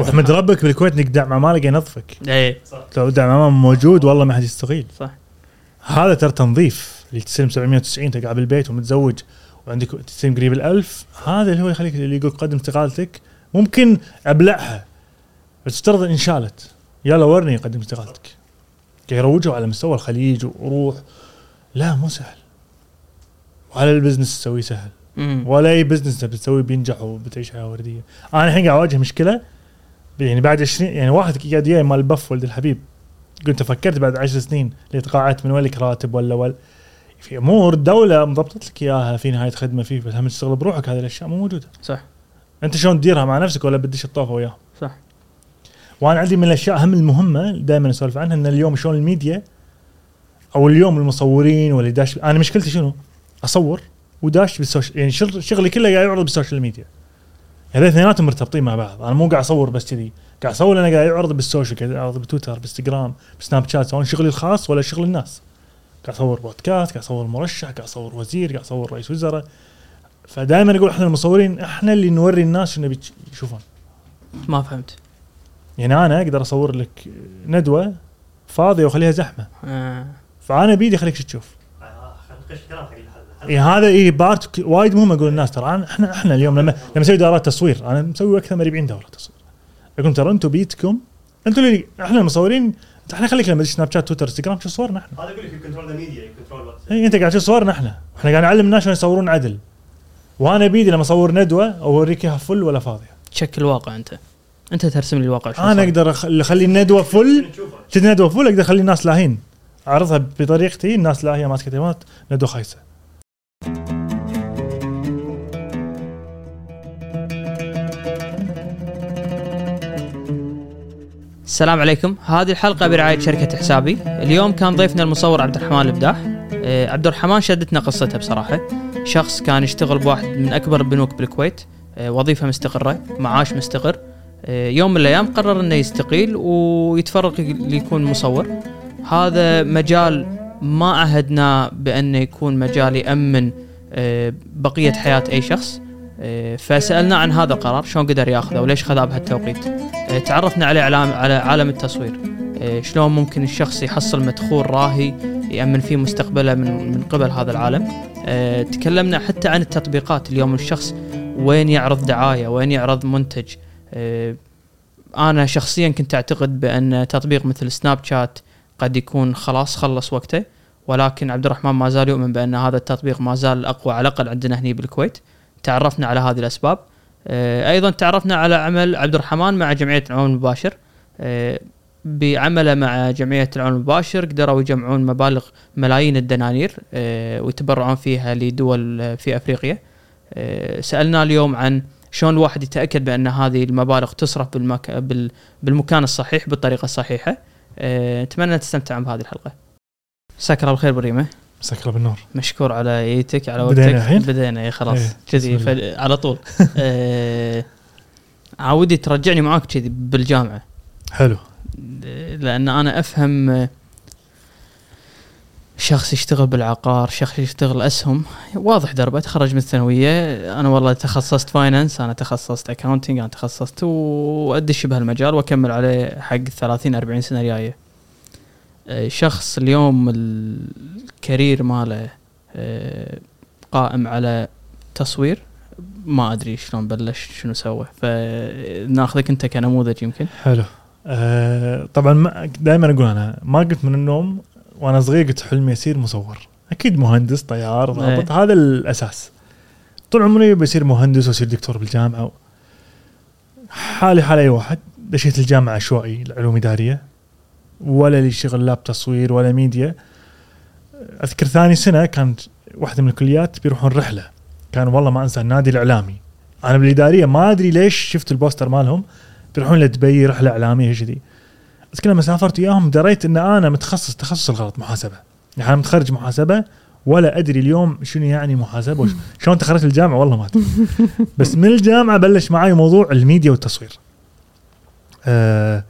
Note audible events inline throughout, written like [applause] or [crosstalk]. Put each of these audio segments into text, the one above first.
واحمد ربك بالكويت إنك دعم عمالك ينظفك إيه. لو دعم عمال موجود والله ما حد يستغيل صح. هذا ترى تنظيف اللي تستلم 790 انت قاعد بالبيت ومتزوج وعندك تستلم قريب الألف. هذا اللي هو يخليك اللي يقول قدم استقالتك. ممكن أبلعها بس تفترض إن شالت. يلا ورني قدم استقالتك. يروجوا على مستوى الخليج وروح. لا مو سهل. وعلى البزنس تسويه سهل. ولا أي بزنس انت بتسويه بينجح وبتعيش حياة وردية. أنا الحين قاعد أواجه مشكلة يعني بعد 20 يعني واحد قاعد وياي مال بف ولد الحبيب. قلت فكرت بعد 10 سنين اللي تقاعدت من وين لك راتب ولا ولا في أمور الدولة مضبطت لك إياها في نهاية خدمة فيه بس هم تشتغل بروحك هذه الأشياء مو موجودة. صح. أنت شلون تديرها مع نفسك ولا بدش الطوفة وياهم صح. وأنا عندي من الأشياء هم المهمة دائما أسولف عنها إن اليوم شلون الميديا أو اليوم المصورين واللي داش أنا مشكلتي شنو؟ أصور وداش بال social يعني شغل شغلي كله قاعد يعرض بال social media. هذول اثنيناتهم مرتبطين مع بعض. أنا مو قاعد أصور بس كذي. قاعد أصور أنا قاعد اعرض بال social قاعد اعرض بتويتر بإنستغرام بسناب شات سواء شغلي الخاص ولا شغل الناس. قاعد أصور بودكاست قاعد أصور مرشح قاعد أصور وزير قاعد أصور رئيس وزراء. فدائما أقول إحنا المصورين إحنا اللي نوري الناس شنو يشوفون. ما فهمت. يعني أنا أقدر أصور لك ندوة فاضية وأخليها زحمة. آه. فأنا بيدي خليك تشوف. خلينا حق إيه هذا اي بارت وايد مهم أقول للناس ترى إحنا إحنا اليوم لما لما نسوي دورات تصوير أنا مسوي أكثر من 40 دورة تصوير. أقول ترى أنتم بيتكم أنتم اللي إحنا المصورين إحنا خليك لما سناب شات تويتر انستغرام شوف صورنا إحنا؟ هذا أقول لك كنترول ذا ميديا كنترول اي أنت قاعد تشوف صورنا إحنا؟ إحنا قاعد نعلم الناس شلون يصورون عدل. وأنا بيدي لما أصور ندوة أوريك إياها فل ولا فاضية. تشكل واقع أنت. أنت ترسم لي الواقع أنا. أقدر اخلي الندوة فل نشوفه شفت ندوه فل أقدر أخلي الناس لاهين. أعرضها بطريقتي الناس لاهيه ماسكة ندوة خايسة. السلام عليكم. هذه الحلقة برعاية شركة حسابي. اليوم كان ضيفنا المصور عبد الرحمن البداح آه، عبد الرحمن شدتنا قصته بصراحة. شخص كان يشتغل بواحد من أكبر البنوك بالكويت. آه، وظيفة مستقرة معاش مستقر. آه، يوم من الأيام قرر أنه يستقيل ويتفرغ ليكون مصور. هذا مجال ما عهدناه بأنه يكون مجال يأمن بقية حياة أي شخص. آه، فسألنا عن هذا القرار شلون قدر يأخذه وليش خذاه بهالتوقيت آه، تعرفنا على على عالم التصوير. آه، شلون ممكن الشخص يحصل مدخول راهي يأمن فيه مستقبله من من قبل هذا العالم؟ تكلمنا حتى عن التطبيقات اليوم الشخص وين يعرض دعاية وين يعرض منتج؟ أنا شخصيا كنت أعتقد بأن تطبيق مثل سناب شات قد يكون خلاص خلص وقته ولكن عبد الرحمن ما زال يؤمن بأن هذا التطبيق ما زال أقوى على الأقل عندنا هنا بالكويت. تعرفنا على هذه الأسباب. آه، أيضا تعرفنا على عمل عبد الرحمن مع جمعية العون المباشر. آه، بعمله مع جمعية العون المباشر قدروا يجمعون مبالغ ملايين الدنانير آه، ويتبرعون فيها لدول في أفريقيا. سالناه اليوم عن شلون الواحد يتأكد بأن هذه المبالغ تصرف بالمك... بال... بالمكان الصحيح بالطريقة الصحيحة. اتمنى تستمتعون بهذه الحلقة. مساك الله بالخير بريمه مساك الله بالنور مشكور على ايتك على بدينا وقتك. الحين؟ بدينا اي خلاص. إيه، كذي. ف- على طول. [laughs] آه، عودي ترجعني معاك كذي بالجامعة. حلو. لأن أنا أفهم آه، شخص يشتغل بالعقار شخص يشتغل أسهم. واضح دربة تخرج من الثانوية. أنا والله تخصصت finance أنا تخصصت accounting أنا تخصصت وأدش بهالمجال وأكمل عليه حق 30 40 سنة جاية آه، شخص اليوم ال career ماله آه، قائم على تصوير ما أدري شلون بلش شنو سوى. فناخذك أنت كنموذج يمكن. حلو. آه طبعا دائما أقول أنا ما قمت من النوم وأنا صغير قلت حلمي اصير مصور. أكيد مهندس طيار ضابط هذا الأساس. طول عمري بصير مهندس وأصير دكتور بالجامعة. حالي حال اي واحد دشيت الجامعة عشوائي العلوم إدارية. ولا لي شغل لاب تصوير ولا ميديا. أذكر ثاني سنة كانت واحدة من الكليات بيروحون رحلة. كان والله ما أنسى النادي الإعلامي. أنا بالإدارية ما أدري ليش شفت ال poster مالهم. بيروحون لدبي رحلة إعلامية كذي. بس كل ما سافرت وياهم دريت إن أنا متخصص تخصص الغلط محاسبة. يعني أنا متخرج محاسبة ولا أدري اليوم شنو يعني محاسبة وش [laughs] شلون تخرجت الجامعة؟ والله ما أدري. بس من الجامعة بلش معي موضوع الميديا والتصوير. آه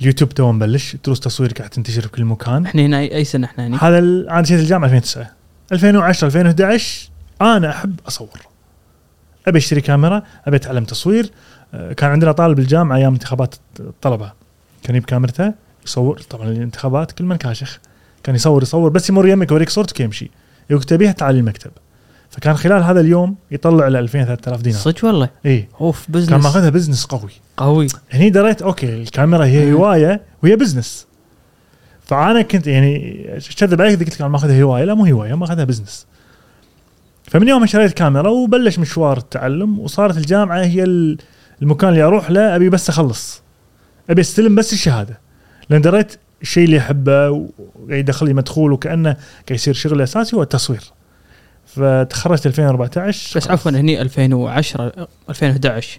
اليوتيوب تو مبلش دروس تصوير قاعد تنتشر بكل مكان. إحنا هنا اي سنة إحنا هنا؟ هذا أنا دشيت الجامعة 2009 2010 2011 أنا أحب أصور. أبي أشتري كاميرا أبي أتعلم تصوير. آه، كان عندنا طالب بالجامعة أيام انتخابات الطلبة. كان يجيب كاميرته يصور. طبعا الانتخابات كل من كاشخ. كان يصور يصور. بس يمر يمك يوريك صورتك يمشي يقول تبيها تعال المكتب. فكان خلال هذا اليوم يطلع له 2000 3000 دينار. صدق والله؟ إي. أوف كان بزنس ماخذها business قوي. قوي. هني دريت أوكي الكاميرا هي. هواية وهي business فأنا كنت يعني كذب عليك قلت لك أنا ماخذها هواية. لا مو هواية ماخذها business فمن يوم شريت كاميرا وبلش مشوار التعلم وصارت الجامعة هي ال- المكان اللي أروح له أبي بس أخلص. أبي أستلم بس الشهادة. لأن دريت الشيء اللي أحبه وقاعد يدخل لي مدخول وكأنه قاعد يصير شغل أساسي هو التصوير. فتخرجت 2014 بس عفوا هني 2010 2011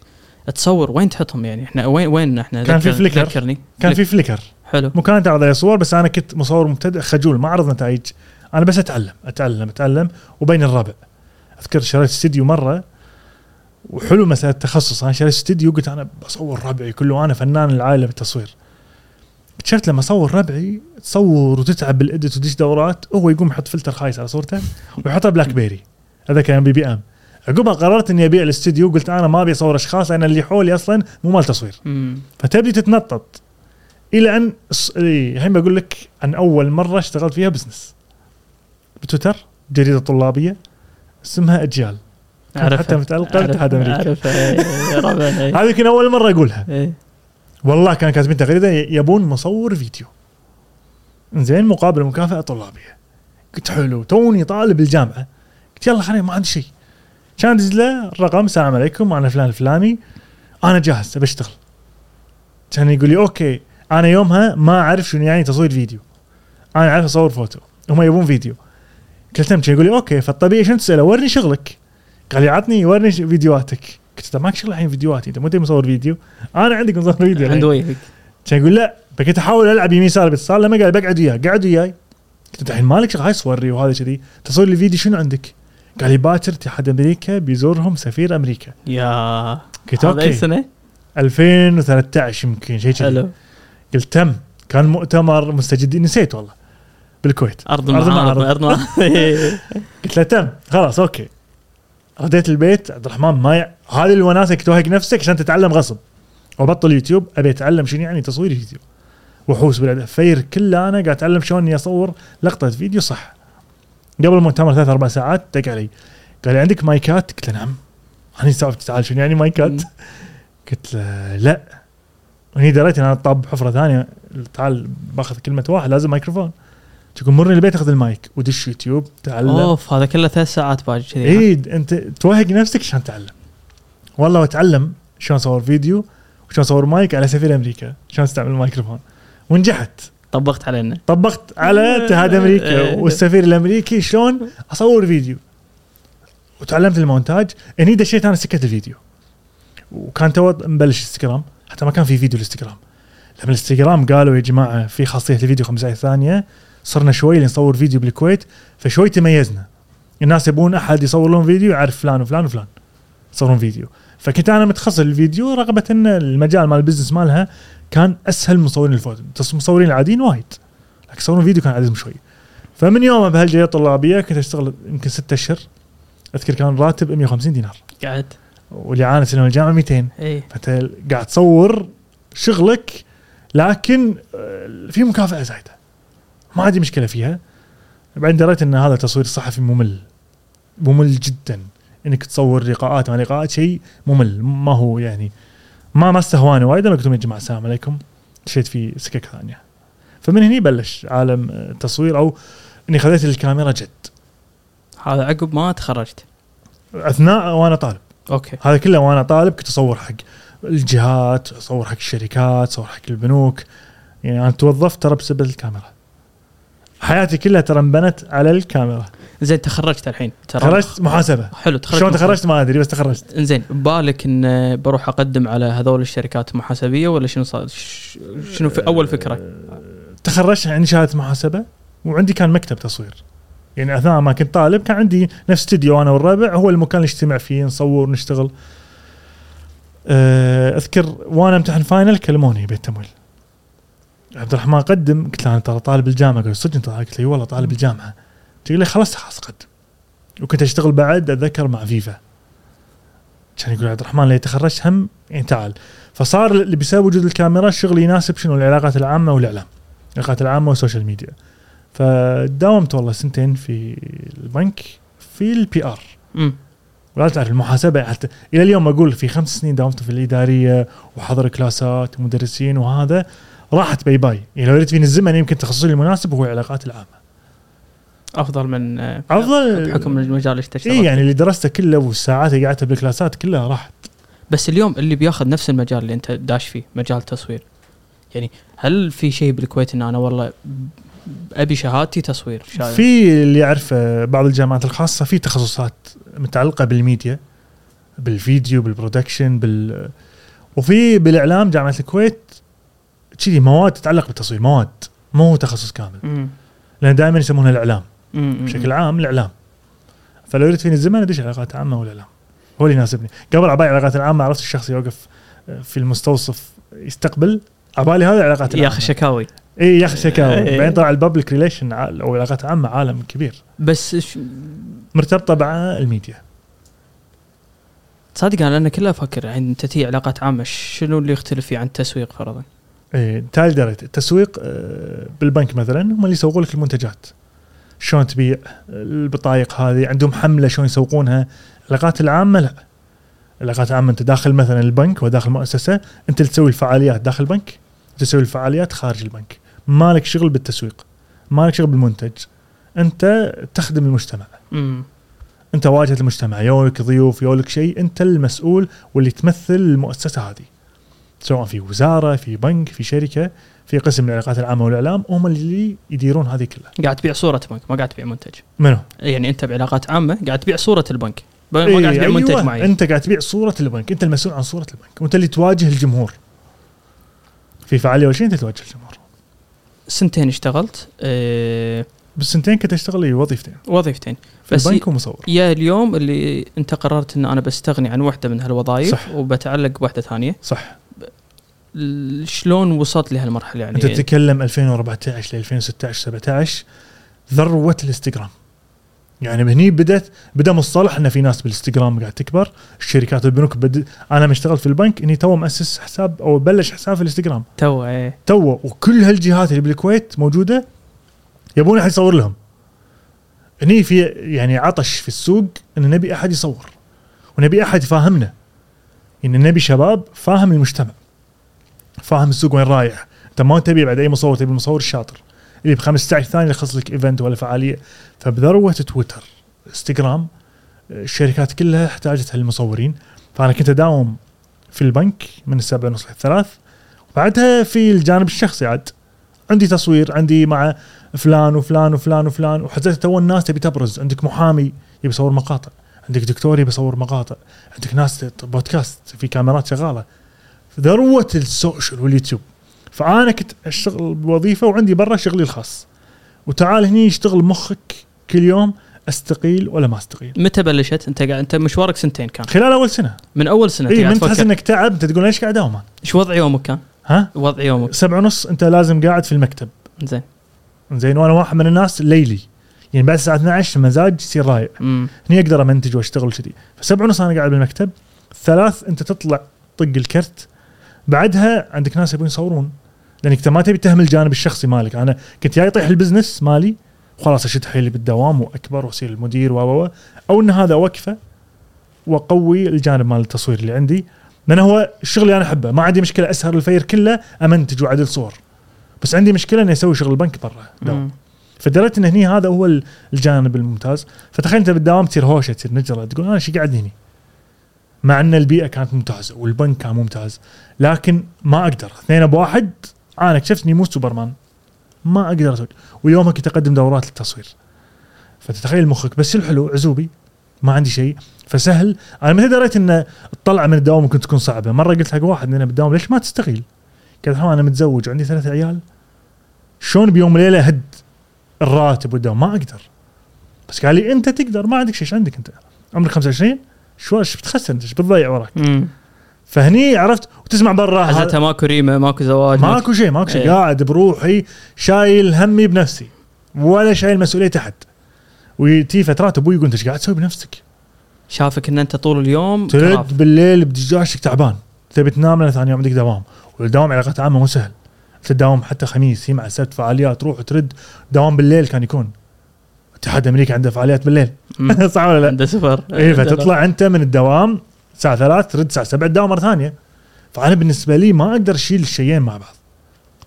تصور وين تحطهم يعني؟ إحنا وين وين إحنا؟ كان في فليكر. ذكرني. كان في فليكر. حلو. مو كانت اعرض علي صور بس أنا كنت مصور مبتدئ خجول ما اعرض نتائج. أنا بس أتعلم أتعلم أتعلم وبين الربع أذكر شريت استديو مرة وحلو مساله التخصص. أنا شريت استديو قلت أنا بصور ربعي كله أنا فنان العائله بالتصوير اكتشفت لما اصور ربعي تصور وتتعب بال edit وتدش دورات هو يقوم يحط فلتر خايس على صورته ويحطها بلاك بيري. هذا كان BBM. عقبها قررت إني أبيع الاستديو قلت أنا ما أبي أصور أشخاص لأن اللي حولي أصلا مو مال تصوير. فتبدي تتنطط. إلى أن الحين بقول لك عن أول مرة اشتغلت فيها بزنس. بتويتر جريدة طلابية اسمها أجيال. حتى أعرف- باتحاد إيه. هذه يمكن أول مرة أقولها. والله كان كاتبين تغريدة يبون مصور فيديو. زين مقابل مكافاه طلابية. قلت حلو توني طالب الجامعة. قلت يلا خليني ما عندي شيء. كان له الرقم السلام عليكم أنا فلان الفلاني أنا جاهز أبي أشتغل. كان يقول لي okay أنا يومها ما أعرف شنو يعني تصوير فيديو. أنا أعرف أصور فوتو هم يبون فيديو. كلمت يقول لي okay فالطبيعي شنو تسأله؟ ورني شغلك. قال لي عطني ورني فيديوهاتك. قلت له ماك شغل الحين فيديوهاتي. انت مو مصور فيديو؟ أنا عندك مصور فيديو عند. وجهك كان يقول لا فكنت أحاول ألعب يمين يسار باتصال لما قال بقعد وياه قعد وياي. قلت الحين مالك شغل؟ هاي صوري وهذا كذي. تصوير لي فيديو شنو عندك؟ قال لي باكر اتحاد أمريكا بيزورهم سفير أمريكا. يا. قلت هذا أي okay سنه؟ 2013 يمكن شيء كذي. حلو. قلت تم. كان مؤتمر مستجدين نسيت والله. بالكويت. أرض المعارض. أرض المعارض. [laughs] قلت له تم. خلاص أوكي. رديت البيت عبد الرحمن ما. هذه الوناسة انك توهق نفسك عشان تتعلم غصب. وبطل يوتيوب أبي أتعلم شنو يعني تصوير فيديو وحوس بالفير كله أنا قاعد أتعلم شلون إني أصور لقطة فيديو صح. قبل المؤتمر ثلاث أربع ساعات دق علي. قال لي عندك مايكات؟ قلت له نعم. أنا سالفه تعال شنو يعني مايكات؟ قلت له لا. وهني دريت إن أنا طاب حفرة ثانية. تعال باخذ كلمة واحد لازم مايكروفون. تقول مرني البيت أخذ المايك ودش يوتيوب تعلم. أوف هذا كله ثلاث ساعات باجي كذي. اي أنت توهق نفسك عشان تتعلم والله واتعلم شلون أصور فيديو وشلون أصور مايك على سفير أمريكا شلون أستعمل الميكروفون. ونجحت. طبقت علينا. طبقت على اتحاد أمريكا. [laughs] والسفير الأمريكي شلون أصور فيديو. وتعلمت المونتاج. اني دشيت أنا سكة الفيديو. وكان تو مبلش انستغرام حتى ما كان في فيديو الإنستغرام. لما الإنستغرام قالوا يا جماعة في خاصية الفيديو 15 ثانية صرنا شوي اللي نصور فيديو بالكويت فشوي تميزنا. الناس يبون أحد يصور لهم فيديو يعرف فلان وفلان وفلان يصورون فيديو. فكنت أنا متخصص للفيديو رغبة إن المجال مال ال business مالها كان أسهل من مصورين الفوتو المصورين العاديين وايد. لكن يصورون فيديو كان عددهم شوي. فمن يوم بهالجيه الطلابيه كنت أشتغل يمكن ستة أشهر. أذكر كان راتب 150 دينار. قاعد. واللي عانى سنة الجامعة 200 إي. فأنت قاعد تصور شغلك لكن آه، في مكافأة زايدة. ما عندي مشكلة فيها. بعدين دريت إن هذا تصوير صحفي ممل ممل جدا. إنك تصور لقاءات مع لقاءات شيء ممل ما هو يعني ما ما استهواني وايد. لما قلت لهم يا جماعة السلام عليكم. دشيت في سكك ثانية. فمن هني بلش عالم آه، التصوير أو إني خذيت الكاميرا جد. هذا عقب ما تخرجت؟ أثناء وأنا طالب. okay. هذا كله وأنا طالب كنت أصور حق الجهات أصور حق الشركات أصور حق البنوك. يعني أنا توظفت ترى بسبب الكاميرا. حياتي كلها ترى انبنت على الكاميرا. زين تخرجت الحين. ترى تخرجت؟ محاسبة. حلو تخرجت شلون تخرجت؟ ما أدري بس تخرجت. انزين ببالك إن بروح أقدم على هذول الشركات المحاسبيه ولا شنو صار شنو في أول فكرة؟ تخرجت عندي شهاده محاسبة وعندي كان مكتب تصوير. يعني أثناء ما كنت طالب كان عندي نفس استديو أنا والربع هو المكان اللي نجتمع فيه نصور نشتغل. أه، أذكر وأنا أمتحن final كلموني بيت تمويل. عبد الرحمن قدم قلت له أنا ترى طالب الجامعة. قال صدق أنت قلت له "إي والله طالب الجامعة. تقول لي خلاص خلاص قدم وكنت أشتغل بعد أتذكر مع فيفا. كان يقول عبد الرحمن لو تخرجت هم يعني تعال. فصار اللي بسبب وجود الكاميرا الشغل يناسب شنو العلاقات العامة والإعلام العلاقات العامة وال social media. فداومت والله سنتين في البنك في ال PR. ولا تعرف المحاسبة حتى إلى اليوم أقول في خمس سنين داومت في الإدارية وحضر كلاسات ومدرسين وهذا راحت bye bye. يعني لو ريت فيني الزمن يمكن تخصصي المناسب هو العلاقات العامة. أفضل من آه، أفضل. بحكم المجال اللي اشتغلت إي يعني اللي درسته كله والساعات اللي قعدتها بالكلاسات كلها راحت. بس اليوم اللي بياخذ نفس المجال اللي أنت داش فيه مجال التصوير. يعني هل في شيء بالكويت إن أنا والله أبي شهادتي تصوير؟ شا- في اللي يعرفه بعض الجامعات الخاصة في تخصصات متعلقة بالميديا بالفيديو بال production بال وفي بالإعلام جامعة الكويت كذي مواد تتعلق بالتصوير مواد مو هو تخصص كامل. مم. لأن دائما يسمونها الإعلام. مم. بشكل عام الإعلام. فلو يريد فيني الزمن أدش علاقات عامة والاعلام هو اللي يناسبني. قبل عبالي العلاقات العامة عرفت الشخص يوقف في المستوصف يستقبل؟ عبالي هذه العلاقات العامة. ياخذ شكاوي. إي ياخذ شكاوي. إيه. بعدين طلع ال public relation أو العلاقات العامه عالم كبير. بس ش... مرتبطة مع الميديا. تصدق أنا كلها أفكر يعني انت تي علاقات عامة شنو اللي يختلف فيه عن التسويق فرضا؟ إيه تالي دريت التسويق آه، بالبنك مثلا هم اللي يسوقون لك المنتجات. شلون تبيع البطايق هذه عندهم حملة شلون يسوقونها. العلاقات العامة لا. العلاقات العامة أنت داخل مثلا البنك وداخل مؤسسة أنت اللي تسوي الفعاليات داخل البنك تسوي الفعاليات خارج البنك. مالك شغل بالتسويق مالك شغل بالمنتج. أنت تخدم المجتمع. أنت واجهة المجتمع يولك ضيوف يولك شيء أنت المسؤول واللي تمثل المؤسسة هذه. سواء في وزارة في بنك في شركة في قسم العلاقات العامة والإعلام هم اللي يديرون هذه كلها. قاعد تبيع صورة بنك ما قاعد تبيع منتج. منو؟ يعني أنت بعلاقات عامة قاعد تبيع صورة البنك. ما إيه، قاعد تبيع منتج أيوة. معين. أنت قاعد تبيع صورة البنك. أنت المسؤول عن صورة البنك. وأنت اللي تواجه الجمهور. في فعالية ولا شيء أنت تواجه الجمهور؟ سنتين اشتغلت أه بالسنتين كنت أشتغل وظيفتين. وظيفتين. في بس البنك ومصور. يا اليوم اللي أنت قررت إن أنا بستغني عن واحدة من هالوظائف صح. وبتعلق بواحده ثانية. صح. شلون وصلت لهالمرحلة يعني؟ أنت تتكلم 2014 ل 2016 17 ذروة الإنستغرام. يعني من هني بدت بدأ مصطلح إن في ناس بالإنستغرام قاعد تكبر الشركات والبنوك بد... أنا مشتغل في البنك إني تو مؤسس حساب أو بلش حساب في الإنستغرام. تو إيه. تو وكل هالجهات اللي بالكويت موجودة يبون أحد يصور لهم. هني في يعني عطش في السوق إن نبي أحد يصور ونبي أحد يفهمنا إن نبي شباب فاهم المجتمع. فاهم السوق وين رايح. انت ما تبي بعد أي مصور تبي المصور الشاطر اللي ب 15 ثانية يلخص لك event ولا فعالية. فبذروة تويتر انستغرام الشركات كلها احتاجت هالمصورين. فأنا كنت أداوم في البنك من السبعة ونص للثلاث وبعدها في الجانب الشخصي عاد. عندي تصوير عندي مع فلان وفلان وفلان وفلان. وحسيت تو الناس تبي تبرز. عندك محامي يبي يصور مقاطع. عندك دكتور يبي يصور مقاطع. عندك ناس بودكاست في كاميرات شغالة. ذروة السوشيال واليوتيوب. فأنا كنت أشتغل بوظيفة وعندي برا شغلي الخاص. وتعال هني يشتغل مخك كل يوم أستقيل ولا ما أستقيل. متى بلشت؟ أنت قاعد أنت مشوارك سنتين كان. خلال أول سنة. من أول سنة اي من تحس إنك تعب أنت تقول ليش قاعد اداوم أنا؟ إيش وضع يومك كان؟ ها؟ وضع يومك. سبعة ونص أنت لازم قاعد في المكتب. زين. زين وأنا واحد من الناس ليلي. يعني بعد الساعة 12 المزاج يصير رايق هني أقدر أمنتج وأشتغل كذي فسبعة ونص أنا قاعد بالمكتب. ثلاث أنت تطلع طق الكرت. بعدها عندك ناس يبون يصورون. لأنك إنت ما تبي تهمل الجانب الشخصي مالك. أنا كنت جاي يطيح البزنس مالي وخلاص أشد حيلي بالدوام وأكبر وأصير المدير و أو إن هذا اوقفه وأقوي الجانب مال التصوير اللي عندي. لأن هو الشغل اللي أنا أحبه. ما عندي مشكلة أسهر الفجر كله أمنتج واعدل صور بس عندي مشكلة إني أسوي شغل البنك برا دوام. فدريت إن هني هذا هو ال- الجانب الممتاز. فتخيل أنت بالدوام تصير هوشة تصير نجرة تقول أنا شي قاعد هني؟ مع أن البيئة كانت ممتازة والبنك كان ممتاز لكن ما أقدر. اثنين بواحد أنا اكتشفت اني مو سوبرمان. ما أقدر أسوي. ويومها كنت اقدم دورات للتصوير. فتتخيل مخك. بس الحلو؟ عزوبي. ما عندي شيء. فسهل. أنا متى دريت إن الطلعة من الدوام ممكن تكون صعبة؟ مرة قلت حق واحد اننا بالدوام ليش ما تستغيل؟ قال "ها، أنا متزوج وعندي ثلاث عيال. شلون بيوم وليلة أهد الراتب والدوام؟ ما أقدر. بس قال لي أنت تقدر. ما عندك شيء. إيش عندك أنت؟ عمرك 25 شو إيش بتخسر انت إيش بتضيع وراك؟ فهني عرفت وتسمع برا حزتها ماكو ريمه ماكو زواج؟ ماكو شيء ماكو شيء. إيه. قاعد بروحي شايل همي بنفسي. ولا شايل مسؤولية أحد. وتي فترات أبوي يقول أنت إيش قاعد تسوي بنفسك؟ شافك إن أنت طول اليوم ترد. بالليل بدجاجك تعبان. تبي تنام لأن ثاني يوم عندك دوام. والدوام علاقات عامة مو سهل. تداوم حتى خميس هي مع السبت فعاليات تروح وترد. دوام بالليل كان يكون. اتحاد أمريكا عنده فعاليات بالليل. [laughs] صح ولا لا؟ عنده سفر. اي فتطلع أنت من الدوام الساعة 3 ترد الساعة 7 تداوم مرة ثانية. فأنا بالنسبة لي ما أقدر أشيل الشيئين مع بعض.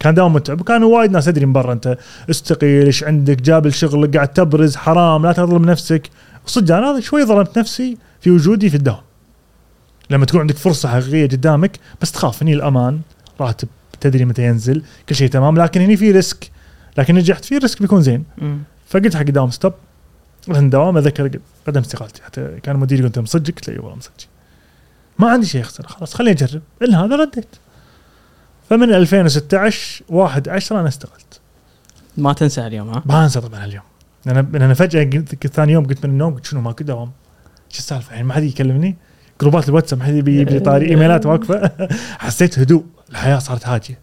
كان دوام متعب وكانوا وايد ناس أدري من برا أنت استقيل إيش عندك؟ جاب الشغل قاعد تبرز حرام لا تظلم نفسك. صدق أنا شوي ظلمت نفسي في وجودي في الدوام. لما تكون عندك فرصة حقيقية قدامك بس تخاف هني الأمان راتب تدري متى ينزل كل شيء تمام لكن هني في risk. لكن نجحت فيه ال risk بيكون زين. فقلت حق الدوام stop رحت دوام أذكر قدم استقالتي. حتى كان مديري قلت له مصدق قلت له اي والله مصدق ما عندي شيء أخسر خلاص خليني أجرب. إلا هذا رديت. فمن 2016 1 10 أنا استقلت. ما تنسى اليوم ها؟ ما أنسى طبعا اليوم لأن لأن فجأة قلت ثاني يوم قلت من النوم قلت شنو ماكو دوام شو السالفة؟ يعني ما حد يكلمني. groupات الواتساب ما حد يبي طاري. إيميلات واقفة. [laughs] حسيت هدوء. الحياة صارت هادية.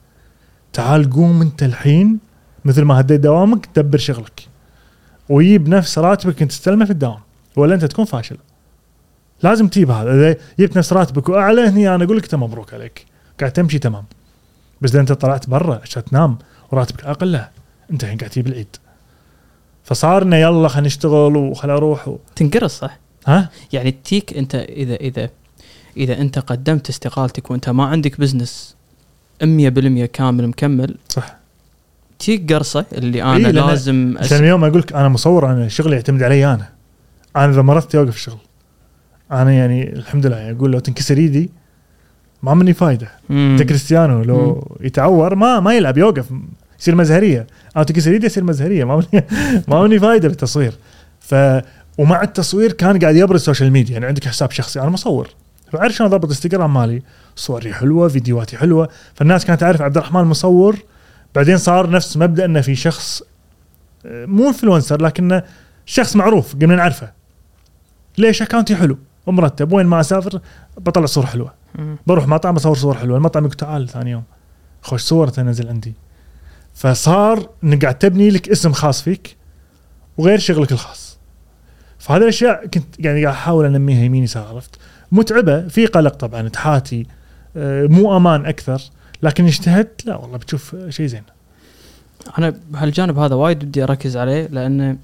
تعال قوم أنت الحين مثل ما هديت دوامك دبر شغلك. ويجيب نفس راتبك كنت تستلمه في الدوام ولا انت تكون فاشل. لازم تجيب هذا. إذا جبت نفس راتبك وأعلى هني أنا أقول لك مبروك عليك. قاعد تمشي تمام. بس إذا أنت طلعت برا عشان تنام وراتبك أقل لا أنت الحين قاعد تجيب العيد. فصار إنه يلا خلينا نشتغل وخل أروح و... تنقرص صح؟ ها؟ يعني تيك أنت إذا إذا إذا أنت قدمت استقالتك وأنت ما عندك بزنس 100% كامل مكمل صح. تيك قرصة اللي أنا إيه، لازم عشان اليوم أقول لك أنا مصور أنا شغلي يعتمد علي أنا. أنا إذا مرضت يوقف الشغل أنا يعني الحمد لله يعني أقول لو تنكسر إيدي ما مني فايدة. مم. انت كريستيانو لو يتعور ما ما يلعب يوقف يصير مزهرية. أنا تنكسر إيدي يصير مزهرية. ما مني [laughs] ما مني فايدة بالتصوير ف ومع التصوير كان قاعد يبرز ال social media يعني عندك حساب شخصي أنا مصور. فأعرف شلون أضبط انستغرام مالي. صوري حلوة فيديوهاتي حلوة. فالناس كانت تعرف عبد الرحمن مصور. بعدين صار نفس مبدأ إنه في شخص آه، مو influencer لكنه شخص معروف قمنا نعرفه. ليش؟ account ي حلو ومرتب. وين ما أسافر بطلع صور حلوة. بروح مطعم أصور صور حلوة. المطعم يقول تعال ثاني يوم. خوش صور تنزل عندي. فصار انك قاعد تبني لك اسم خاص فيك وغير شغلك الخاص. فهذه الأشياء كنت يعني قاعد أحاول أنميها يمين يسار عرفت؟ متعبة. في قلق طبعا تحاتي آه، مو أمان أكثر. لكن اجتهدت لا والله بتشوف شيء زين. أنا بهالجانب هذا وايد بدي أركز عليه لأن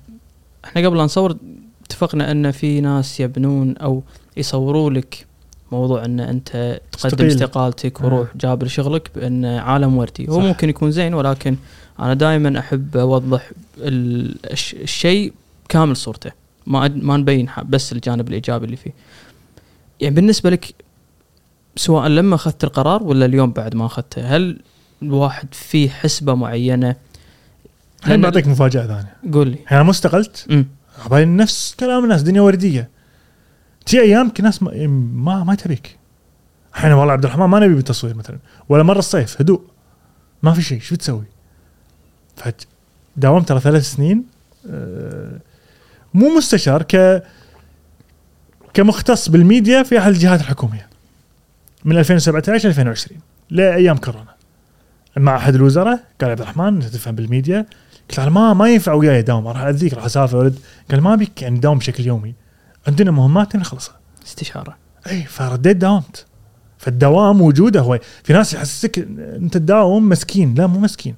إحنا قبل لا نصور اتفقنا إن في ناس يبنون أو يصوروا لك موضوع إن أنت تقدم. استقالتك وروح جابر شغلك بإن عالم وردي. هو. ممكن يكون زين ولكن أنا دائما أحب أوضح ال- الش- الشيء كامل صورته. ما ما نبين بس الجانب الإيجابي اللي فيه. يعني بالنسبة لك سواء لما أخذت القرار ولا اليوم بعد ما أخذته هل الواحد في حسبة معينة؟ الحين بعطيك مفاجأة ثانية. قول لي. أنا مو استقلت عبالي نفس كلام الناس دنيا وردية. تي أيام ناس ما ما, ما تبيك. الحين والله عبد الرحمن ما نبي بالتصوير مثلا. ولا مرة الصيف هدوء. ما في شيء شو بتسوي؟ فداومت ترى ثلاث سنين آه، مو مستشار ك كمختص بالميديا في أحد الجهات الحكومية. من 2017 ل 2020 لايام كورونا. مع أحد الوزراء قال عبد الرحمن انت تفهم بالميديا قلت له ما ما ينفع وياي داوم راح أذيك راح أسافر ولد قال ما بيك يعني داوم بشكل يومي. عندنا مهمات نخلصها استشارة. اي فرديت داومت فالدوام وجوده هو في ناس يحسسك أنت تداوم مسكين. لا مو مسكين.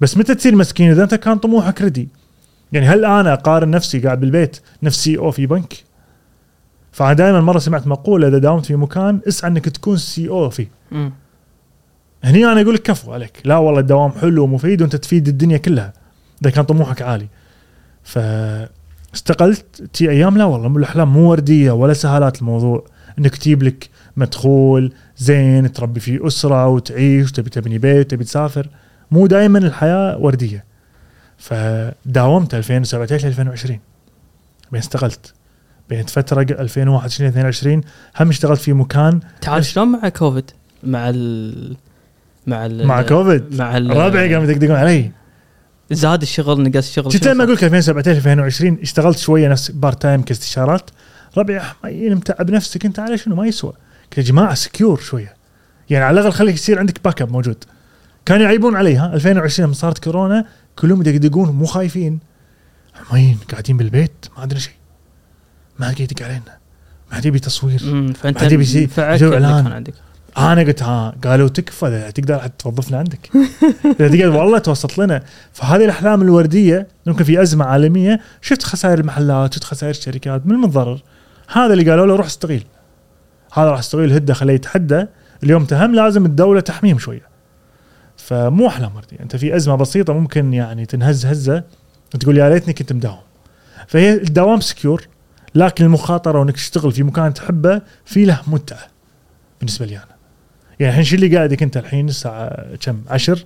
بس متى تصير مسكين؟ إذا أنت كان طموحك ردي. يعني هل أنا أقارن نفسي قاعد بالبيت نفسي أو في بنك؟ فانا دائما مرة سمعت مقولة إذا داومت في مكان اسعى إنك تكون سي أو فيه. امم هني أنا أقول لك كفو عليك. لا والله الدوام حلو ومفيد وأنت تفيد الدنيا كلها. إذا كان طموحك عالي. ف استقلت تيك أيام؟ لا والله الأحلام مو وردية ولا سهالات الموضوع. إنك تجيب لك مدخول زين تربي فيه أسرة وتعيش تبي تبني بيت تبي تسافر. مو دائما الحياة وردية. فداومت 2017 2020 بين استقلت. بين فترة 2021 2022 هم اشتغلت في مكان تعال شلون مع كوفيد؟ مع ال مع ال مع كوفيد؟ مع ربعي قاموا يدقدقون علي. زاد الشغل نقص الشغل شفت شنو لما؟ أقول لك 2017 2020 اشتغلت شوية نفس part time كاستشارات. ربعي حمين متعب نفسك أنت على شنو؟ ما يسوى. يا جماعة secure شوية. يعني على الأقل خليك يصير عندك backup موجود. كانوا يعيبون علي ها؟ 2020 لما صارت كورونا كلهم يدقدقون مو خايفين. حمين قاعدين بالبيت ما عندنا شيء ما قاعد يدق علينا. ما حد يبي تصوير. فأنت يجي اللي إعلان. كان عندك أنا قلت ها قالوا تكفى تقدر توظفنا عندك. [laughs] إذا تقدر والله توسط لنا. فهذه الأحلام الوردية ممكن في أزمة عالمية شفت خسائر المحلات شفت خسائر الشركات من المتضرر هذا اللي قالوا له روح استغيل. هذا راح يستغيل هده خليه يتحدى. اليوم تهم لازم الدولة تحميهم شوية. فمو أحلام وردية. أنت في أزمة بسيطة ممكن يعني تنهز هزة وتقول يا ليتني كنت مداوم. فهي الدوام سكيور لكن المخاطرة وإنك تشتغل في مكان تحبه في له متعة بالنسبة لي أنا. يعني الحين شو اللي قاعدك أنت الحين الساعة كم؟ 10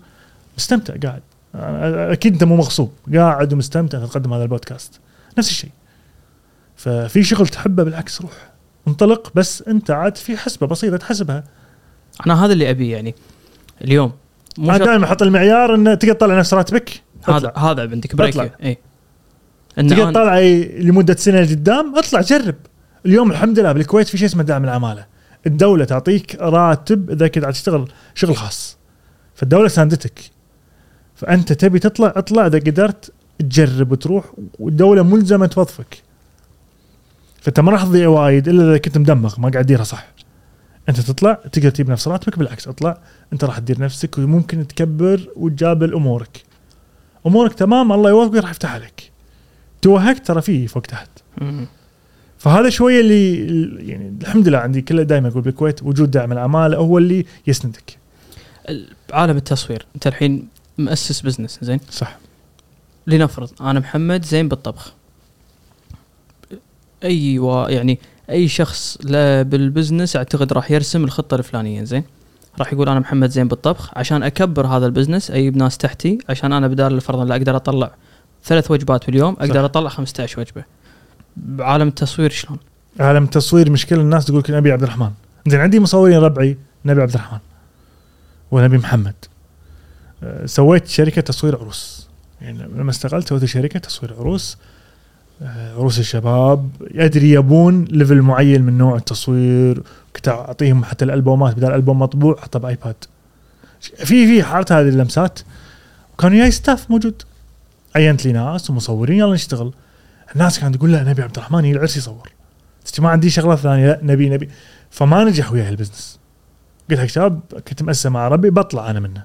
مستمتع قاعد. أكيد أنت مو مغصوب. قاعد ومستمتع تقدم هذا البودكاست. نفس الشيء. ففي شغل تحبه بالعكس روح. انطلق بس أنت عاد في حسبة بسيطة تحسبها. أنا هذا اللي أبيه يعني. اليوم. أنا دائما أحط المعيار انه تقدر تطلع نفس راتبك. هذا هذا عندك. بريك. اي تقدر تطلع لمدة سنة لقدام اطلع جرب. اليوم الحمد لله بالكويت في شيء اسمه دعم العمالة. الدولة تعطيك راتب إذا كنت عاد تشتغل شغل خاص. فالدولة ساندتك. فأنت تبي تطلع اطلع. إذا قدرت تجرب وتروح والدولة ملزمة توظفك. فأنت ما راح تضيع وايد إلا إذا كنت مدمغ ما قاعد تديرها صح. أنت تطلع تقدر تجيب نفس راتبك بالعكس اطلع. أنت راح تدير نفسك وممكن تكبر وتجابل أمورك. أمورك تمام الله يوفقك راح يفتح عليك توهقت ترى فيه فوق تحت. فهذا شوية اللي يعني الحمد لله عندي كله دائما أقول بالكويت وجود داعم العماله هو اللي يسندك. عالم التصوير. أنت الحين مؤسس business زين؟ صح. لنفرض أنا محمد زين بالطبخ. أي و... يعني أي شخص لا بال business أعتقد راح يرسم الخطة الفلانية زين؟ راح يقول أنا محمد زين بالطبخ عشان أكبر هذا ال business أجيب ناس تحتي عشان أنا بدال فرضا لا أقدر أطلع ثلاث وجبات باليوم أقدر صح. أطلع 15 وجبة. بعالم التصوير شلون؟ عالم التصوير مشكلة الناس تقول لك نبي عبد الرحمن. زين عندي مصورين ربعي نبي عبد الرحمن ونبي محمد. أه، سويت شركة تصوير عروس. يعني لما استقلت سويت شركة تصوير عروس. أه، عروس الشباب. ادري يبون level معين من نوع التصوير. كنت أعطيهم حتى الألبومات. بدل ألبوم مطبوع أحطه ب iPad. في في حالة هذه اللمسات. وكانوا جاي staff موجود. عينت لي ناس ومصورين يلا نشتغل. الناس كانت تقول لا نبي عبد الرحمن يجي العرس يصور. ما عندي شغلة ثانية لا نبي نبي. فما نجح وياي ال business. قلت حق شباب كنت مأسسة مع ربعي بطلع أنا منه.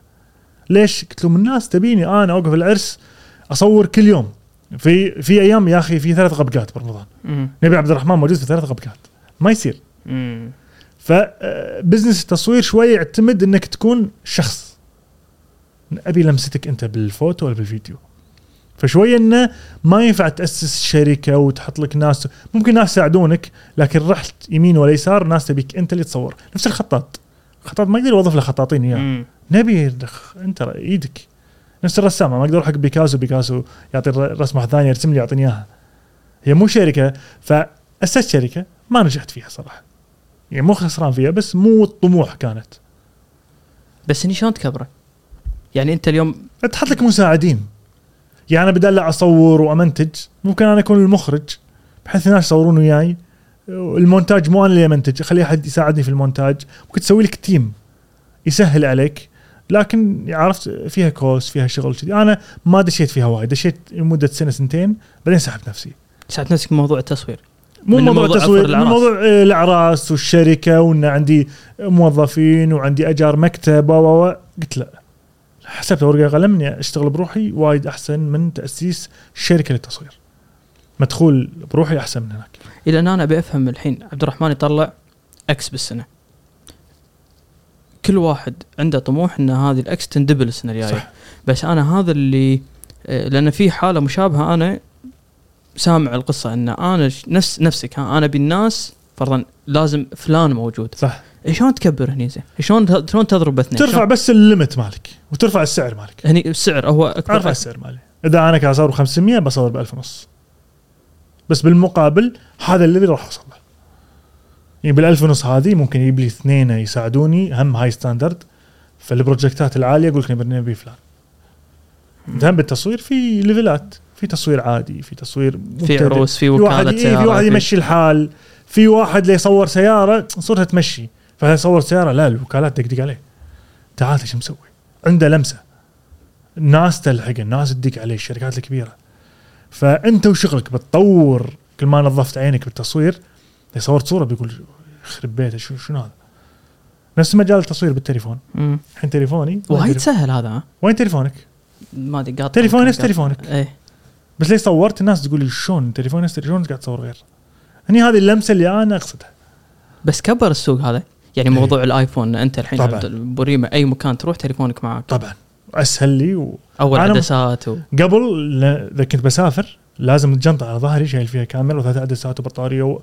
ليش؟ قلت لهم الناس تبيني أنا أوقف العرس أصور كل يوم. في في أيام يا أخي في ثلاث غبقات برمضان. نبي عبد الرحمن موجود في ثلاث غبقات. ما يصير. ف business التصوير شوي يعتمد إنك تكون شخص. أبي لمستك أنت بالفوتو ولا بالفيديو؟ فشوي إنه ما ينفع تأسس شركة وتحط لك ناس ممكن ناس يساعدونك لكن رحت يمين ولا يسار ناس تبيك أنت اللي تصور. نفس الخطاط. الخطاط ما يقدر يوظف له خطاطين إياه. مم. نبي دخ- أنت إيدك نفس الرسام ما أقدر أروح حق بيكاسو بيكاسو يعطي رسمه واحد ثاني يرسم لي يعطيني إياها. هي مو شركة فأسست شركة ما نجحت فيها صراحة. يعني مو خسران فيها بس مو الطموح كانت. بس إني شلون تكبره؟ يعني أنت اليوم تحط لك مساعدين. يعني أنا بدل لا أصور وأمنتج ممكن أنا أكون المخرج بحيث الناس يصورون وياي. المونتاج مو أنا اللي أمنتج اخلي أحد يساعدني في المونتاج. ممكن تسوي لك team يسهل عليك. لكن عرفت فيها cost فيها شغل كذي. أنا ما دشيت فيها وايد دشيت لمدة سنة سنتين بعدين سحبت نفسي. سحبت نفسك بموضوع التصوير؟ مو موضوع موضوع تصوير عفر من. موضوع آه، الأعراس والشركة وإن عندي موظفين وعندي أجار مكتب و. قلت لا. حسبت ورقه قلم إني أشتغل بروحي وايد أحسن من تأسيس شركة للتصوير. مدخول بروحي أحسن من هناك. إلى أن أنا أبي أفهم الحين عبد الرحمن يطلع X بالسنة. كل واحد عنده طموح إن هذه ال X تندبل السنة الجاية. بس أنا هذا اللي آه، لأن في حالة مشابهة أنا سامع القصة إن أنا نفس نفسك ها أنا بالناس فرضا لازم فلان موجود. صح. شلون تكبر هني زين؟ شلون شلون تضرب باثنين ترفع بس ال limit مالك وترفع السعر مالك. هني السعر هو أكبر أرفع السعر مالي. إذا أنا كان اصور ب 500 بصور ب 1000 ونص. بس بالمقابل هذا اللي راح أوصل له. يعني بال 1000 ونص هذه ممكن يجيب لي اثنين يساعدوني هم high standard فالبروجكتات العالية أقول لك نبي فلان. هم بالتصوير في ليفلات في تصوير عادي في تصوير في. عروس في في واحد وكالة إيه في واحد يمشي الحال. في واحد اللي يصور سيارة صورتها تمشي. فيصور سيارة؟ لا الوكالات تدق عليه. تعال إيش مسوي؟ عنده لمسة. الناس تلحق الناس تدق عليه الشركات الكبيرة. فأنت وشغلك بتطور كل ما نظفت عينك بالتصوير يصور صورة بيقول يخرب بيته شو شنو هذا؟ نفس مجال التصوير بالتليفون. الحين تليفوني وايد سهل هذا ها؟ وين تليفونك؟ ما أدري قاطع. تليفوني نفس. تليفونك. إيه. بس ليش صورت؟ الناس تقول لي شلون؟ تليفون نفس تليفون قاعد تصور غير؟ هني هذه اللمسة اللي أنا أقصدها. بس كبر السوق هذا. يعني إيه. موضوع الآيفون أنت الحين طبعاً. بوريمه أي مكان تروح تليفونك معك؟ طبعا. أسهل لي و... أول عدسات و... قبل إذا كنت بسافر لازم الجنطة على ظهري شايل فيها كاميرا وثلاث عدسات وبطارية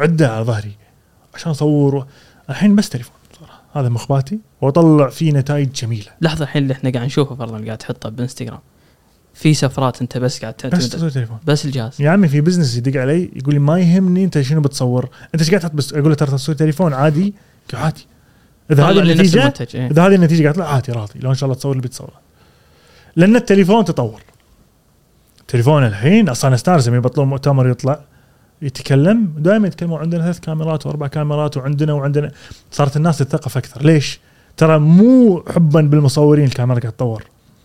وعدة على ظهري عشان أصور و... الحين بس تليفون. صراحة. هذا مخباتي وأطلع فيه نتائج جميلة. لحظة الحين اللي إحنا قاعد نشوفه فرضا قاعد تحطه بإنستغرام. في سفرات أنت بس قاعد بس تعتمد تصوير تليفون. بس الجهاز. يا عمي في بزنس يدق علي يقول لي ما يهمني أنت شنو بتصور. أنت إيش قاعد تحط بس؟ أقول له ترى تصوير تليفون عادي. عادي. إذا هذه النتيجه إيه. إذا هذه النتيجة قاعد تطلع عادي راضي. لو إن شاء الله تصور اللي بتصوره لأن التليفون تطور. تليفون الحين أصلا استانس لما يبطلون مؤتمر يطلع يتكلم. دائما يتكلموا عندنا ثلاث كاميرات وأربع كاميرات وعندنا وعندنا. صارت الناس تتثقف أكثر. ليش؟ ترى مو حبا بالمصورين الكاميرا قاعد تطور.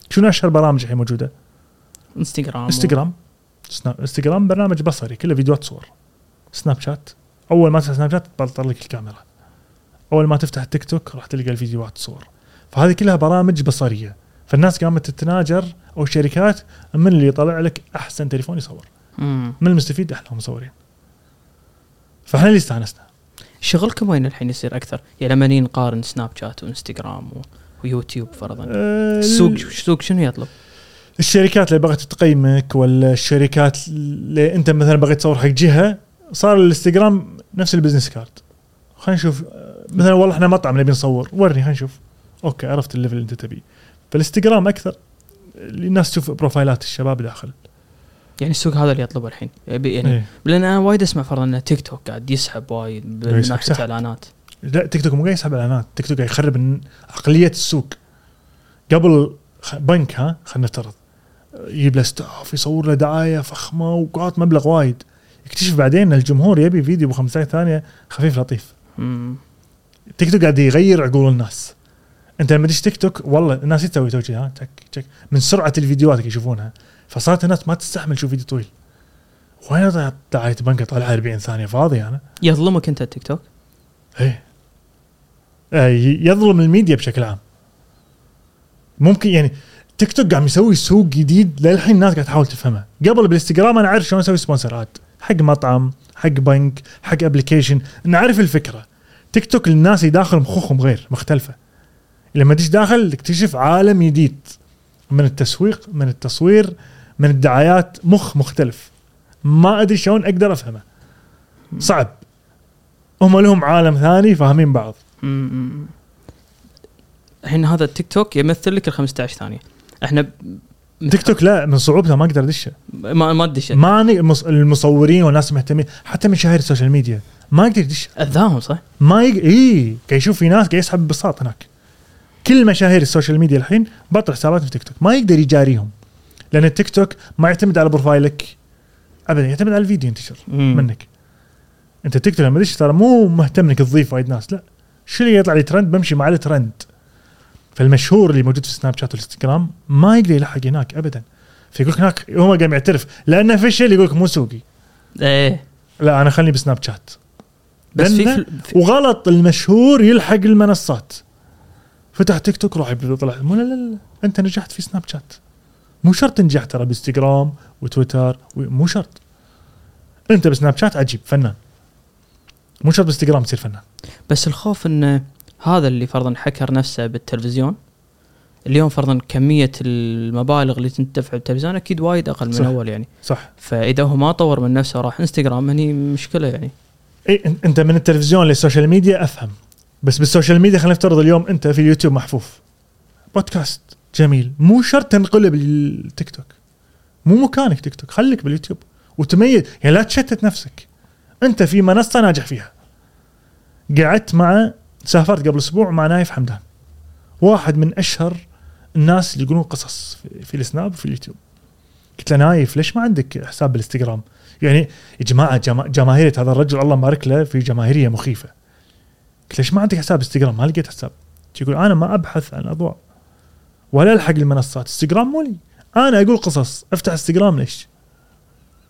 شنو أشهر برامج الحين موجودة؟ انستغرام انستغرام انستغرام برنامج بصري كله فيديوهات صور. سناب شات أول ما تفتح سناب شات تبطل لك الكاميرا. أول ما تفتح تيك توك راح تلقى الفيديوهات صور. فهذه كلها برامج بصرية. فالناس قامت تتناجر أو الشركات من اللي يطلع لك أحسن تليفون يصور. مم. من المستفيد إحنا مصورين. فإحنا اللي استانسنا. شغلكم وين الحين يصير أكثر؟ يعني لما نقارن سناب شات وإنستغرام و... ويوتيوب فرضا. أه، السوق السوق شنو يطلب؟ الشركات اللي بغت تقيمك ولا الشركات اللي أنت مثلا بغيت تصور حق جهة صار الإنستغرام نفس ال business card. خلينا نشوف آه، مثلا والله إحنا مطعم نبي نصور ورني خلينا نشوف. okay عرفت ال level اللي أنت تبيه. فالإنستغرام أكثر الناس تشوف بروفايلات الشباب داخل. يعني السوق هذا اللي يطلبه الحين. يعني إيه. لأن أنا وايد أسمع فرضا إن تيك توك قاعد يسحب وايد من يسحب ناحيه سحب. اعلانات لا تيك توك مو قاعد يسحب اعلانات تيك توك قاعد يخرب عقلية السوق. قبل بنك ها خلينا نفترض يجيب له staff يصور له دعاية فخمة وقاط مبلغ وايد. يكتشف بعدين إن الجمهور يبي فيديو ب 15 ثانية خفيف لطيف. مم. تيك توك قاعد يغير عقول الناس. أنت لما تدش تيك توك والله الناس تسوي توجيه ها تك تك. من سرعة الفيديوهات اللي يشوفونها فصارت الناس ما تستحمل تشوف فيديو طويل. وين دعاية بنك طالعها 40 ثانية فاضي أنا؟ يظلمك أنت التيك توك؟ إيه ي- يظلم الميديا بشكل عام. ممكن يعني تيك توك قاعد يسوي سوق جديد للحين الناس قاعد تحاول تفهمه. قبل بالإنستغرام أنا أعرف شلون أسوي سبونسرات حق مطعم حق بنك حق application نعرف الفكرة. تيك توك الناس اللي داخل مخوخهم غير مختلفة. لما تيجي داخل تكتشف عالم جديد. من التسويق من التصوير من الدعايات مخ مختلف. ما أدري شلون أقدر أفهمه. صعب. هم لهم عالم ثاني فاهمين بعض. الحين هذا التيك توك يمثل لك ال 15 ثانية. إحنا تيك توك لا من صعوبته ما أقدر أدشه. ما ما ادري ما ني- المص- المصورين والناس المهتمين حتى مشاهير السوشيال ميديا ما يقدر يدش. أذاهم صح؟ ما يق... إي قاعد يشوف في ناس قاعد يسحب ببساط هناك. كل مشاهير السوشيال ميديا الحين بطل حساباتهم في تيك توك. ما يقدر يجاريهم لأن التيك توك ما يعتمد على بروفايلك. ابدا يعتمد على الفيديو ينتشر. منك. أنت تيك توك لما تدش ترى مو مهتم إنك تضيف وايد ناس لا. شو اللي يطلع لي ترند؟ بمشي مع الترند. فالمشهور اللي موجود في سناب شات والانستغرام ما يقدر يلحق هناك ابدا. فيقول لك هناك هو قاعد يعترف لأنه فشل يقول لك مو سوقي. إيه. لا أنا خليني بسناب شات بس في, فل... وغلط المشهور يلحق المنصات. فتح تيك توك راح يطلع مو لا لا لا. أنت نجحت في سناب شات. مو شرط تنجح ترى بإنستغرام وتويتر مو شرط. أنت بسناب شات عجيب فنان. مو شرط بإنستغرام تصير فنان. بس الخوف إن هذا اللي فرضا حكر نفسه بالتلفزيون اليوم فرضا كمية المبالغ اللي تندفع بالتلفزيون أكيد وايد أقل من صح. أول يعني. صح. فإذا هو ما طور من نفسه وراح إنستغرام هني مشكلة يعني. اي أنت من التلفزيون للسوشيال ميديا أفهم. بس بالسوشيال ميديا خلينا نفترض اليوم أنت في اليوتيوب محفوف. بودكاست جميل. مو شرط تنقلب للتيك توك. مو مكانك تيك توك. خليك باليوتيوب. وتميز. يعني لا تشتت نفسك. أنت في منصة ناجح فيها. قعدت مع سافرت قبل أسبوع مع نايف حمدان. واحد من أشهر الناس اللي يقولون قصص في السناب وفي اليوتيوب. قلت له نايف ليش ما عندك حساب بالإنستغرام؟ يعني يا جماعة جما جماهيرية هذا الرجل الله مبارك له في جماهيرية مخيفة. قلت ليش ما عندك حساب إنستغرام؟ ما لقيت حساب. يقول أنا ما أبحث عن أضواء ولا ألحق المنصات. إنستغرام مو لي. أنا أقول قصص. أفتح إنستغرام ليش؟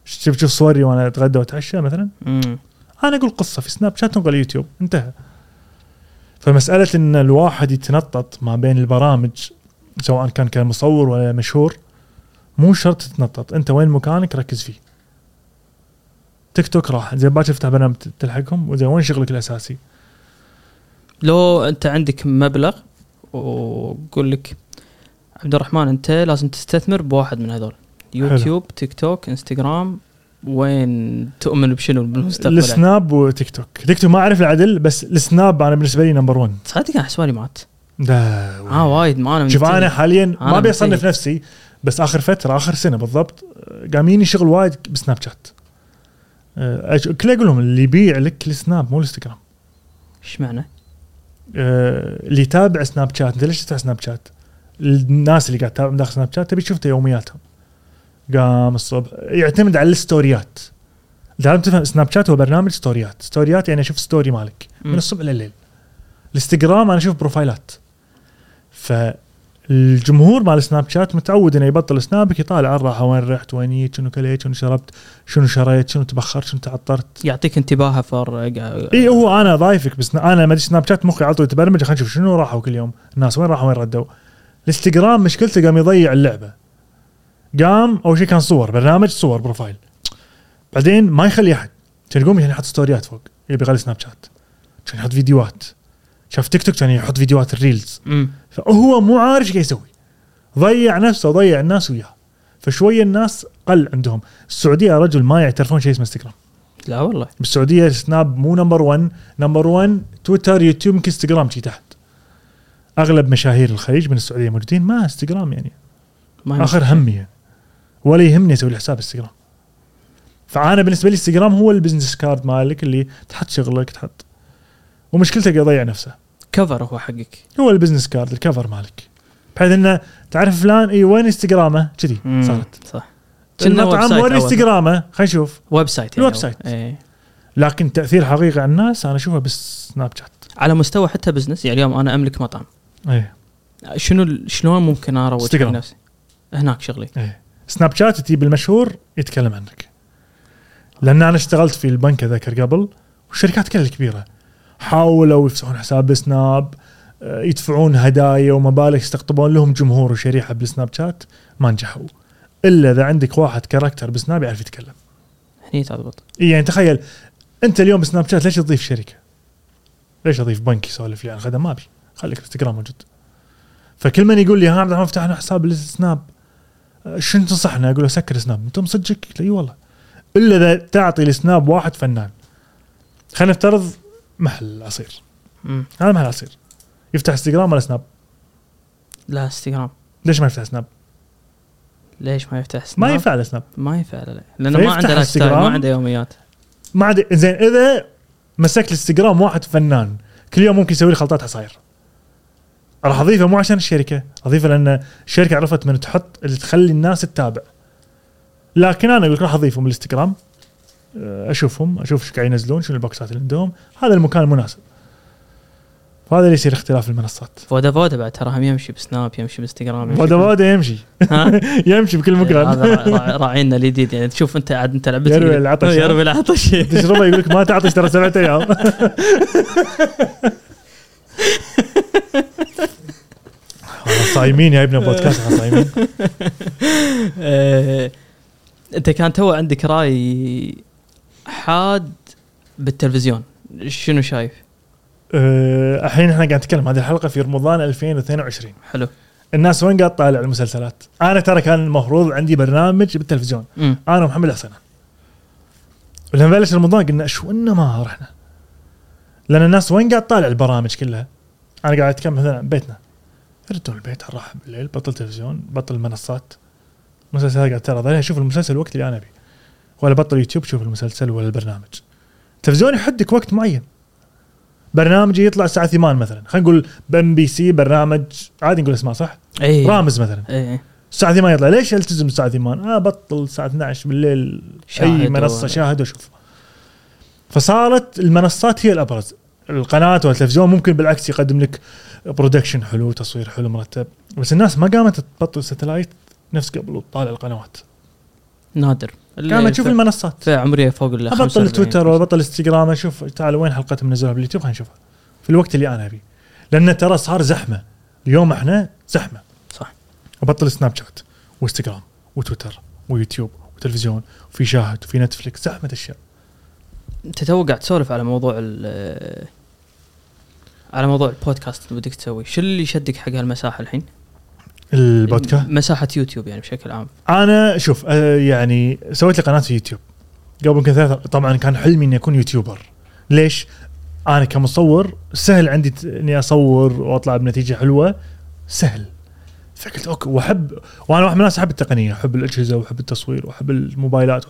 شوف شوف صوري وأنا أتغدى وأتعشى مثلا. امم أنا أقول قصة في سناب شات تنقل يوتيوب انتهى. فمسألة إن الواحد يتنطط ما بين البرامج سواء كان كمصور ولا مشهور مو شرط تتنطط. أنت وين مكانك ركز فيه. تيك توك راح. زين باكر تفتح برنامج تلحقهم. وزين وين شغلك الأساسي؟ لو أنت عندك مبلغ وقول لك عبد الرحمن أنت لازم تستثمر بواحد من هذول. يوتيوب تيك توك إنستغرام وين تؤمن بشنو؟ بالمستقبل؟ السناب وتيك توك. تيك توك ما أعرف العدل بس السناب أنا بالنسبة لي number 1 صدق أنا حسبالي مات. ده آه وايد. ما أنا شوف. أنا حاليا أنا ما ابي اصنف. نفسي بس آخر فترة آخر سنة بالضبط قام يجيني شغل وايد بسناب شات. كل أقول لهم اللي يبيع لك السناب مو الإنستغرام إيش معنى؟ آه، اللي يتابع سناب شات أنت ليش تفتح سناب شات؟ الناس اللي قاعد تتابع داخل سناب شات تبي تشوف يومياتهم قام الصبح يعتمد على الستوريات لازم تفهم سناب شات هو برنامج ستوريات ستوريات يعني أشوف ستوري مالك من. الصبح لليل الإنستغرام أنا أشوف profile ات فالجمهور مال سناب شات متعود إنه يبطل سنابك يطالع راح وين رحت وين جيت شنو كليت شنو شربت شنو شريت شنو تبخرت شنو تعطرت. يعطيك انتباهه فر إي هو أنا ضايفك بس أنا ما أدري سناب شات مخي على طول يتبرمج خلينا نشوف شنو راحوا كل يوم الناس وين راحوا وين ردوا. الانستغرام مشكلته قام يضيع اللعبة. قام أول شيء كان صور برنامج صور profile. بعدين ما يخلي أحد. يعني يحط ستوريات فوق يبي يغلي سناب شات. كان يحط فيديوهات. شاف تيك توك كان يحط فيديوهات ال reels. فهو مو عارف إيش يسوي. ضيع نفسه وضيع الناس وياه. فشويه الناس قل عندهم. السعودية رجل ما يعترفون شيء اسمه انستغرام لا والله. بالسعودية سناب مو number 1 number 1 تويتر يوتيوب يمكن انستغرام شي تحت. أغلب مشاهير الخليج من السعودية موجودين ما انستغرام يعني. ما آخر همي يعني. ولا يهمني أسوي حساب انستغرام فأنا بالنسبة لي انستغرام هو ال business card مالك اللي تحط شغلك تحط. ومشكلته يضيع نفسه. cover هو حقك. هو ال business card ال cover مالك. بحيث إنه تعرف فلان اي وين إنستغرامه؟ كذي. صارت. صح. المطعم وين. إنستغرامه خلينا نشوف. website ال website. إيه. لكن تأثير حقيقي على الناس أنا أشوفه بالسناب شات. على مستوى حتى business يعني اليوم أنا أملك مطعم. إيه. شنو شلون ممكن أروج. نفسي؟ هناك شغلي. إيه. سناب شات تجيب المشهور يتكلم عنك. لأن أنا اشتغلت في البنك اذكر قبل والشركات كلها الكبيره حاولوا يفتحون حساب بسناب آه، يدفعون هدايا ومبالغ يستقطبون لهم جمهور وشريحة بالسناب شات ما نجحوا. إلا إذا عندك واحد character بسناب يعرف يتكلم. هني تضبط. إيه يعني تخيل أنت اليوم بسناب شات ليش تضيف شركة؟ ليش أضيف بنك يسولف لي؟ عن خدمه ما أبي. خليك إنستغرام موجود. فكل من يقول لي ها عبد الرحمن فتحنا حساب السناب أه، شنو تنصحنا؟ أقول له سكر سناب. أنت مصدقك؟ إي والله. إلا إذا تعطي السناب واحد فنان. خلينا نفترض محل عصير مم. هذا محل عصير يفتح انستغرام ولا سناب؟ لا انستغرام ليش ما يفتح سناب؟ ليش ما يفتح ما سناب؟ ينفع له سناب ما ينفع لا لا لأنه ما عنده lifestyle ما. عنده يوميات ما عاد زين إذا مسكت الانستغرام واحد فنان كل يوم ممكن يسوي لي خلطات عصاير راح أضيفه مو عشان الشركة أضيفه لأن الشركة عرفت من تحط اللي تخلي الناس تتابع لكن أنا أقول لك راح اضيفهم بالانستغرام أه، أشوفهم أشوف إيش قاعد ينزلون شنو البوكسات اللي عندهم. هذا المكان المناسب. وهذا اللي يصير اختلاف المنصات. فودا فودا بعد ترى هم يمشي بسناب يمشي بإنستغرام فودا فودا يمشي؟ [laughs] يمشي بكل هذا مكان. را- راعينا الجديد. يعني تشوف أنت عاد أنت لعبتك يروي العطش. يروي العطش. [laughs] تشربه يقول لك ما تعطش ترى سبعة أيام. [laughs] صايمين يا ابن بودكاست صايمين. آه، أنت كان تو عندك رأي حاد بالتلفزيون شنو شايف؟ أه، الحين إحنا قاعد نتكلم هذه الحلقة في رمضان 2022 حلو. الناس وين قاعد تطالع المسلسلات؟ أنا ترى كان المفروض عندي برنامج بالتلفزيون. امم أنا ومحمد حسن ولما بلش رمضان قلنا شو إنه ما رحنا لأن الناس وين قاعد تطالع البرامج كلها؟ أنا قاعد أتكلم مثلا بيتنا. ردوا البيت راح بالليل بطل تلفزيون بطل المنصات. مسلسلات قاعد ترى أشوف المسلسل الوقت اللي أنا أبي. ولا بطل يوتيوب شوف المسلسل ولا البرنامج. التلفزيون يحدك وقت معين. برنامج يطلع الساعة 8 مثلا. خلينا نقول بام بي سي برنامج عادي نقول اسمه صح؟ اي رامز مثلا. اي الساعة 8 يطلع. ليش التزم الساعة 8 آه بطل الساعة 12 بالليل أي منصة و- شاهد واشوف فصارت المنصات هي الأبرز. القناة والتلفزيون ممكن بالعكس يقدم لك production حلو تصوير حلو مرتب. بس الناس ما قامت تبطل satellite نفس قبل وتطالع القنوات. نادر. قام أشوف في- المنصات. فئه عمريه فوق ال أبطل 45. تويتر وأبطل إنستغرام أشوف تعال وين حلقه منزلها باليوتيوب خلينا نشوفها. في الوقت اللي أنا ابيه لأن ترى صار زحمة. اليوم إحنا زحمة. صح. أبطل سناب شات وإنستغرام وتويتر ويوتيوب وتلفزيون وفي شاهد وفي نتفلكس زحمة اشياء أنت تو قاعد تسولف على موضوع ال على موضوع البودكاست اللي بدك تسوي شو اللي يشدك حق هالمساحة الحين؟ البودكاست؟ مساحة يوتيوب يعني بشكل عام. أنا شوف آه يعني سويت لي قناة في يوتيوب. قبل يمكن ثلاثة طبعا كان حلمي إني أكون YouTuber. ليش؟ أنا كمصور سهل عندي إني أصور وأطلع بنتيجة حلوة سهل. فقلت okay وأحب وأنا واحد من الناس أحب التقنية أحب الأجهزة وأحب التصوير وأحب الموبايلات.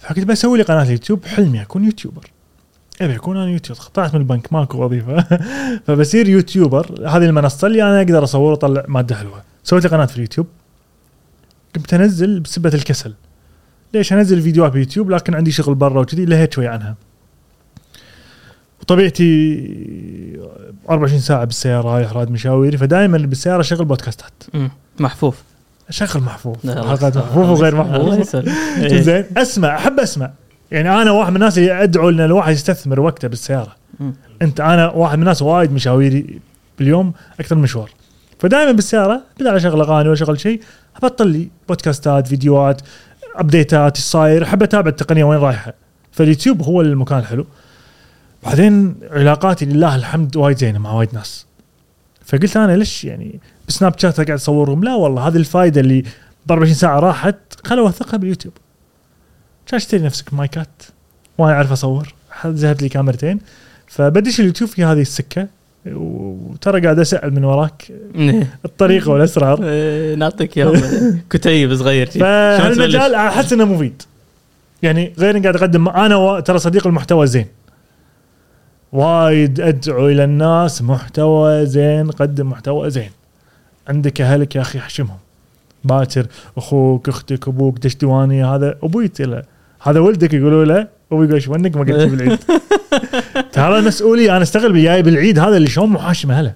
فقلت بسوي لي قناة يوتيوب حلمي أكون YouTuber. ابي اكون أنا YouTuber طلعت من البنك ماكو وظيفه فبصير YouTuber هذه المنصه اللي أنا أقدر اصور واطلع ماده حلوة سويت لي قناه في اليوتيوب كنت انزل بسبه الكسل ليش انزل فيديوهات بيوتيوب لكن عندي شغل برا وكذي لهيت شوي عنها وطبيعتي 24 ساعه بالسياره رايح راد مشاويري فدائما بالسياره اشغل بودكاستات. محفوف اشغل محفوظ لا، حلقات محفوظ وغير. إيه. زين اسمع احب اسمع يعني أنا واحد من الناس اللي أدعو إن الواحد يستثمر وقته بالسيارة. مم. أنت أنا واحد من الناس وايد مشاويري باليوم أكثر من مشوار. فدائما بالسيارة بدل اشغل أغاني ولا اشغل شيء أبطل لي بودكاستات فيديوهات update ات إيش صاير أحب أتابع التقنية وين رايحة. فاليوتيوب هو المكان الحلو بعدين علاقاتي لله الحمد وايد زينة مع وايد ناس. فقلت أنا ليش يعني بسناب شات قاعد أصورهم؟ لا والله هذه الفائده اللي ب 24 ساعة راحت خلوا اوثقها باليوتيوب. كان اشتري نفسك مايكات وأنا أعرف أصور. زهبت لي كاميرتين. فبدش اليوتيوب في هذه السكة. وترى قاعد أسأل من وراك. إيه. الطريقة والاسرار [laughs] إيه، نعطيك يلا كتيب صغير. فهالمجال أحس إنه مفيد. يعني غير قاعد أقدم أنا و... ترى صديق المحتوى زين. وايد أدعو إلى الناس محتوى زين قدم محتوى زين. عندك أهلك يا أخي احشمهم. باكر أخوك أختك أبوك دش ديواني هذا أبوي له هذا ولدك يقولوا له أبوي يقول إيش ونك ما قلت بالعيد. [laughs] ترى مسؤولي أنا استغرب جاي بالعيد هذا اللي شلون محاشم اهله.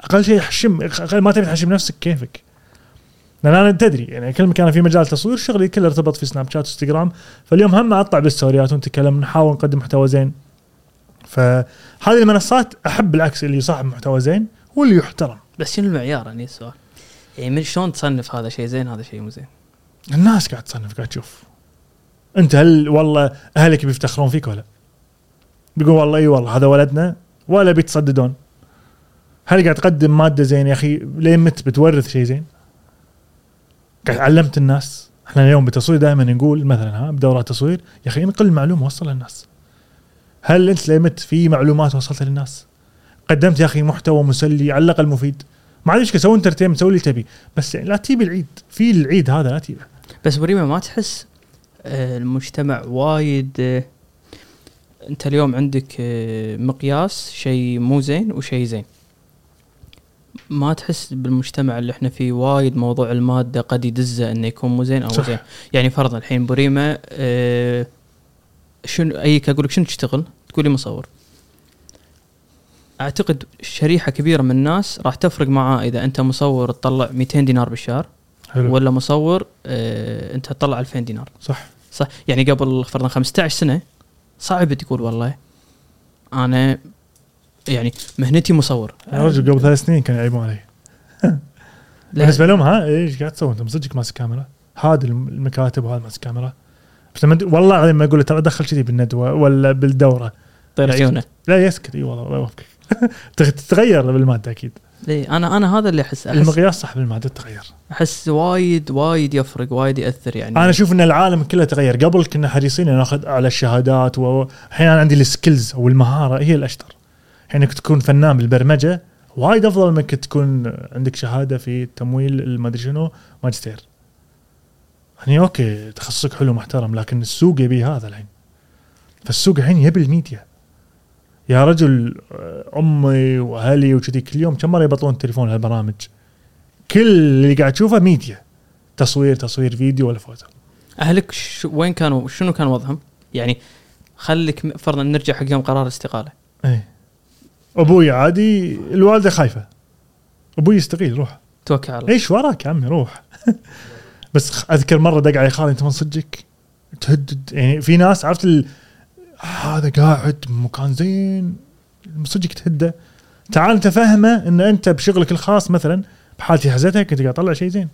أقل شيء حشم أقل ما تبي تحشم نفسك كيفك. لأن أنا تدري يعني كل مكان في مجال تصوير شغلي كله ارتبط في سناب شات وانستغرام فاليوم هم اطلع بالستوريات ونتكلم نحاول نقدم محتوى زين. فهذه المنصات أحب بالعكس اللي صاحب محتوى زين واللي يحترم. بس شنو المعيار يعني السؤال؟ يعني من شلون تصنف هذا شيء زين هذا شيء مو زين؟ الناس قاعد تصنف قاعد تشوف. أنت هل والله أهلك بيفتخرون فيك ولا؟ بيقول والله إي والله هذا ولدنا ولا بيتصددون. هل قاعد تقدم مادة زين يا أخي؟ لين مت بتورث شيء زين؟ قاعد علمت الناس. إحنا اليوم بالتصوير دائما نقول مثلا ها بدورات تصوير يا أخي انقل المعلومه وصلها للناس. هل أنت لين مت في معلومات وصلتها للناس؟ قدمت يا أخي محتوى مسلي على الأقل مفيد. مشكله سوي entertainment سوي اللي تبي بس يعني لا تجيب العيد. في العيد هذا لا تجيبه بس بريمة ما تحس المجتمع وايد آه، انت اليوم عندك آه، مقياس شيء مو زين وشيء زين. ما تحس بالمجتمع اللي إحنا فيه وايد موضوع المادة قد يدزه انه يكون مو زين أو صح. زين؟ يعني فرضا الحين بريمه آه، شنو ايك أقول لك شنو تشتغل؟ تقولي مصور. أعتقد شريحة كبيرة من الناس راح تفرق معاه إذا أنت مصور تطلع 200 دينار بالشهر. حلو. ولا مصور آه انت تطلع 2000 دينار. صح. صح. يعني قبل فرضا 15 سنة صعب تقول والله أنا يعني مهنتي مصور. يا رجل قبل ثلاث سنين كانوا يعيبون علي. [laughs] بالنسبة لهم ها إيش قاعد تسوي انت مصدقك ماسك كاميرا. هذا الم- المكاتب وهذا ماسك كاميرا. بس لما والله العظيم ما أقول له ترى دخل كذي بالندوة ولا بالدورة. طير عيونه. لا يسكت. إي والله الله يوفقك. [laughs] تغ- تتغير بالمادة أكيد. ليه أنا أنا هذا اللي أحس أحس, المقياس صح بالماده تتغير أحس وايد وايد يفرق وايد يأثر يعني. أنا أشوف إن العالم كله تغير. قبل كنا حريصين ناخذ اعلى الشهادات والحين أنا عندي ال skills أو المهاره هي الأشطر. الحين إنك تكون فنان بالبرمجة وايد أفضل إنك تكون عندك شهادة في التمويل المدري شنو ماجستير. يعني okay تخصصك حلو محترم لكن السوق يبي هذا الحين. فالسوق الحين يبي الميديا. يا رجل أمي وأهلي وكذي كل يوم كم مرة يبطلون التليفون هالبرامج كل اللي قاعد تشوفه ميديا تصوير تصوير فيديو ولا فوتو. أهلك ش... وين كانوا شنو كان وضعهم؟ يعني خليك فرضا نرجع حق يوم قرار الاستقالة. إيه. أبوي عادي الوالدة خايفة. أبوي يستقيل روح. توكل على الله. إيش وراك يا عمي؟ روح. [laughs] بس أذكر مرة دق علي خالي أنت من صدقك؟ تهدد. يعني في ناس عرفت. هذا قاعد بمكان زين. من صدقك تهده تعال انت فهمه إن أنت بشغلك الخاص مثلا بحالتي حزتها كنت قاعد اطلع شيء زين.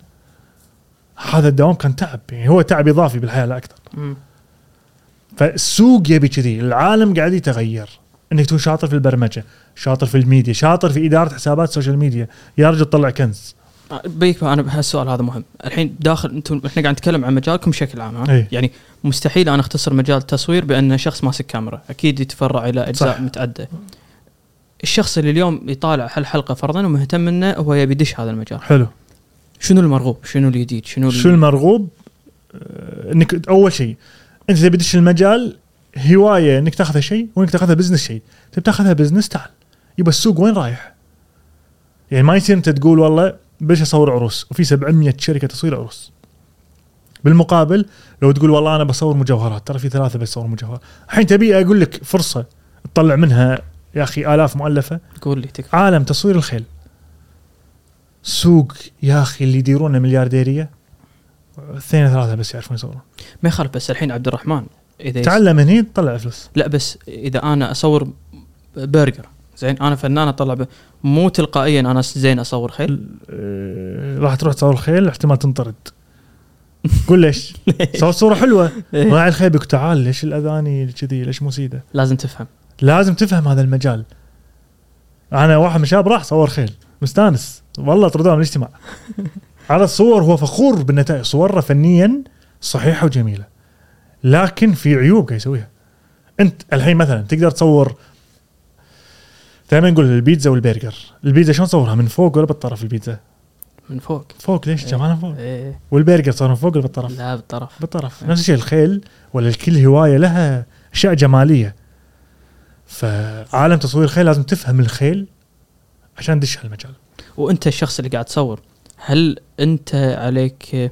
هذا الدوام كان تعب. يعني هو تعب إضافي بالحياة لا أكثر. فالسوق يبي كذي. العالم قاعد يتغير. إنك تكون شاطر في البرمجة شاطر في الميديا شاطر في إدارة حسابات ال social media يا رجل طلع كنز. أبيك أنا بهالسؤال هذا مهم. الحين داخل أنتم إحنا قاعد نتكلم عن مجالكم بشكل عام ها؟ إيه. يعني مستحيل أنا أختصر مجال التصوير بأن شخص ماسك كاميرا. أكيد يتفرع إلى أجزاء صح. متعددة. الشخص اللي اليوم يطالع هالحلقة فرضا ومهتم إنه هو يبي يدش هذا المجال. حلو. شنو المرغوب؟ شنو الجديد شنو شو المرغوب؟ آه، إنك أول شيء أنت تبي تدش المجال هواية إنك تاخذها شيء وإنك تاخذها business شيء. تبي تاخذها business تعال. يبقى السوق وين رايح؟ يعني ما يصير أنت تقول والله بلش أصور عروس. وفي 700 شركة تصوير عروس. بالمقابل لو تقول والله أنا بصور مجوهرات ترى في ثلاثة بيصوروا مجوهرات. الحين تبي أقول لك فرصة تطلع منها يا أخي آلاف مؤلفة؟ قول لي تكفى عالم تصوير الخيل. سوق يا أخي اللي يديرونه مليارديرية. اثنين ثلاثة بس يعرفون يصورون. ما يخالف بس الحين عبد الرحمن إذا تعلم هني تطلع فلوس. لا بس إذا أنا أصور برجر زين أنا فنان أطلع ب... مو تلقائيا أنا زين أصور خيل؟ آه، راح تروح تصور خيل احتمال تنطرد. قول [laughs] ليش؟ صور صورة حلوة. راعي الخيل بيقول تعال ليش الأذاني كذي؟ ليش مو سيدة؟ لازم تفهم. لازم تفهم هذا المجال. أنا واحد من الشباب راح صور خيل. مستانس. والله طردوه من الاجتماع. [laughs] على الصور هو فخور بالنتائج. صوره فنيا صحيحة وجميلة. لكن في عيوب قاعد يسويها. أنت الحين مثلا تقدر تصور دائما نقول البيتزا والبرجر. البيتزا شلون تصورها من فوق ولا بالطرف البيتزا؟ من فوق. فوق ليش؟ إيه. جمالها فوق. إيه. والبرجر تصورها من فوق ولا بالطرف؟ لا بالطرف. بالطرف. نفس الشيء الخيل ولا الكل هواية لها أشياء جمالية. فعالم تصوير الخيل لازم تفهم الخيل عشان تدش هالمجال. وأنت الشخص اللي قاعد تصور هل أنت عليك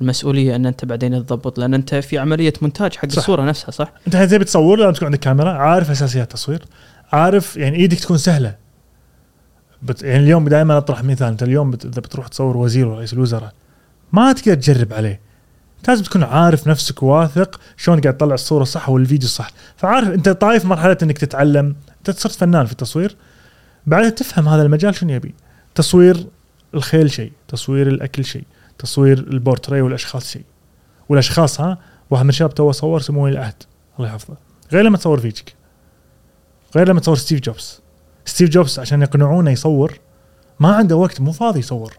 المسؤولية أن أنت بعدين تضبط؟ لأن أنت في عملية مونتاج حق صح. الصورة نفسها صح؟ أنت الحين تبي تصور لازم تكون عندك كاميرا عارف أساسيات التصوير. عارف يعني إيدك تكون سهلة. بت يعني اليوم دائما أطرح مثال أنت اليوم بت... إذا بتروح تصور وزير ورئيس الوزراء ما تقدر تجرب عليه. لازم تكون عارف نفسك واثق شلون قاعد تطلع الصورة الصح والفيديو الصح. فعارف أنت طايف مرحلة إنك تتعلم. أنت صرت فنان في التصوير. بعدها تفهم هذا المجال شنو يبي. تصوير الخيل شيء تصوير الأكل شيء تصوير البورتري والأشخاص شيء. والأشخاص ها واحد من الشباب تو صور سمو ولي العهد. الله يحفظه. غير لما تصور فيجك غير لما تصور ستيف جوبز. ستيف جوبز عشان يقنعونه يصور ما عنده وقت مو فاضي يصور.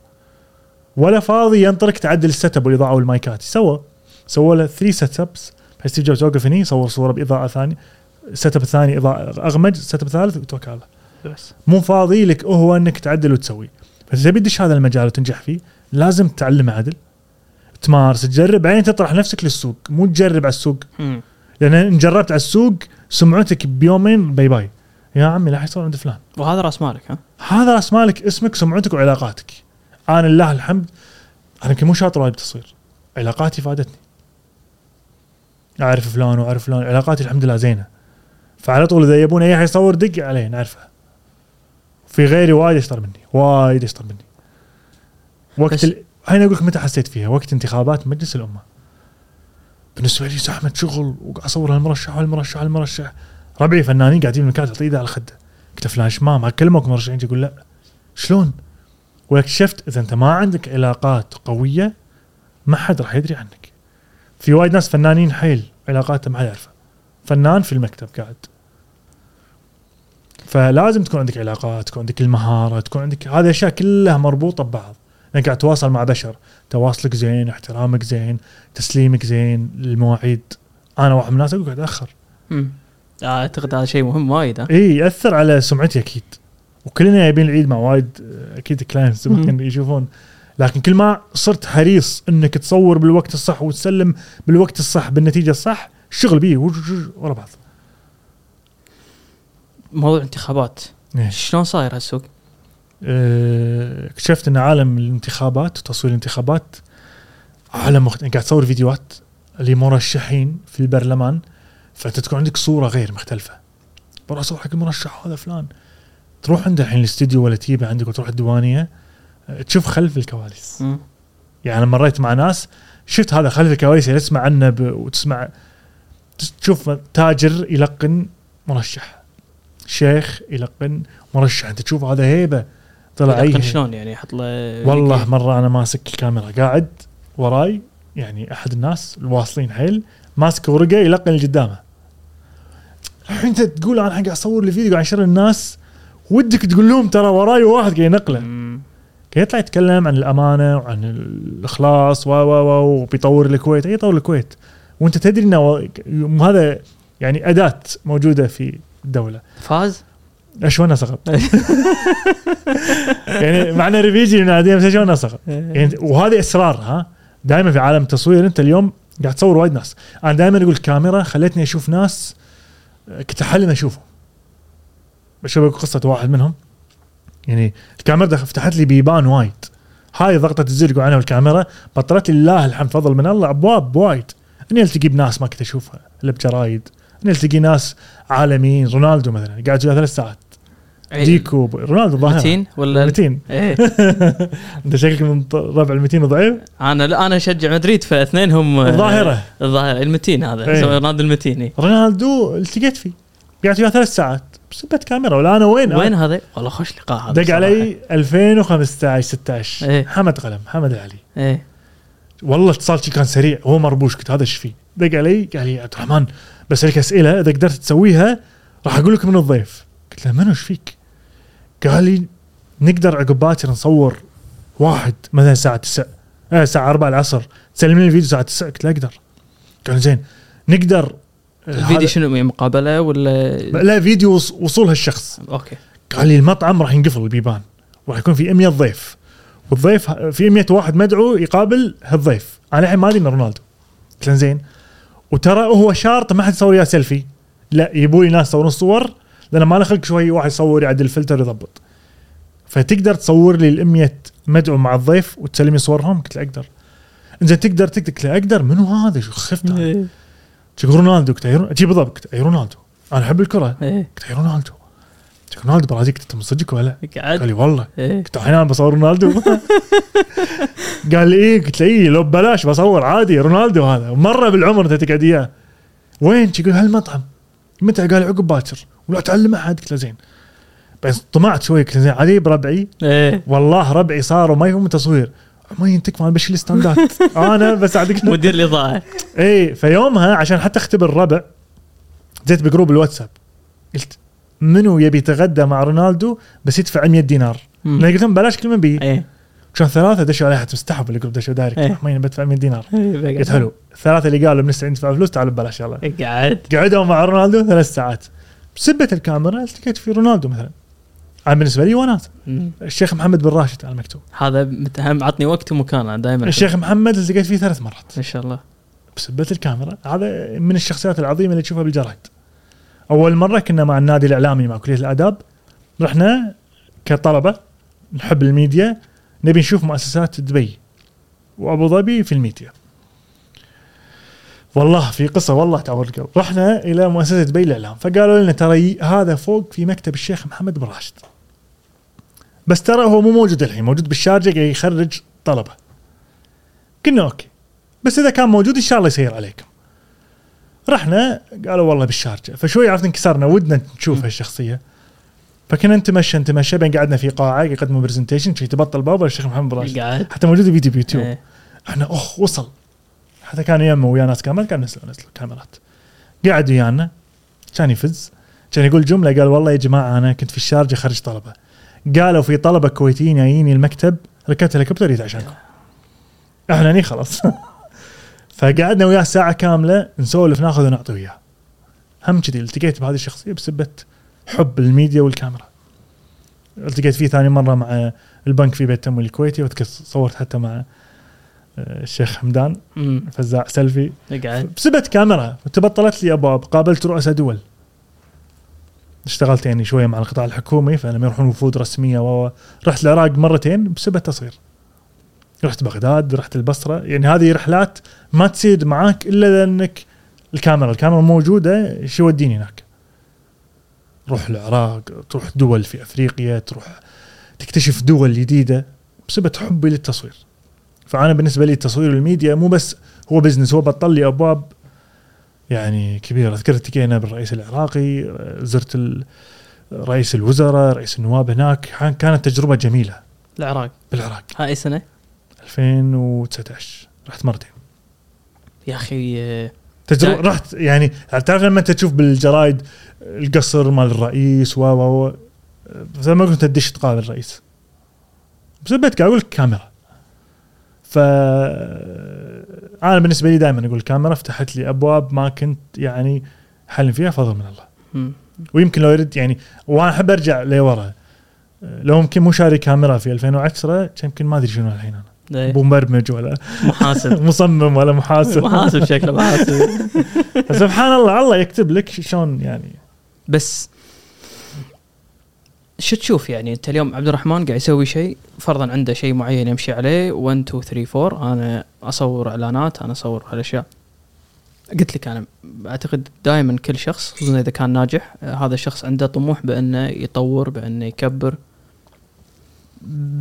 ولا فاضي ينطرك تعدل ال setup والاضاءه والمايكات سوى. سوى له 3 setups ستيف جوبز وقف هني يصور صورة بإضاءة ثانية. ال setup الثاني إضاءة أغمج ال setup الثالث وتوكل. على بس. مو فاضي لك هو إنك تعدل وتسوي. فاذا تبي تدش هذا المجال وتنجح فيه لازم تتعلم عدل. تمارس تجرب. بعدين تطرح نفسك للسوق. مو تجرب على السوق. لأن إن جربت على السوق سمعتك بيومين bye bye يا عمي لا يصير عند فلان. وهذا رأس مالك ها؟ هذا رأس مالك اسمك سمعتك وعلاقاتك. أنا لله الحمد. أنا يمكن مو شاطر وايد بالتصوير علاقاتي فادتني. أعرف فلان وأعرف فلان. علاقاتي الحمد لله زينة. فعلى طول إذا يبون أي احد يصور دق عليه نعرفه في غيري وايد اشطر مني. وايد اشطر مني. وقت بس- ال... هاي أقول لك متى حسيت فيها؟ وقت انتخابات مجلس الأمة. بالنسبة لي زحمة شغل وأصور هالمرشح والمرشح والمرشح ربعي فنانين قاعدين بالمكاتب حط ايده على خده قلت فلان شمام أكلمك مرشحين يقول لا شلون؟ واكتشفت إذا أنت ما عندك علاقات قوية ما حد راح يدري عنك. في وايد ناس فنانين حيل علاقاته ما حد يعرفها. فنان في المكتب قاعد. فلازم تكون عندك علاقات، تكون عندك المهارة، تكون عندك هذه أشياء كلها مربوطة ببعض. لانك قاعد تتواصل مع بشر، تواصلك زين، احترامك زين، تسليمك زين، المواعيد. أنا واحد من الناس أقول قاعد اتاخر. آه، أعتقد هذا شيء مهم وايد؟ إي يأثر على سمعتي أكيد وكلنا يبين العيد مع وايد آه، أكيد clients. يشوفون لكن كل ما صرت حريص إنك تصور بالوقت الصح وتسلم بالوقت الصح بالنتيجة الصح الشغل بيه ورا بعض موضوع انتخابات إيه. شلون صاير هالسوق؟ آه، اكتشفت إن عالم الانتخابات وتصوير الانتخابات عالم مخت... قاعد تصور فيديوهات لمرشحين في البرلمان فأنت تكون عندك صورة غير مختلفة. اصور حق المرشح هذا فلان. تروح عنده الحين الاستديو ولا تجيبه عندك وتروح الديوانية آه، تشوف خلف الكواليس. يعني أنا مريت مع ناس شفت هذا خلف الكواليس اللي تسمع عنه ب... وتسمع تشوف تاجر يلقن مرشح شيخ يلقن مرشح أنت تشوف هذا هيبة. طلع أي شلون يعني يحط له والله مرة أنا ماسك الكاميرا قاعد وراي يعني أحد الناس الواصلين حيل ماسك ورقة يلقن اللي قدامه. الحين أنت تقول أنا قاعد أصور لي فيديو قاعد انشر الناس ودك تقول لهم ترى وراي واحد قاعد ينقله. كان يطلع يتكلم عن الأمانة وعن الإخلاص و و و وبيطور الكويت اي يطور الكويت. وأنت تدري إنه هذا يعني أداة موجودة في الدولة. فاز؟ اشوانا سقط؟ [laughs] يعني معنا ريفيجي ينادي بس اشوانا سقط؟ يعني وهذه اسرار ها؟ دائما في عالم التصوير أنت اليوم قاعد تصور وايد ناس. أنا دائما أقول الكاميرا خلتني أشوف ناس كنت احلم أشوفهم. بشوف قصة واحد منهم. يعني الكاميرا فتحت لي بيبان وايد. هاي ضغطة الزر عنها الكاميرا بطلت لي الله الحمد فضل من الله أبواب وايد. أني التقي بناس ما كنت أشوفها الا بجرايد أني التقي ناس عالميين رونالدو مثلا قاعد ثلاث ساعات. ديكو رونالدو ظاهر متين ولا متين إيه. [laughs] أنت شكلك من ربع المتين وضعيف. أنا لا أنا أشجع مدريد فاثنين هم الظاهره الظاهره المتين هذا. سوى رونالدو المتين إيه. رونالدو التقيت فيه قعدت وياه ثلاث ساعات. بسبة كاميرا. ولا أنا وين؟ وين هذا؟ والله خوش لقاء هذا دق. علي 2015 16 إيه. حمد قلم حمد العلي إيه. والله اتصال كان سريع. هو مربوش. قلت هذا إيش فيه دق علي قال لي عبد الرحمن بسالك أسئلة إذا قدرت تسويها راح أقول لك من الضيف. قلت له منو إيش فيك؟ قال لي نقدر عقب باكر نصور واحد مثلا الساعة 9 آه الساعة 4 العصر. تسلم لي الفيديو الساعة 9 قلت له أقدر. قال زين نقدر آه، الفيديو شنو مقابلة ولا؟ لا فيديو وص- وصول هالشخص أوكي. قال لي المطعم راح ينقفل البيبان وراح يكون في 100 ضيف. والضيف في 100 واحد مدعو يقابل هالضيف. أنا الحين ما أدري رونالدو. قلت زين. وترى هو شرط ما حد يصور وياه سيلفي. لا يبوا لي ناس يصورون صور لأن ما خلق شوي واحد يصور يعدل الفلتر يضبط. فتقدر تصور لي ال 100 مدعو مع الضيف وتسلمي صورهم؟ قلت له أقدر. زين تقدر؟ تقدر قلت له أقدر. منو هذا؟ شو خفت قلت له رونالدو؟ قلت جي بالضبط قلت اي رونالدو؟ أنا أحب الكرة. إيه. قلت أي رونالدو؟ قلت رونالدو برازيل قلت له من صدقك ولا قال لي والله. إيه. قلت له الحين أنا بصور رونالدو؟ [laughs] قال لي إيه؟ قلت له إيه؟ لو ببلاش بصور عادي. رونالدو هذا. مرة بالعمر انت تقعد إياه. وين؟ يقول هالمطعم. متى؟ قال عقب باكر. ولا تعلم أحد قلت له زين. بس طمعت شوي قلت له زين. علي بربعي إيه. والله ربعي صاروا ما يفهمون تصوير. عمين تكفى أنا بشيل الستاندات أنا بساعدك مدير الإضاءة. اي فيومها عشان حتى أختبر الربع زيت بجروب الواتساب. قلت منو يبي يتغدى مع رونالدو بس يدفع 100 دينار. لأن قلت لهم بلاش كل من بي. إيه. كان ثلاثة دشوا علي حتى مستحب الجروب دشوا دايركت. إيه. حمين بدفع 100 دينار. إيه، قلت حلو. الثلاثه اللي قالوا بنستعين ندفع فلوس تعالوا ببلاش يلا. قاعد قعدوا مع رونالدو ثلاث ساعات. بسبة الكاميرا التقيت في رونالدو مثلا. أنا بالنسبة لي وناس مم. الشيخ محمد بن راشد على المكتوب. هذا متهم عطني وقت ومكان دائما الشيخ محمد التقيت فيه ثلاث مرات. ان شاء الله. بسبة الكاميرا. هذا من الشخصيات العظيمة اللي تشوفها بالجرايد. أول مرة كنا مع النادي الإعلامي مع كلية الآداب. رحنا كطلبة نحب الميديا نبي نشوف مؤسسات دبي. وأبو ظبي في الميديا. والله في قصة والله تعور القلب. رحنا إلى مؤسسة دبي للاعلام فقالوا لنا ترى هذا فوق في مكتب الشيخ محمد بن راشد. بس ترى هو مو موجود الحين موجود بالشارجة قاعد يخرج طلبه. قلنا أوكي بس إذا كان موجود إن شاء الله يسير عليكم. رحنا قالوا والله بالشارجة. فشوي عرفت انكسرنا ودنا نشوف هالشخصية. فكنا نتمشى نتمشى بين قعدنا في قاعة يقدموا برزنتيشن شي تبطل بابا الشيخ محمد بن راشد؟ حتى موجود فيديو بيوتيوب. إيه. إحنا اوه وصل. حتى كان يمه ويا ناس كاميرات كان نسلوا نسلوا كاميرات قعد ويانا. كان يفز. كان يقول جملة قال والله يا جماعة أنا كنت في الشارجة خرج طلبة. قالوا في طلبة كويتيين جايين المكتب ركبت هليكوبتر جيت عشانكم. إحنا هني خلاص. [laughs] فقعدنا وياه ساعة كاملة نسولف ناخذ ونعطي وياه. هم كذي التقيت بهذه الشخصية بسبة حب الميديا والكاميرا. التقيت فيه ثاني مرة مع البنك في بيت التمويل الكويتي وأذكر صورت حتى مع الشيخ حمدان. فزاع سيلفي قاعد بسبة كاميرا. تبطلت لي أبواب. قابلت رؤساء دول. اشتغلت يعني شوية مع القطاع الحكومي فلما يروحون وفود رسمية. و رحت العراق مرتين بسبة تصوير رحت بغداد رحت البصرة. يعني هذه رحلات ما تصير معاك إلا لأنك الكاميرا. الكاميرا موجودة شو يوديني هناك؟ روح العراق تروح دول في أفريقيا تروح تكتشف دول جديدة بسبة حبي للتصوير. فأنا بالنسبة لي تصوير الميديا مو بس هو business هو بطل لي أبواب يعني كبيرة. أذكر التقينا بالرئيس العراقي زرت رئيس الوزراء رئيس النواب هناك. كانت تجربة جميلة. العراق. بالعراق. هاي سنه 2019 رحت مرتين. يا أخي تجربه جاي. رحت يعني تعرف لما أنت تشوف بالجرايد القصر مال الرئيس و و و زي ما قلت تدش تقابل الرئيس. بس بيتك أقول لك كاميرا. ف أنا بالنسبة لي دائما أقول الكاميرا فتحت لي أبواب ما كنت يعني حلم فيها فضل من الله. ويمكن لو يرد يعني وأنا أحب أرجع لورا. لو يمكن مو شاري كاميرا في 2010 كان يمكن ما أدري شنو الحين أنا. إيه. مو مبرمج ولا محاسب. [laughs] مصمم ولا محاسب. محاسب شكله [laughs] محاسب. سبحان الله الله يكتب لك شلون يعني. بس شو تشوف يعني؟ أنت اليوم عبد الرحمن قاعد يسوي شيء فرضا عنده شيء معين يمشي عليه 1 2 3 4 أنا أصور إعلانات أنا أصور هالأشياء. قلت لك أنا أعتقد دائما كل شخص خصوصا إذا كان ناجح هذا الشخص عنده طموح بأنه يطور بأنه يكبر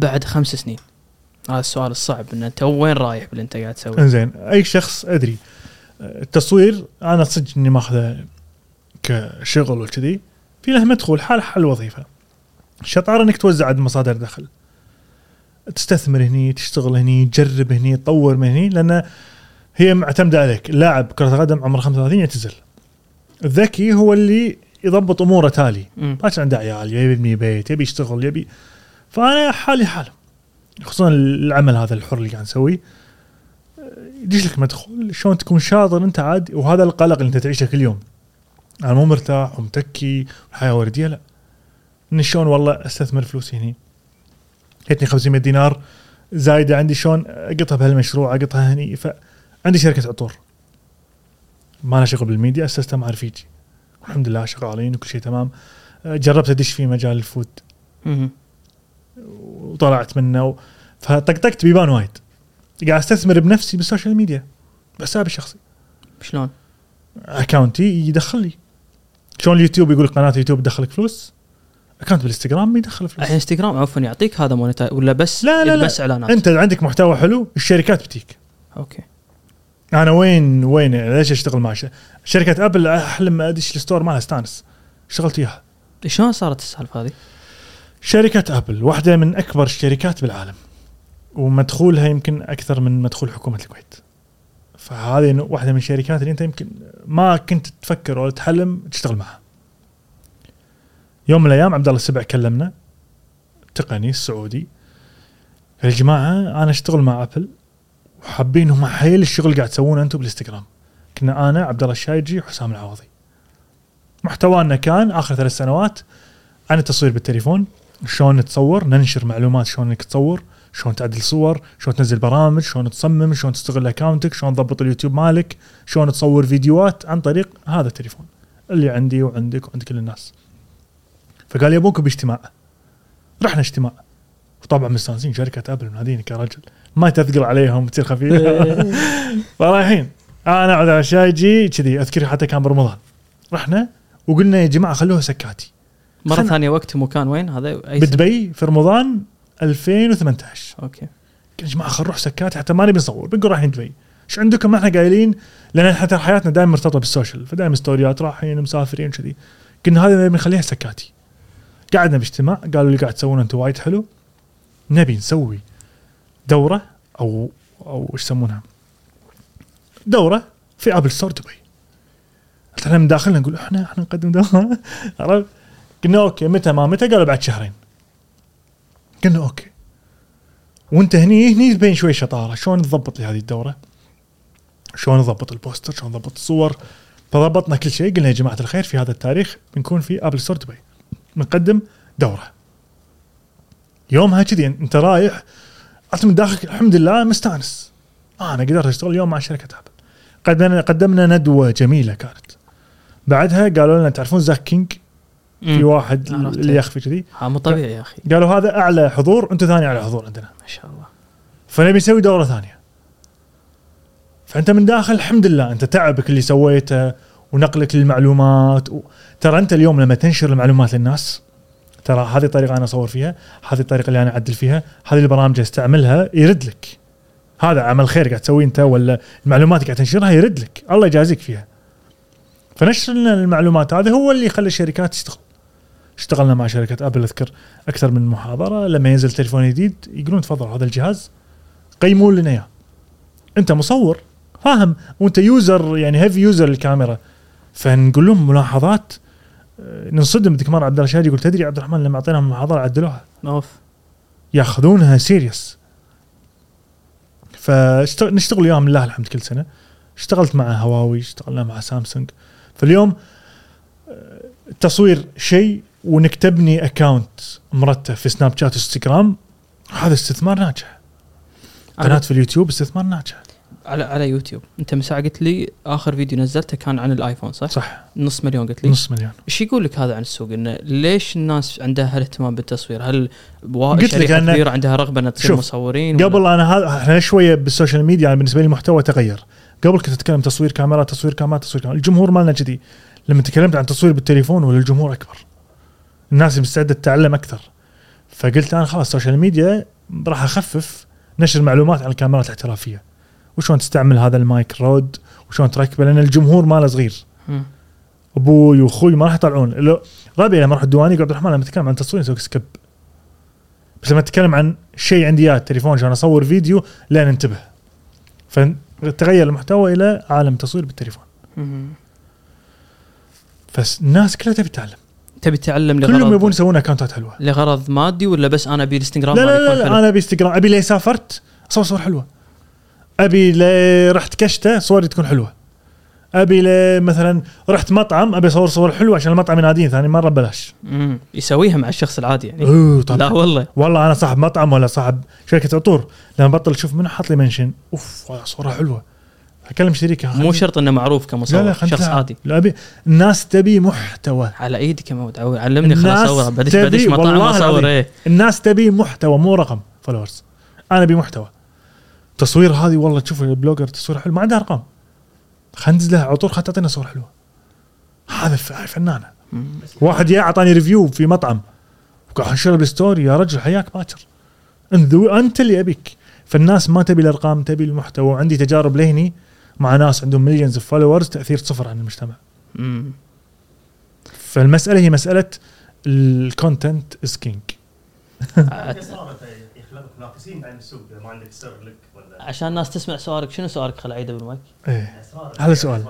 بعد خمس سنين. هذا السؤال الصعب ان انت وين رايح باللي أنت قاعد تسويه؟ إنزين أي شخص أدري. التصوير أنا صدق إني ماخذه كشغل وكذي في له مدخول حال حال وظيفه الشطاره انك توزع عند مصادر دخل. تستثمر هني تشتغل هني تجرب هني تطور من هني لأن هي معتمدة عليك. اللاعب كرة قدم عمره 35 يعتزل. الذكي هو اللي يضبط أموره تالي. ما عنده عيال يبي يبني بيت يبي يشتغل يبي. فأنا حالي حاله. خصوصا العمل هذا الحر اللي قاعد نسويه. يدش لك مدخول. شلون تكون شاطر أنت عاد؟ وهذا القلق اللي أنت تعيشه كل يوم. أنا مو مرتاح ومتكي والحياة وردية لا. اني شلون والله أستثمر فلوسي هني. جتني 500 دينار زايدة عندي شلون أقطها بهالمشروع أقطها هني فعندي شركة عطور. ما لها شغل بالميديا اسستها مع رفيجي الحمد لله شغالين وكل شيء تمام. جربت أدش في مجال food. وطلعت منه و... فطقطقت بيبان وايد. قاعد أستثمر بنفسي بال social media. بحسابي الشخصي شلون؟ account ي يدخل لي. شلون اليوتيوب يقول لك قناة يوتيوب تدخلك فلوس؟ account بالإنستغرام يدخل فلوس. الحين إنستغرام عفوا يعطيك هذا monetize ولا بس لا، لا، لا. بس إعلانات؟ أنت عندك محتوى حلو الشركات بتيك. okay. أنا وين وين ليش أشتغل مع شركة أبل أحلم ادش ال store مالها استانس اشتغلت وياها. شلون صارت السالفة هذه؟ شركة أبل واحدة من أكبر الشركات بالعالم ومدخولها يمكن أكثر من مدخول حكومة الكويت. فهذه واحدة من الشركات اللي أنت يمكن ما كنت تفكر ولا تحلم تشتغل معها. يوم من الأيام عبد الله السبع كلمنا تقني السعودي. يا جماعة أنا أشتغل مع ابل وحابين هم حيل الشغل قاعد تسوونه أنتم بالإنستغرام. كنا أنا عبد الله الشايجي وحسام العوضي. محتوانا كان آخر ثلاث سنوات عن التصوير بالتليفون شلون نتصور ننشر معلومات شلون إنك تصور شلون تعدل صور شلون تنزل برامج شلون تصمم شلون تستغل اكونتك شلون تضبط اليوتيوب مالك شلون تصور فيديوهات عن طريق هذا التليفون اللي عندي وعندك وعند كل الناس. فقال يبوكم باجتماع. رحنا اجتماع. وطبعا مستانسين شركة أبل مناديني كرجل. ما تثقل عليهم تصير خفيف. [laughs] فرايحين. أنا عبد الله الشايجي كذي أذكر حتى كان برمضان. رحنا وقلنا يا جماعة خلوها سكاتي. مرة ثانية وقت ومكان وين؟ هذا أي؟ بدبي في رمضان 2018 okay. يا جماعة خل نروح سكات حتى ما نبي نصور بنقول رايحين دبي. إيش عندكم؟ ما إحنا قايلين لأن حتى حياتنا دائما مرتبطة بال social فدائما story ات رايحين مسافرين كذي. قلنا هذا نبي نخليها سكاتي. قعدنا باجتماع قالوا اللي قاعد تسوونه أنتم وايد حلو. نبي نسوي دورة أو أو إيش يسمونها؟ دورة في Apple Store دبي. إحنا من داخلنا نقول إحنا إحنا نقدم دورة. [laughs] عرفت؟ قلنا okay متى ما متى؟ قالوا بعد شهرين. قلنا okay. وانت هني هني تبين شوي شطارة. شلون تضبط لي هذه الدورة؟ شلون نضبط ال poster؟ شلون نضبط الصور؟ فضبطنا كل شيء قلنا يا جماعة الخير في هذا التاريخ بنكون في Apple Store دبي. بنقدم دوره. يومها كذي انت رايح أنت من داخلك الحمد لله مستأنس. آه أنا قدرت أشتغل اليوم مع شركة آبل. قدمنا قدمنا ندوة جميلة كانت. بعدها قالوا لنا تعرفون زاك كينج؟ في واحد. اللي يخفي كذي. ها مو طبيعي يا أخي. قالوا هذا أعلى حضور أنتم ثاني أعلى حضور عندنا. ما شاء الله. فنبي نسوي دورة ثانية. فأنت من داخل الحمد لله أنت تعبك اللي سويته ونقلك للمعلومات و... ترى أنت اليوم لما تنشر المعلومات للناس ترى هذه الطريقة أنا أصور فيها هذه الطريقة اللي أنا أعدل فيها هذه البرامج أستعملها يرد لك. هذا عمل خير قاعد تسويه أنت ولا المعلومات قاعد تنشرها يرد لك. الله يجازيك فيها. فنشر لنا المعلومات هذه هو اللي يخلي الشركات تشتغل. اشتغلنا مع شركة أبل أذكر أكثر من محاضرة لما ينزل تليفون جديد يقولون تفضل هذا الجهاز قيموا لنا إياه. أنت مصور فاهم وأنت user يعني heavy user للكاميرا فنقول لهم ملاحظات آه، ننصدم الدكتور عبد الرشاد يقول تدري عبد الرحمن لما اعطيناهم المحاضره عدلوها. اوف يأخذونها serious فنشتغل وياهم لله الحمد كل سنة. اشتغلت مع هواوي اشتغلنا مع سامسونج. فاليوم آه، التصوير شيء وانك تبني account مرتب في سناب شات وانستغرام هذا استثمار ناجح. قناة في اليوتيوب استثمار ناجح. على على يوتيوب. انت من ساعه قلت لي آخر فيديو نزلته كان عن الآيفون صح؟ صح. نص مليون قلت لي. نص مليون. إيش يقول لك هذا عن السوق؟ إنه ليش الناس عندها هالاهتمام بالتصوير؟ هل قلت لك كبيرة عندها رغبة إنها تصير مصورين ولا- قبل أنا هذا إحنا شوية بال social media يعني بالنسبة لي المحتوى تغير. قبل كنت أتكلم تصوير كاميرا تصوير كاميرا تصوير كاميرا. الجمهور مالنا كذي لما تكلمت عن تصوير بالتليفون ولا الجمهور أكبر. الناس مستعدة تتعلم أكثر. فقلت أنا خلاص ال social media راح أخفف نشر معلومات عن الكاميرات الاحترافية. وشلون تستعمل هذا ال mic Rode وشلون تركبه؟ لأن الجمهور ماله صغير. أبوي وأخوي ما راح يطلعون. ربعي لما أروح الديواني يقول عبد الرحمن لما تتكلم عن تصوير نسوي skip بس لما تتكلم عن شيء عندي إياه تليفون عشان أصور فيديو لا ننتبه فتغير المحتوى إلى عالم تصوير بالتليفون. فالناس كلها تبي تتعلم تبي تتعلم كلهم لغرض. يبون يسوون اكونتات حلوة. لغرض مادي ولا بس أنا أبي الإنستغرام لا لا لا, حلو؟ لا أنا أبي إنستغرام. أبي لي سافرت؟ أصور صور حلوة. أبي رحت كشته صوري تكون حلوة. أبي مثلا رحت مطعم أبي أصور صور حلوة عشان المطعم يناديني ثاني مرة ببلاش. مم. يسويها مع الشخص العادي يعني. أوه طبعا لا والله. والله أنا صاحب مطعم ولا صاحب شركة عطور. لما بطل أشوف منه حط لي mention أوف صوره حلوة. أكلم شريكه مو شرط إنه معروف لا كمصور لا خلنا شخص. عادي. لا أبي الناس تبي محتوى. على إيدك يا مود علمني خلاص اصور بدش بدش مطاعم والله أصور. إيه. الناس تبي محتوى مو رقم followers أنا أبي محتوى. تصوير هذه والله تشوف ال blogger تصوير حلو ما عنده أرقام. خلينا ننزل لها عطور خلينا تعطينا صور حلوة. هذا فنانة. واحد يا أعطاني review في مطعم وقاعد انشره بال story يا رجل حياك باكر. انت أنت اللي أبيك. فالناس ما تبي الأرقام تبي المحتوى. وعندي تجارب لهني مع ناس عندهم millions of followers تأثير صفر عن المجتمع. مم. فالمسألة هي مسألة ال content is king يخلق منافسين بعدين السوق إذا ما عندك سر لك عشان الناس تسمع سؤالك شنو سؤالك؟ خل اعيده بالمايك إيه. هذا سؤال.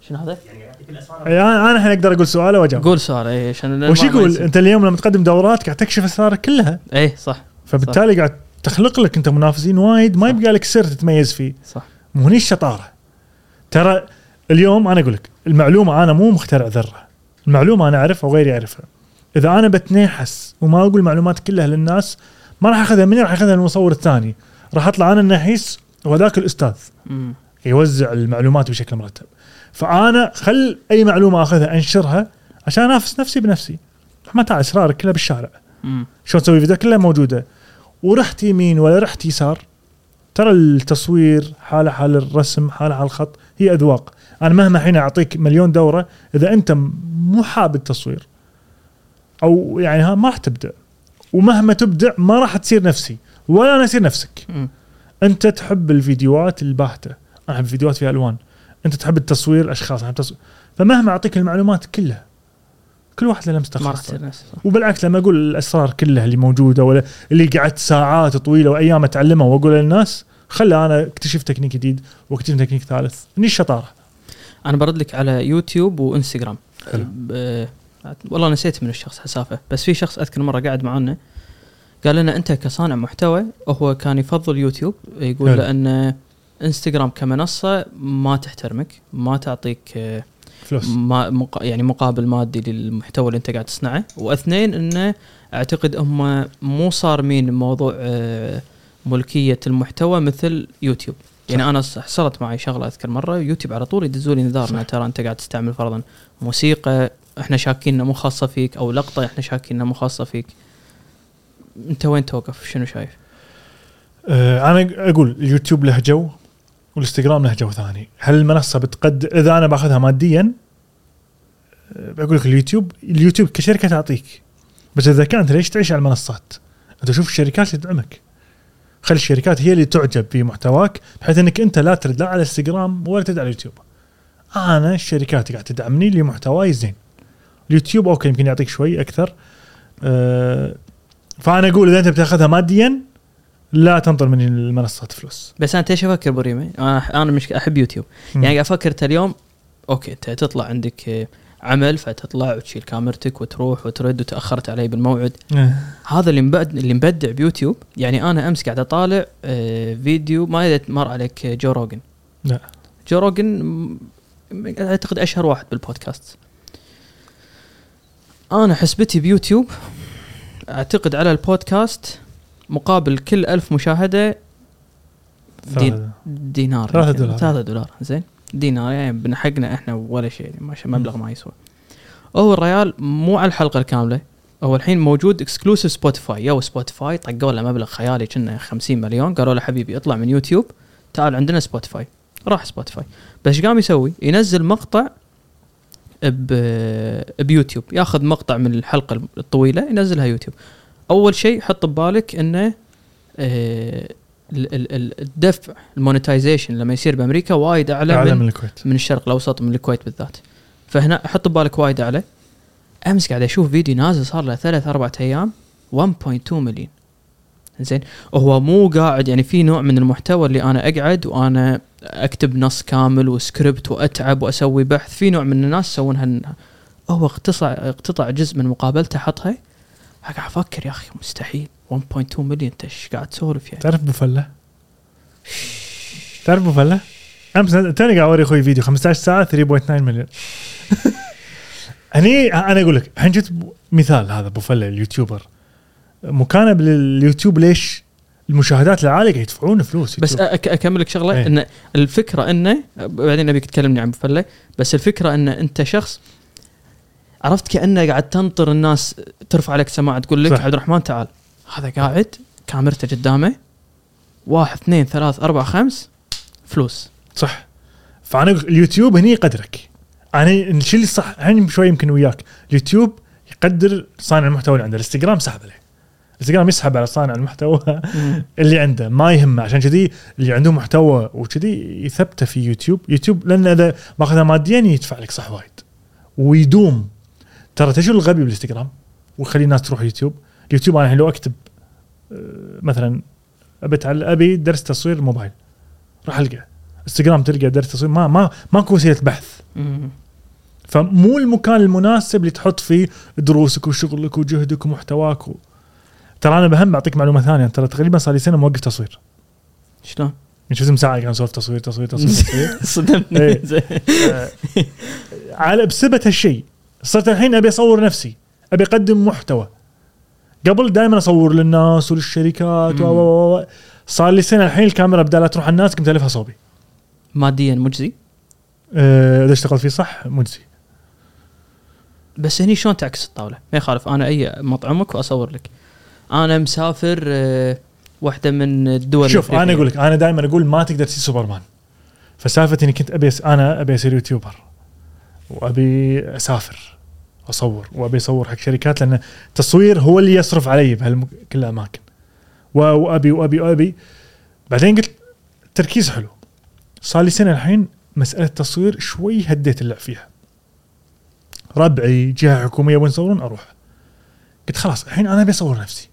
شنو هذا؟ يعني يعطيك الأسرار يعني أنا أنا الحين أقدر أقول سؤال وأجاوب. قول سؤال إيه عشان وش يقول. أنت اليوم لما تقدم دورات قاعد تكشف أسرارك كلها. إيه صح فبالتالي قاعد تخلق لك أنت منافسين وايد ما يبقى لك سر تتميز فيه. صح. مو هني الشطارة. ترى اليوم أنا أقول لك المعلومة أنا مو مخترع ذرة. المعلومة أنا أعرفها وغيري يعرفها. إذا أنا بتنحس وما أقول المعلومات كلها للناس ما راح أخذها مني راح أخذها المصور الثاني. راح اطلع أنا النحيس وذاك الاستاذ. مم. يوزع المعلومات بشكل مرتب. فأنا خل أي معلومة أخذها أنشرها عشان أنافس نفسي بنفسي. ما تعال إسرارك كلها بالشارع. شلون تسوي فيديو؟ كلها موجودة. ورحت يمين ولا رحت يسار. ترى التصوير حالة حال الرسم حالة حال الخط هي أذواق. أنا مهما حين أعطيك مليون دورة إذا أنت مو حاب التصوير أو يعني ها ما راح تبدع. ومهما تبدع ما راح تصير نفسي. ولا اصير نفسك. مم. أنت تحب الفيديوهات الباهتة. أنا أحب الفيديوهات فيها ألوان. أنت تحب التصوير الأشخاص. أنا أحب التصوير فمهما أعطيك المعلومات كلها كل واحد له لمسته صح. وبالعكس لما أقول الأسرار كلها اللي موجودة ولا اللي قعدت ساعات طويلة وأيام أتعلمها واقول للناس خلى أنا أكتشف تكنيك جديد وأكتشف تكنيك ثالث. هني الشطارة. أنا برد لك على يوتيوب وإنستغرام. حلو. والله نسيت من الشخص حسافة. بس في شخص أذكر مرة قاعد معنا قال لنا أنت كصانع محتوى هو كان يفضل يوتيوب يقول حلو. لأن إنستغرام كمنصة ما تحترمك ما تعطيك فلوس. ما مق... يعني مقابل مادي للمحتوى اللي أنت قاعد تصنعه. وأثنين إنه أعتقد هم مو صارمين موضوع ملكية المحتوى مثل يوتيوب. يعني أنا حصلت معي شغلة أذكر مرة يوتيوب على طول يدزوا لي انذار. انه ترى أنت قاعد تستعمل فرضا موسيقى إحنا شاكين مو خاصة فيك أو لقطة إحنا شاكين مو خاصة فيك. انت وين توقف؟ شنو شايف؟ آه أنا أقول اليوتيوب له جو والإنستغرام له جو ثاني. هل المنصة بتقد إذا أنا باخذها ماديا آه، بقول لك اليوتيوب اليوتيوب كشركة تعطيك. بس إذا كانت ليش تعيش على المنصات؟ أنت شوف الشركات تدعمك خلي الشركات هي اللي تعجب بمحتواك بحيث إنك أنت لا ترد لا على إنستغرام ولا ترد على اليوتيوب. أنا الشركات قاعد تدعمني لمحتواي زين. اليوتيوب okay يمكن يعطيك شوي أكثر. أه فأنا أقول إذا أنت بتاخذها ماديا لا تنطر من المنصات فلوس. بس أنا إيش أفكر بريمي أنا أنا مش أحب يوتيوب. يعني أفكر انت اليوم okay انت تطلع عندك آه، عمل فتطلع وتشيل كاميرتك وتروح وترد وتأخرت علي بالموعد. إيه. هذا اللي مبد اللي مبدع بيوتيوب. يعني أنا أمس قاعد أطالع آه، فيديو ما مر عليك آه، جو روجن لا. جو روجن أعتقد أشهر واحد بالبودكاست. أنا حسبتي بيوتيوب أعتقد على البودكاست مقابل كل ألف مشاهدة دين دينار. ثلاثة يمكن. دولار. ثلاثة دولار. زين. دينار. يعني بنحقنا إحنا ولا شيء. يعني مبلغ ما يسوى. هو الريال مو على الحلقة الكاملة. هو الحين موجود exclusive سبوتيفاي يو سبوتيفاي طقوا له مبلغ خيالي كنا 50 مليون. قالوا له حبيبي اطلع من يوتيوب. تعال عندنا سبوتيفاي راح سبوتيفاي بس قام يسوي؟ ينزل مقطع بيوتيوب ياخذ مقطع من الحلقة الطويلة ينزلها يوتيوب. أول شيء حط ببالك إنه آه، ال- ال- ال- الدفع ال monetization لما يصير بأمريكا وايد أعلى أعلى من, من الكويت. من الشرق الأوسط من الكويت بالذات. فهنا حط ببالك وايد أعلى. أمس قاعد أشوف فيديو نازل صار له ثلاث أربع أيام 1.2 مليون زين. وهو مو قاعد يعني في نوع من المحتوى اللي أنا أقعد وأنا أكتب نص كامل وسكريبت وأتعب وأسوي بحث. في نوع من الناس يسوون هو اقتصع اقتطع جزء من مقابلته حطها قاعد أفكر يا أخي مستحيل. 1.2 مليون أنت إيش قاعد تسولف يعني؟ تعرف بفله؟ تعرف بفله؟ أمس توني قاعد أوري أخوي فيديو 15 ساعة 3.9 مليون [laughs] هني أنا أقول لك الحين جبت مثال هذا بفله اليوتيوبر. مكانه باليوتيوب ليش المشاهدات العالية قاعد يدفعون فلوس؟ بس. أك أكمل لك شغلة إيه. إن الفكرة إنه بعدين أبيك تكلمني عن بفله بس الفكرة إن أنت شخص عرفت كأنه قاعد تنطر الناس ترفع عليك سماعة تقول لك صح. عبد الرحمن تعال. هذا قاعد كاميرته قدامه واحد اثنين ثلاث أربع خمس فلوس. صح. فأنا اليوتيوب هني يقدرك. أنا الشيء اللي صح الحين شوي يمكن وياك. اليوتيوب يقدر صانع المحتوى اللي عنده. الإنستغرام سحب عليه الانستغرام يسحب على صانع المحتوى [laughs] اللي عنده. ما يهمه. عشان كذي اللي عنده محتوى وكذي يثبته في يوتيوب. يوتيوب لأن إذا ماخذها ماديا يدفع لك صح وايد. ويدوم. ترى تشو الغبي بالإنستغرام؟ ويخلي الناس تروح يوتيوب. اليوتيوب أنا لو أكتب آه، مثلا أبي أبي درس تصوير موبايل راح ألقى. إنستغرام تلقى درس تصوير. ما ما ماكو وسيلة بحث. فمو المكان المناسب اللي تحط فيه دروسك وشغلك وجهدك ومحتواك و... ترى أنا بهم بعطيك معلومة ثانية ترى تقريبا صار لي سنة موقف تصوير شلون؟ يعني شفت ساعة قاعد نسولف تصوير تصوير تصوير, [laughs] تصوير. صدمني إيه. [laughs] آه، على بسبة هالشيء صرت الحين أبي أصور نفسي أبي أقدم محتوى قبل دائما أصور للناس وللشركات و- و- صار لي سنة الحين الكاميرا بدال لا تروح على الناس قمت ألفها صوبي ماديا مجزي آه، إذا اشتغلت فيه صح مجزي بس هني شلون تعكس الطاولة؟ ما يخالف أنا أي مطعمك وأصور لك. أنا مسافر آه، واحدة من الدول شوف أنا الأفريقية. أقول لك أنا دائما أقول ما تقدر تصير سوبرمان. فسالفتي إني كنت أبي أنا أبي اصير يوتيوبر وأبي أسافر أصور وأبي أصور حق شركات لأن التصوير هو اللي يصرف علي بهالكل الأماكن. وأبي وأبي وأبي. بعدين قلت التركيز حلو. صار لي سنة الحين مسألة التصوير شوي هديت اللعب فيها. ربعي جهة حكومية وين يصورون؟ أروح. قلت خلاص الحين أنا أبي أصور نفسي.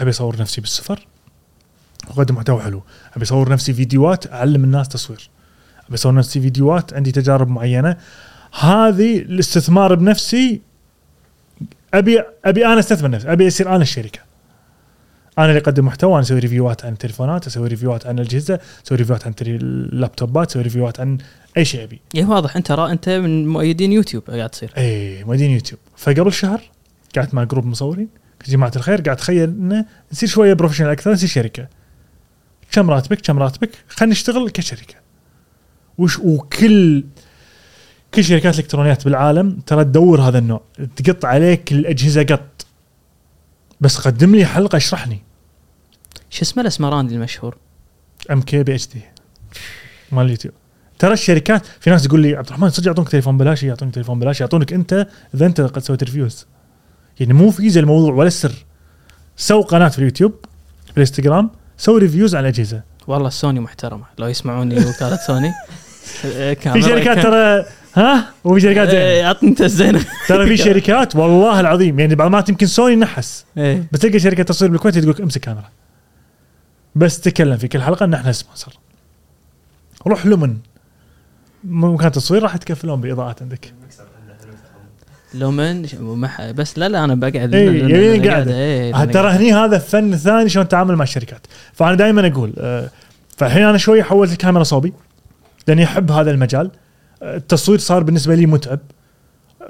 أبي أصور نفسي بالسفر. واقدم محتوى حلو. أبي أصور نفسي فيديوهات أعلم الناس تصوير. أبي أصور نفسي فيديوهات عندي تجارب معينة. هذه الاستثمار بنفسي أبي أبي أنا أستثمر نفسي. أبي اصير أنا الشركة. أنا اللي أقدم محتوى أنا أسوي ريفيوات عن التليفونات أسوي ريفيوات عن الأجهزة أسوي ريفيوات عن اللابتوبات أسوي ريفيوات عن أي شيء أبي. اي واضح. أنت را أنت من مؤيدين يوتيوب قاعد تصير. اي مؤيدين يوتيوب. فقبل شهر قعدت مع group مصورين. جماعة الخير قاعد اتخيل إنه نصير شوية professional أكثر نصير شركة. كم راتبك؟ كم راتبك؟ خلينا نشتغل كشركة. وش وكل كل شركات الإلكترونيات بالعالم ترى تدور هذا النوع. تقط عليك الأجهزة قط. بس قدم لي حلقة اشرحني شو اسمه الأسمراني المشهور؟ أم كي بي إتش دي. مال اليوتيوب. ترى الشركات في ناس تقول لي عبد الرحمن صدق يعطونك تليفون بلاش؟ يعطونك تليفون بلاش يعطونك أنت إذا أنت قد سويت reviews. يعني مو فيزياء الموضوع ولا السر سوي قناة في اليوتيوب بالانستغرام سوي reviews على الاجهزه والله سوني محترمة. لو يسمعوني وكاله سوني [laughs] في شركات ترى ها؟ وفي شركات زينه إيه، عطني انت الزينه ترى في شركات والله العظيم. يعني بعض مرات يمكن سوني نحس. إيه. بس تلقى شركة تصوير بالكويت تقول لك امسك كاميرا. بس تكلم في كل حلقة إن إحنا sponsor روح لومن مكان تصوير راح يتكفلون بالاضاءات عندك. لومن بس لا لا أنا بقعد إيه، لأن- يبين لأن قاعد. إيه، ترى. هني هذا فن ثاني شلون تتعامل مع الشركات؟ فأنا دائما أقول آه، فالحين أنا شوي حولت الكاميرا صوبي لأني أحب هذا المجال. آه، التصوير صار بالنسبة لي متعب.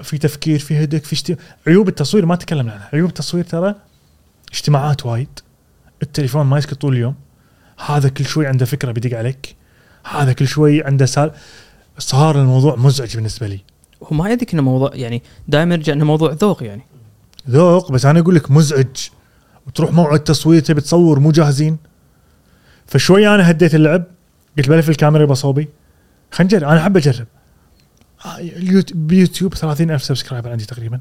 في تفكير في هدك في اشت... عيوب التصوير ما تكلمنا عنها. عيوب التصوير ترى اجتماعات وايد. التليفون ما يسكت طول اليوم. هذا كل شوي عنده فكرة بيدق عليك. هذا كل شوي عنده سال صار الموضوع مزعج بالنسبة لي. هو ما يدرك انه موضوع يعني دائما يرجع إنه موضوع ذوق يعني. ذوق بس أنا أقول لك مزعج. وتروح موعد تصوير تبي تصور مو جاهزين. فشوي أنا هديت اللعب قلت بلف الكاميرا بصوبي خلينا نجرب. أنا أحب أجرب. آه، بيوتيوب 30000 subscriber عندي تقريبا.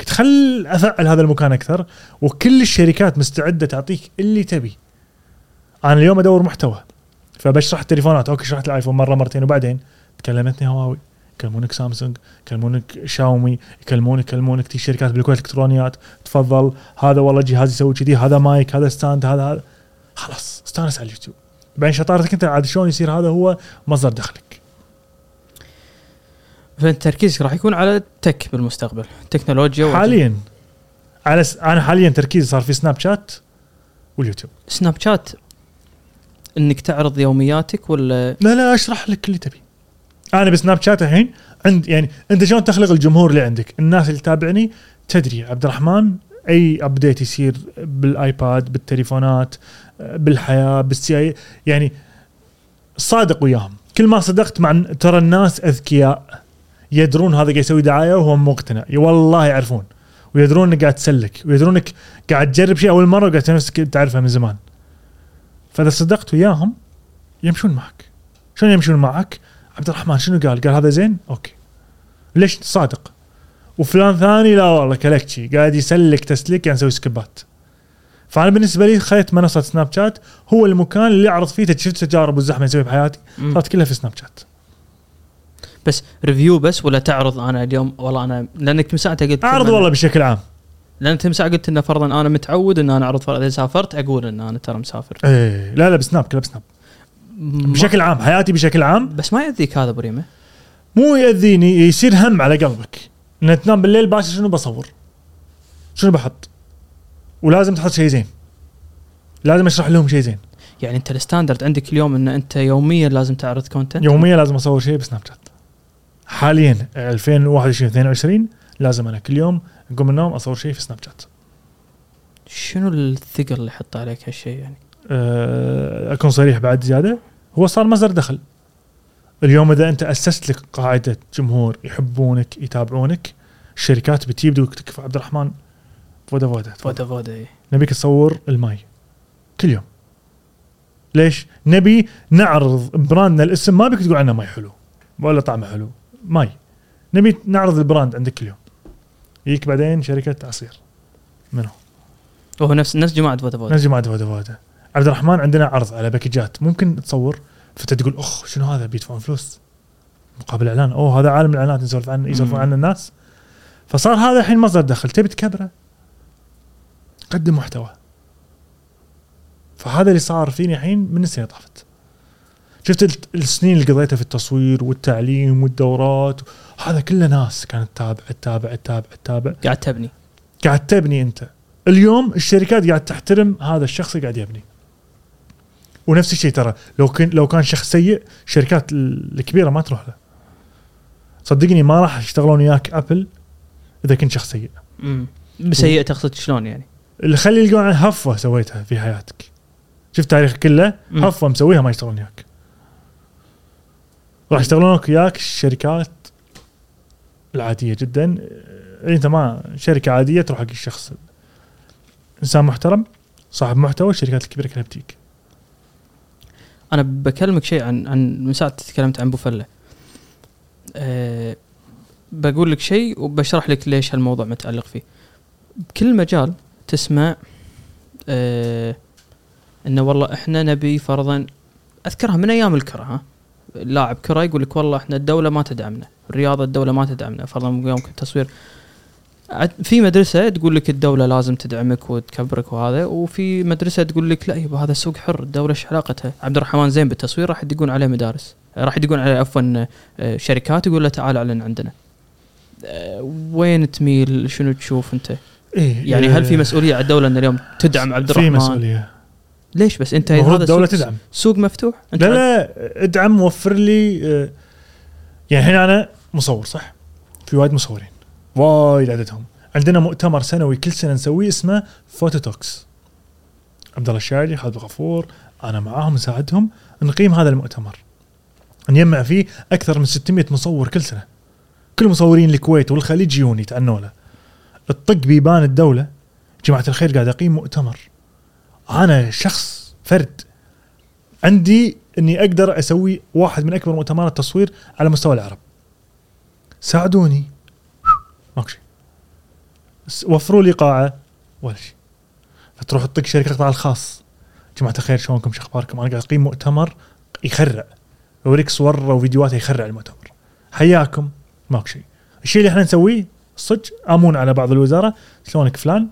قلت خل أفعل هذا المكان أكثر وكل الشركات مستعدة تعطيك اللي تبي. أنا اليوم أدور محتوى فبشرح التليفونات. okay شرحت الآيفون مرة مرتين وبعدين كلمتني هواوي. يكلمونك سامسونج يكلمونك شاومي يكلمونك يكلمونك تي شركات بالكويت الكترونيات تفضل. هذا والله جهاز يسوي كذي هذا مايك هذا stand هذا هذا. خلاص استانس على اليوتيوب. بعدين شطارتك انت عاد شلون يصير هذا هو مصدر دخلك. فانت تركيزك راح يكون على ال tech بالمستقبل تكنولوجيا حاليا. على س... أنا حاليا تركيزي صار في سناب شات واليوتيوب. سناب شات إنك تعرض يومياتك ولا؟ لا لا أشرح لك اللي تبي. أنا بسناب شات الحين عند يعني أنت شلون تخلق الجمهور اللي عندك؟ الناس اللي تتابعني تدري عبد الرحمن أي update يصير بالآيباد بالتليفونات بالحياة بالسي يعني صادق وياهم. كل ما صدقت مع ترى الناس أذكياء. يدرون هذا قاعد يسوي دعاية وهو مقتنع. والله يعرفون. ويدرون إنك قاعد تسلك. ويدرون إنك قاعد تجرب شيء أول مرة وقاعد نفسك تعرفه من زمان. فإذا صدقت وياهم يمشون معك. شلون يمشون معك؟ عبد الرحمن شنو قال؟ قال هذا زين؟ okay. ليش صادق؟ وفلان ثاني لا والله كلكشي قاعد يسلك تسليك يعني يسوي سكبات فأنا بالنسبة لي خليت منصة سناب شات هو المكان اللي أعرض فيه شفت تجارب والزحمة اللي اسويها بحياتي. صارت كلها في سناب شات. بس review بس ولا تعرض؟ أنا اليوم والله أنا لأنك من ساعتها قلت أعرض والله بشكل عام. لأن من ساعة قلت إنه فرضا أنا متعود إن أنا أعرض فرضا اذا سافرت أقول إن أنا ترى مسافر. إيه لا لا بسناب كلها بسناب. بشكل عام حياتي بشكل عام. بس ما يأذيك هذا أبو ريمة. مو يأذيني يصير هم على قلبك. ان تنام بالليل باجر شنو بصور؟ شنو بحط؟ ولازم تحط شيء زين. لازم أشرح لهم شيء زين. يعني أنت ال standard عندك اليوم إن أنت يوميا لازم تعرض content يوميا لازم أصور شيء بسناب شات. حاليا 2021 22 لازم أنا كل يوم أقوم من النوم أصور شيء في سناب شات. شنو الثقل اللي حط عليك هالشيء يعني؟ أكون صريح بعد زيادة هو صار مصدر دخل اليوم إذا أنت أسست لك قاعدة جمهور يحبونك يتابعونك الشركات بتجيب لك تكفى عبد الرحمن فودا فودا. فودا فودا إيه. نبيك تصور الماي كل يوم ليش؟ نبي نعرض brand نا الاسم ما بيك تقول عنه ماي حلو ولا طعمه حلو ماي نبي نعرض ال brand عندك كل يوم يجيك بعدين شركة عصير منو؟ وهو نفس نفس جماعة فودا فودا ناس جماعة فودا فودا عبد الرحمن عندنا عرض على package ات. ممكن تصور فتقول أخ شنو هذا؟ بيدفعون فلوس. مقابل إعلان. أوه هذا عالم الإعلانات يسولف عنه يسولفون. عنه الناس. فصار هذا الحين مصدر دخل. تبي تكبره؟ قدم محتوى. فهذا اللي صار فيني الحين من السنة طافت. شفت السنين اللي قضيتها في التصوير والتعليم والدورات. هذا كله ناس كانت تتابع تتابع تتابع تتابع. قاعد تبني. قاعد تبني أنت. اليوم الشركات قاعد تحترم هذا الشخص اللي قاعد يبني. ونفس الشيء ترى لو كان لو كان شخص سيء الشركات ال- الكبيرة ما تروح له. صدقني ما راح يشتغلون وياك ابل إذا كنت شخص سيء. امم سيء تقصد شلون يعني؟ اللي خلي يلقون عن هفوة سويتها في حياتك. شفت تاريخك كله؟ مم. هفوة مسويها ما يشتغلون وياك. راح يشتغلون وياك الشركات العادية جدا. إيه، أنت ما شركة عادية تروح حق الشخص. إنسان محترم صاحب محتوى الشركات الكبيرة كلها بتيك أنا بكلمك شيء عن عن من ساعة تكلمت عن بوفله أه بقول لك شيء وبشرح لك ليش هالموضوع متعلق فيه. بكل مجال تسمع أه إنه والله إحنا نبي فرضا أذكرها من أيام الكرة ها؟ لاعب كرة يقول لك والله إحنا الدولة ما تدعمنا الرياضه الدولة ما تدعمنا فرضا يوم كنت تصوير. في مدرسة تقول لك الدولة لازم تدعمك وتكبرك وهذا وفي مدرسة تقول لك لا يبا هذا سوق حر الدولة إيش علاقتها؟ عبد الرحمن زين بالتصوير راح يدقون عليه مدارس راح يدقون عليه عفوا آه، شركات يقول له تعال أعلن عندنا. آه، وين تميل؟ شنو تشوف أنت؟ إيه يعني هل في إيه، مسؤولية على الدولة أن اليوم تدعم عبد في الرحمن؟ مسؤولية. ليش بس؟ أنت هذا الدولة سوق- تدعم. سوق مفتوح؟ أنت لا لا ادعم وفر لي آه، يعني الحين أنا مصور صح؟ في وايد مصورين. وايد عددهم. عندنا مؤتمر سنوي كل سنة نسويه اسمه Photo Talks عبد الله الشاعري خالد الغفور أنا معاهم نساعدهم نقيم هذا المؤتمر. نجمع فيه أكثر من 600 مصور كل سنة. كل مصورين الكويت والخليج يجون يتعنوا له. الطق بيبان الدولة. جماعة الخير قاعد أقيم مؤتمر. أنا شخص فرد. عندي إني أقدر أسوي واحد من أكبر مؤتمرات التصوير على مستوى العرب. ساعدوني. وفروا لي قاعة. ولا شيء. فتروح تطق شركه القطاع الخاص. جماعة الخير شلونكم؟ شو أخباركم؟ أنا قاعد أقيم مؤتمر يخرع. يوريك صور وفيديوهات يخرع المؤتمر. حياكم. ماكو شيء. الشيء اللي إحنا نسويه صدق آمون على بعض الوزارة. شلونك فلان؟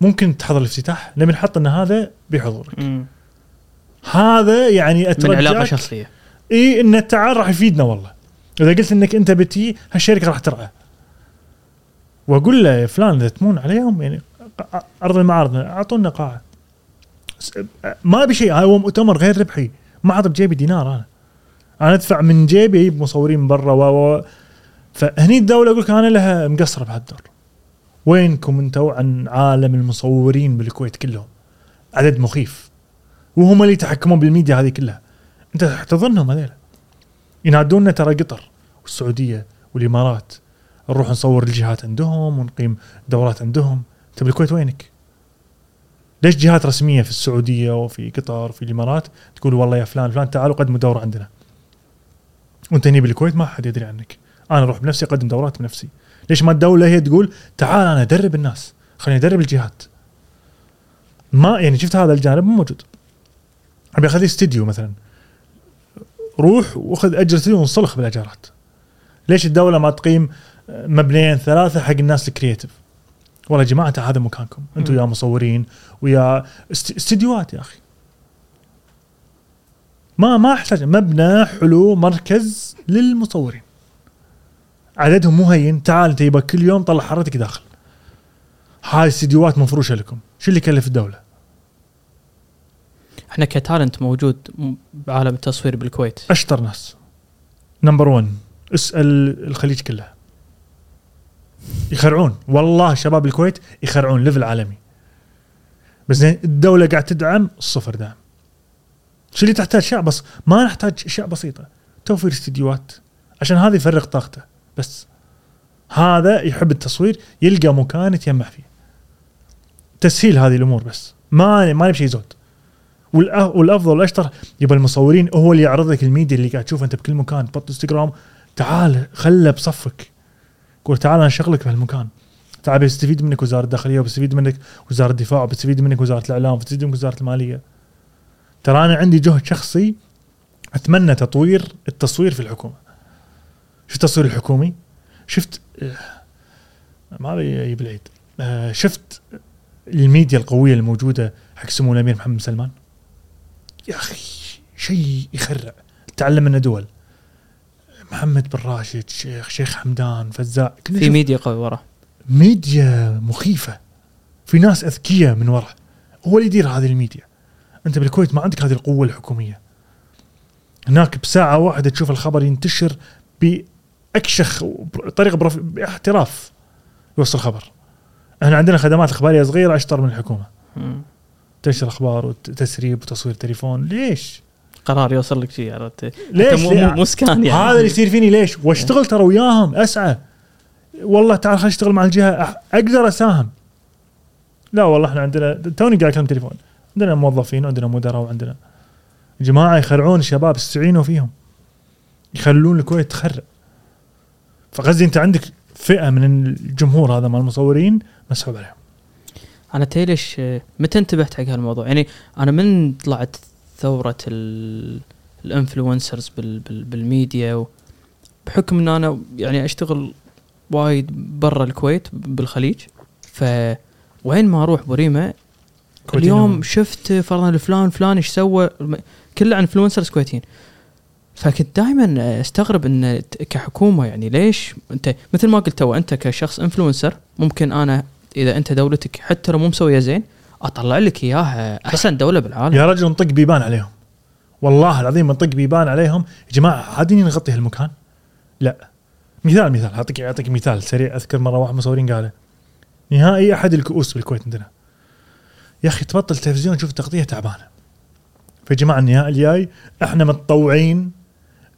ممكن تحضر الافتتاح. نبي نحط إن هذا بحضورك. مم. هذا يعني من علاقة أترجاك شخصية. اي إن التعال راح يفيدنا والله. إذا قلت إنك أنت بتي هالشركة راح ترعى. وأقول له يا فلان إذا تمون عليهم يعني أرض المعارض اعطونا قاعة. ما أبي شيء هو مؤتمر غير ربحي ما أحط بجيبي دينار أنا. أنا أدفع من جيبي أجيب مصورين من برا و فهني الدولة أقول لك أنا لها مقصرة بهالدور. وينكم أنتوا عن عالم المصورين بالكويت كلهم؟ عدد مخيف. وهم اللي يتحكمون بالميديا هذه كلها. أنت تظنهم هذيلا؟ ينادونا ترى قطر والسعودية والإمارات. نروح نصور الجهات عندهم ونقيم دورات عندهم. انت بالكويت وينك؟ ليش جهات رسمية في السعودية وفي قطر وفي الإمارات تقول والله يا فلان فلان تعالوا قدموا دورة عندنا. وأنت هني بالكويت ما حد يدري عنك. أنا أروح بنفسي أقدم دورات بنفسي. ليش ما الدولة هي تقول تعال أنا أدرب الناس خليني أدرب الجهات. ما يعني شفت هذا الجانب مو موجود. أبي أخذ استديو مثلا. روح واخذ أجر استديو وانصلخ بالأجارات. ليش الدولة ما تقيم مبنيين ثلاثة حق الناس ال creative والله يا جماعة هذا مكانكم. أنتم. يا مصورين ويا است- استديوهات يا أخي. ما ما أحتاج. مبنى حلو مركز للمصورين. عددهم مو هين. تعال أنت يبقى كل يوم طلع حرتك داخل. هاي استديوهات مفروشة لكم. شو اللي يكلف الدولة؟ إحنا ك talent موجود بعالم التصوير بالكويت. أشطر ناس. number 1 اسأل الخليج كله يخرعون. والله شباب الكويت يخرعون level عالمي. بس زين الدولة قاعد تدعم صفر دعم شو اللي تحتاج؟ اشياء بس ما نحتاج اشياء بسيطة. توفير استديوهات. عشان هذا يفرغ طاقته. بس هذا يحب التصوير يلقى مكان يتجمع فيه. تسهيل هذه الأمور بس. ما ما نبي شيء زود والأفضل والأشطر يبقى المصورين هو اللي يعرض لك الميديا اللي قاعد تشوفها أنت بكل مكان تحط إنستغرام. تعال خله بصفك. قول تعال أنا شغلك بهالمكان. تعال بيستفيد منك وزارة الداخلية وبيستفيد منك وزارة الدفاع وبيستفيد منك وزارة الإعلام وبيستفيد منك وزارة المالية. ترى أنا عندي جهد شخصي أتمنى تطوير التصوير في الحكومة. شفت التصوير الحكومي؟ شفت آه، ما أبي أعيد. آه، شفت الميديا القوية الموجودة حق سمو الأمير محمد سلمان؟ يا أخي شيء يخرع. تعلم منه دول. محمد بن راشد شيخ شيخ حمدان فزاع. في ميديا قوي ورا. ميديا مخيفة. في ناس أذكياء من ورا. هو اللي يدير هذه الميديا. أنت بالكويت ما عندك هذه القوة الحكومية. هناك بساعة واحدة تشوف الخبر ينتشر بأكشخ طريقة. باحتراف يوصل خبر إحنا عندنا خدمات إخبارية صغيرة أشطر من الحكومة. تنشر أخبار وتسريب وتصوير تليفون. ليش؟ قرار يوصل لك شيء عرفت؟ ليش؟ مو؟ مو- سكان يعني. هذا اللي يصير فيني ليش؟ واشتغل ترى وياهم اسعى. والله تعال خليني اشتغل مع الجهة أقدر اساهم. لا والله إحنا عندنا توني قاعد اكلم تليفون. عندنا موظفين وعندنا مدراء وعندنا جماعة يخرعون الشباب استعينوا فيهم. يخلون الكويت تخرع. فقصدي انت عندك فئة من الجمهور هذا مال المصورين مسحوب عليهم. أنا تي ليش آه، متى انتبهت حق هالموضوع؟ يعني أنا من طلعت ثورة ال- ال influencers بال بال بالميديا بحكم إن أنا يعني أشتغل وايد برا الكويت بالخليج ف وين ما أروح بريمه اليوم. شفت فرضا فلان فلان إيش سوى كله عن influencers كويتيين فكنت دائما أستغرب إن كحكومة يعني ليش أنت مثل ما قلت تو أنت كشخص influencer ممكن أنا إذا أنت دولتك حتى لو مو مسوية زين أطلع لك إياها أحسن دولة بالعالم. يا رجل نطق بيبان عليهم. والله العظيم نطق بيبان عليهم. يا جماعة عادين نغطي هالمكان؟ لا. مثال مثال. أعطيك أعطيك مثال سريع. أذكر مرة واحد مصورين قاله نهائي أحد الكؤوس بالكويت عندنا. يا أخي تبطل تلفزيون تشوف تغطيه تعبانة. فيا جماعة النهائي الجاي إحنا متطوعين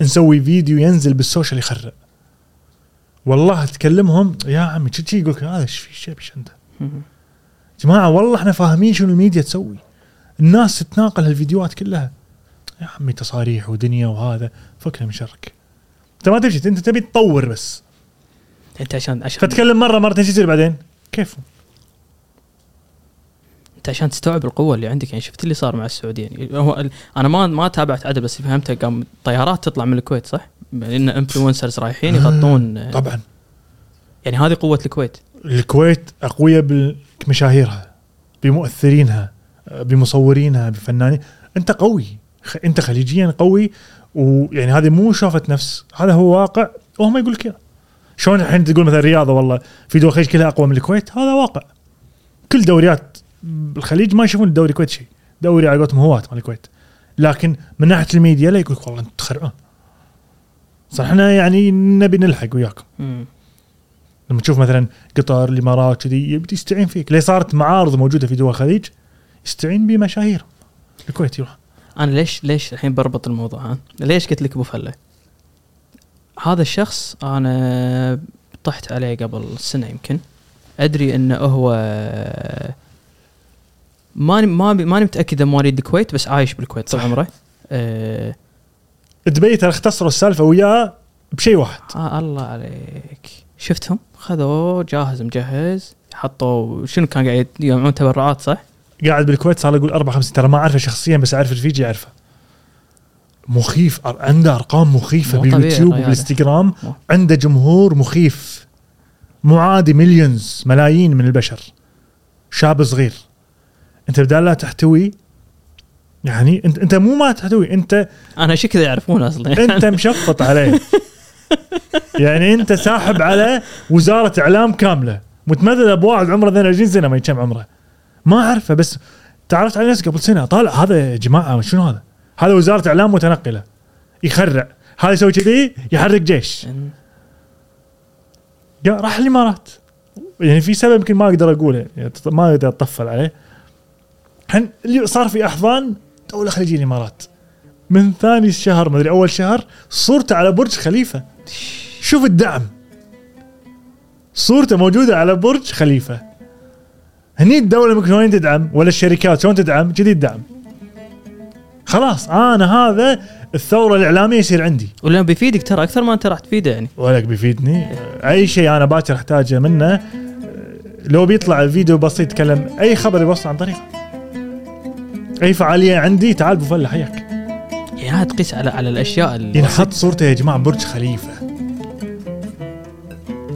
نسوي فيديو ينزل بالسوشيال يخرع والله تكلمهم يا عمي شي شي يقول لك هذا إيش في شيء عنده جماعة والله إحنا فاهمين شنو الميديا تسوي. الناس تتناقل هالفيديوهات كلها. يا عمي تصاريح ودنيا وهذا. فكنا من شرك أنت ما تمشي أنت تبي تطور بس. أنت عشان عشان فتكلم مرة مرتين شو يصير بعدين؟ كيف؟ أنت عشان تستوعب القوة اللي عندك يعني شفت اللي صار مع السعودية؟ يعني هو أنا ما ما تابعت عدل بس فهمته قام طيارات تطلع من الكويت صح؟ لأن انفلونسرز رايحين يغطون. آه، طبعا. يعني هذه قوة الكويت. الكويت اقوياء بمشاهيرها بمؤثرينها بمصورينها بفنانين. أنت قوي أنت خليجيا قوي ويعني هذه مو شافه نفس هذا هو واقع وهم يقول كذا. شلون الحين تقول مثلا رياضة والله في دول الخليج كلها أقوى من الكويت؟ هذا واقع. كل دوريات بالخليج ما يشوفون الدوري الكويتي شيء. دوري على قولتهم هواة مال الكويت. لكن من ناحية الميديا لا يقول لك والله أنتم تخرعون. صح إحنا يعني نبي نلحق وياكم. لما تشوف مثلا قطر الإمارات كذي يبي يستعين فيك. ليه صارت معارض موجودة في دول الخليج يستعين بمشاهير. الكويت يروح. أنا ليش ليش الحين بربط الموضوع؟ ها؟ ليش قلت لك أبو فلة؟ هذا الشخص أنا طحت عليه قبل سنة يمكن. أدري إنه هو ماني ماني ماني متأكد إذا مواليد الكويت بس عايش بالكويت طول. عمره. أه دبي ترى اختصروا السالفة وياه بشيء واحد. آه الله عليك. شفتهم؟ خذوه جاهز مجهز. حطوا شنو كان قاعد يجمعون تبرعات صح؟ قاعد بالكويت صار يقول أربع خمس ترى ما أعرفه شخصيا بس أعرف الفيجي أعرفه. مخيف عنده أرقام مخيفة مو باليوتيوب. وبالإنستغرام. مو. عنده جمهور مخيف. معادي مليونز ملايين من البشر. شاب صغير. أنت بدال لا تحتوي يعني انت أنت مو ما تحتوي أنت أنا شو كذا يعرفون أصلا؟ أنت مشفط عليه. [laughs] [laughs] يعني انت ساحب على وزارة إعلام كاملة. متمثله بواحد عمره 22 سنة ما كم عمره. ما أعرفه بس تعرفت على نفسي قبل سنة. طالع هذا يا جماعة شنو هذا؟ هذا وزارة إعلام متنقلة. يخرع. هذا يسوي كذي يحرك جيش. راح الإمارات. يعني في سبب يمكن ما أقدر أقوله. يعني ما أقدر أطفل عليه. اللي صار في أحضان دولة خليجية الإمارات. من ثاني الشهر ما أدري أول شهر صورته على برج خليفة. شوف الدعم. صورته موجودة على برج خليفة. هني الدولة ممكن شلون تدعم؟ ولا الشركات شلون تدعم؟ كذي الدعم خلاص أنا هذا الثورة الإعلامية يصير عندي. ولا بيفيدك ترى أكثر ما أنت راح تفيده يعني. ولك بيفيدني. أي شيء أنا باكر أحتاجه منه لو بيطلع فيديو بسيط يتكلم أي خبر يوصل عن طريقه أي فعالية عندي تعال بفله حياك يعني هذا تقيس على على الأشياء اللي ينحط صورته يا جماعة برج خليفة.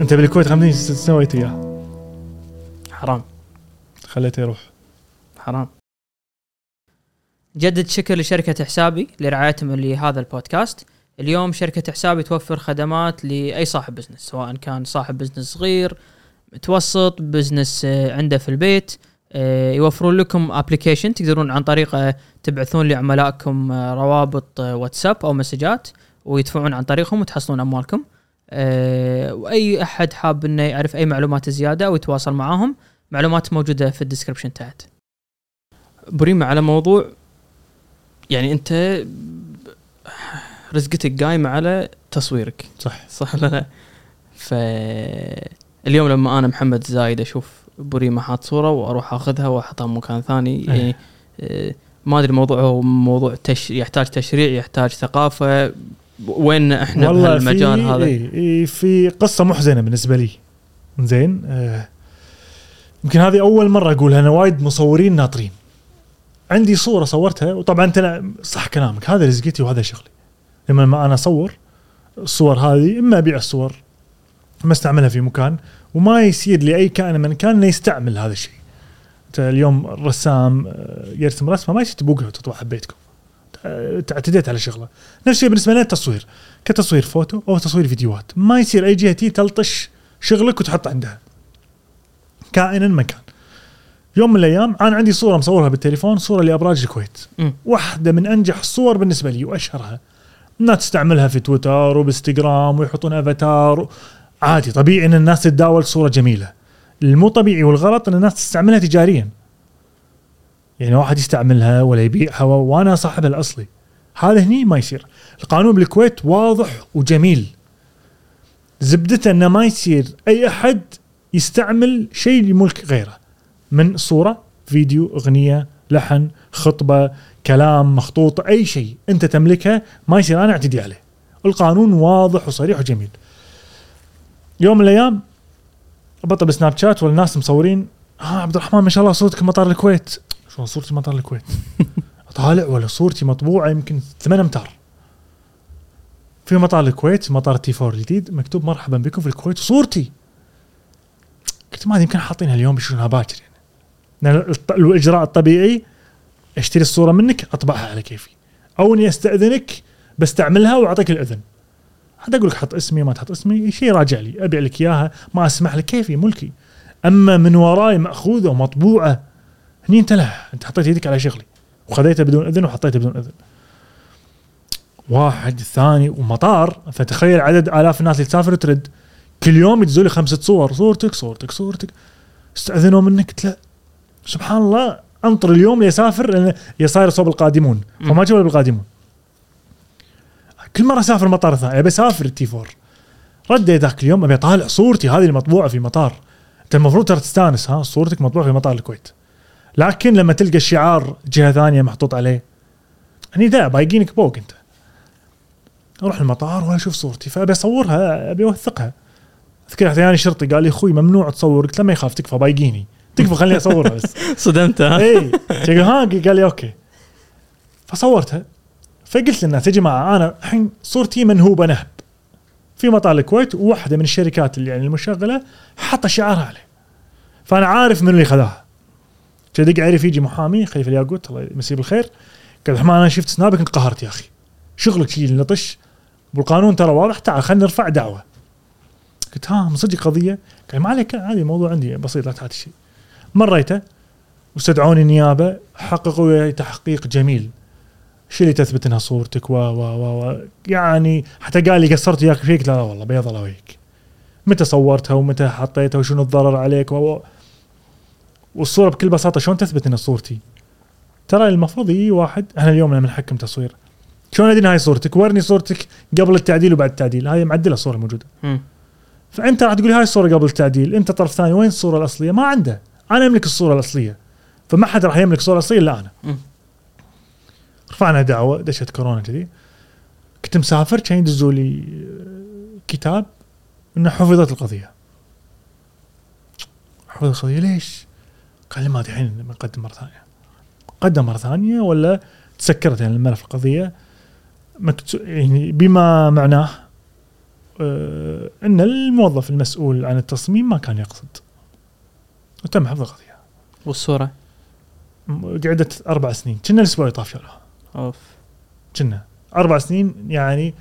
أنت بالكويت 50 سنه سويت اياه حرام. خليته يروح. حرام. جدد شكر لشركة حسابي لرعايتهم لهذا البودكاست. اليوم شركة حسابي توفر خدمات لأي صاحب business سواء كان صاحب business صغير متوسط business آه، عنده في البيت. يوفرون لكم application تقدرون عن طريقه تبعثون لعملائكم آه، روابط آه، واتساب أو مسجات ويدفعون عن طريقهم وتحصلون أموالكم. آه، وأي أحد حاب إنه يعرف أي معلومات زيادة أو يتواصل معاهم معلومات موجودة في ال description تحت. بريمة على موضوع يعني أنت رزقتك قايمة على تصويرك. صح. صح ولا لا؟ ف اليوم لما أنا محمد زايد أشوف بريمة حاط صورة وأروح أخذها وأحطها مكان ثاني. يعني آه، ما أدري الموضوع هو موضوع تش... يحتاج تشريع يحتاج ثقافة. وين إحنا والله بهالمجال في هذا؟ إيه إيه في قصة محزنه بالنسبة لي. زين آه يمكن هذه أول مرة اقولها أنا وايد مصورين ناطرين. عندي صورة صورتها وطبعا أنت صح كلامك هذا رزقتي وهذا شغلي. لما ما أنا أصور الصور هذه إما أبيع الصور اما استعملها في مكان وما يصير لأي كائن من كان إنه يستعمل هذا الشيء. أنت اليوم الرسام آه، يرسم رسمة ما يصير تبوقها وتطبعها ببيتكم اعتديت على شغلة. نفس الشيء بالنسبة لنا التصوير. كتصوير فوتو أو تصوير فيديوهات. ما يصير أي جهة تي تلطش شغلك وتحط عندها. كائنا من كان. يوم من الأيام أنا عندي صورة مصورها بالتليفون صورة لأبراج الكويت. واحدة من أنجح الصور بالنسبة لي وأشهرها. الناس تستعملها في تويتر وبانستغرام ويحطون أفاتار عادي طبيعي إن الناس تتداول صورة جميلة. المو طبيعي والغلط إن الناس تستعملها تجاريا. يعني واحد يستعملها ولا يبيعها وأنا صاحبها الأصلي. هذا هني ما يصير. القانون بالكويت واضح وجميل. زبدته إنه ما يصير أي أحد يستعمل شيء لملك غيره. من صورة فيديو أغنية لحن خطبة كلام مخطوط أي شيء أنت تملكها ما يصير أنا أعتدي عليه. القانون واضح وصريح وجميل. يوم من الأيام بطل بسناب شات والناس مصورين. ها عبد الرحمن ما شاء الله صورتك مطار الكويت. شلون صورتي مطار الكويت؟ [laughs] طالع ولا صورتي مطبوعة يمكن 8 أمتار. في مطار الكويت مطار تي 4 الجديد مكتوب مرحبا بكم في الكويت صورتي. قلت ما يمكن حاطينها اليوم بيشوفونها باكر يعني. الإجراء الطبيعي أشتري الصورة منك أطبعها على كيفي. أو إني أستأذنك بستعملها وأعطيك الأذن. حتى أقول لك حط اسمي ما تحط اسمي شيء راجع لي أبيع لك إياها ما أسمح لك كيفي ملكي. أما من وراي مأخوذة ومطبوعة هني أنت لا أنت حطيت يدك على شغلي وخذيته بدون إذن وحطيته بدون إذن. واحد ثاني ومطار. فتخيل عدد آلاف الناس اللي تسافر ترد. كل يوم يدزوا لي خمسة صور صورتك صورتك صورتك. استأذنوا منك لا سبحان الله أنطر اليوم ليسافر لأن يصاير صوب القادمون. فما جوا بالقادمون كل مرة أسافر مطار ثاني أبي أسافر التي 4 ردي ذاك اليوم أبي أطالع صورتي هذه المطبوعة في مطار. أنت المفروض ترى تستانس ها؟ صورتك مطبوعة في مطار الكويت. لكن لما تلقى الشعار جهة ثانية محطوط عليه يعني ذا بايقينك بوق أنت. أروح المطار ولا أشوف صورتي فأبي أصورها أبي أوثقها. أذكر أحيانا شرطي قال لي أخوي ممنوع تصور قلت له ما يخاف تكفى بايقيني. تكفى خليني أصورها بس. [laughs] صدمت ها اي ها؟ قال لي أوكي. فصورتها. فقلت للناس يا جماعة أنا الحين صورتي منهوبة نهب. في مطار الكويت وواحده من الشركات اللي يعني المشغلة حاطة شعارها عليه. فأنا عارف من اللي خذاها. كذا دق عرف يجي محامي خليفة الياقوت الله يمسيه بالخير قال الرحمن أنا شفت سنابك انقهرت يا أخي. شغلك شيء نطش؟ والقانون ترى واضح تعال خلينا نرفع دعوة. قلت ها مصدق قضية؟ قال ما عليك عادي الموضوع عندي بسيط لا تعطي شيء. مريته واستدعوني النيابة حققوا تحقيق جميل. شو اللي تثبت إنها صورتك؟ و و و, يعني حتى قال لي قصرت وياك فيك؟ لا لا والله بيض الله وجهك متى صورتها ومتى حطيتها وشنو الضرر عليك؟ و والصورة بكل بساطة شلون تثبت انها صورتي؟ ترى المفروض يجي واحد إحنا اليوم لما نحكم تصوير شلون أدري هاي صورتك؟ ورني صورتك قبل التعديل وبعد التعديل. هاي معدلة الصورة موجودة. فأنت راح تقول هاي الصورة قبل التعديل. أنت طرف ثاني وين الصورة الأصلية؟ ما عنده. أنا أملك الصورة الأصلية. فما حد راح يملك الصورة الاصليه إلا أنا. مم. رفعنا دعوة دشت كورونا كذي. كنت مسافر كان يدزوا لي آه، كتاب إنه حفظت القضية. حفظت القضية. ليش؟ قال لي ما أدري الحين بنقدم مرة ثانية. قدم مرة ثانية ولا تسكرت يعني الملف القضية؟ مكتو يعني بما معناه آه، إن الموظف المسؤول عن التصميم ما كان يقصد. وتم حفظ القضية. والصورة؟ قعدت أربع سنين. كنا الأسبوع اللي طاف شالوها أوف. كنا أربع سنين يعني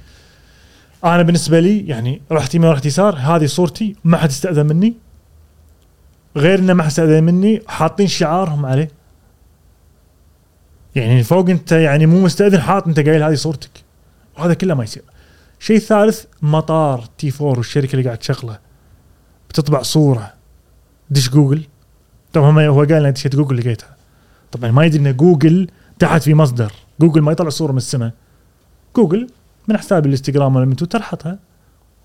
أنا بالنسبة لي يعني رحت يمين رحت يسار هذه صورتي ما حد استاذن مني. غير إنه ما حد استاذن مني حاطين شعارهم عليه. يعني فوق أنت يعني مو مستأذن حاط أنت قايل هذه صورتك. وهذا كله ما يصير. شيء ثالث مطار T4 والشركة اللي قاعد تشغله. بتطبع صورة. دش جوجل. طبعا هو قال لنا دشيت جوجل لقيتها. طبعا ما يدري إن جوجل تحت في مصدر. جوجل ما يطلع صورة من السماء. جوجل من حساب الإنستغرام ولا من تويتر حطها.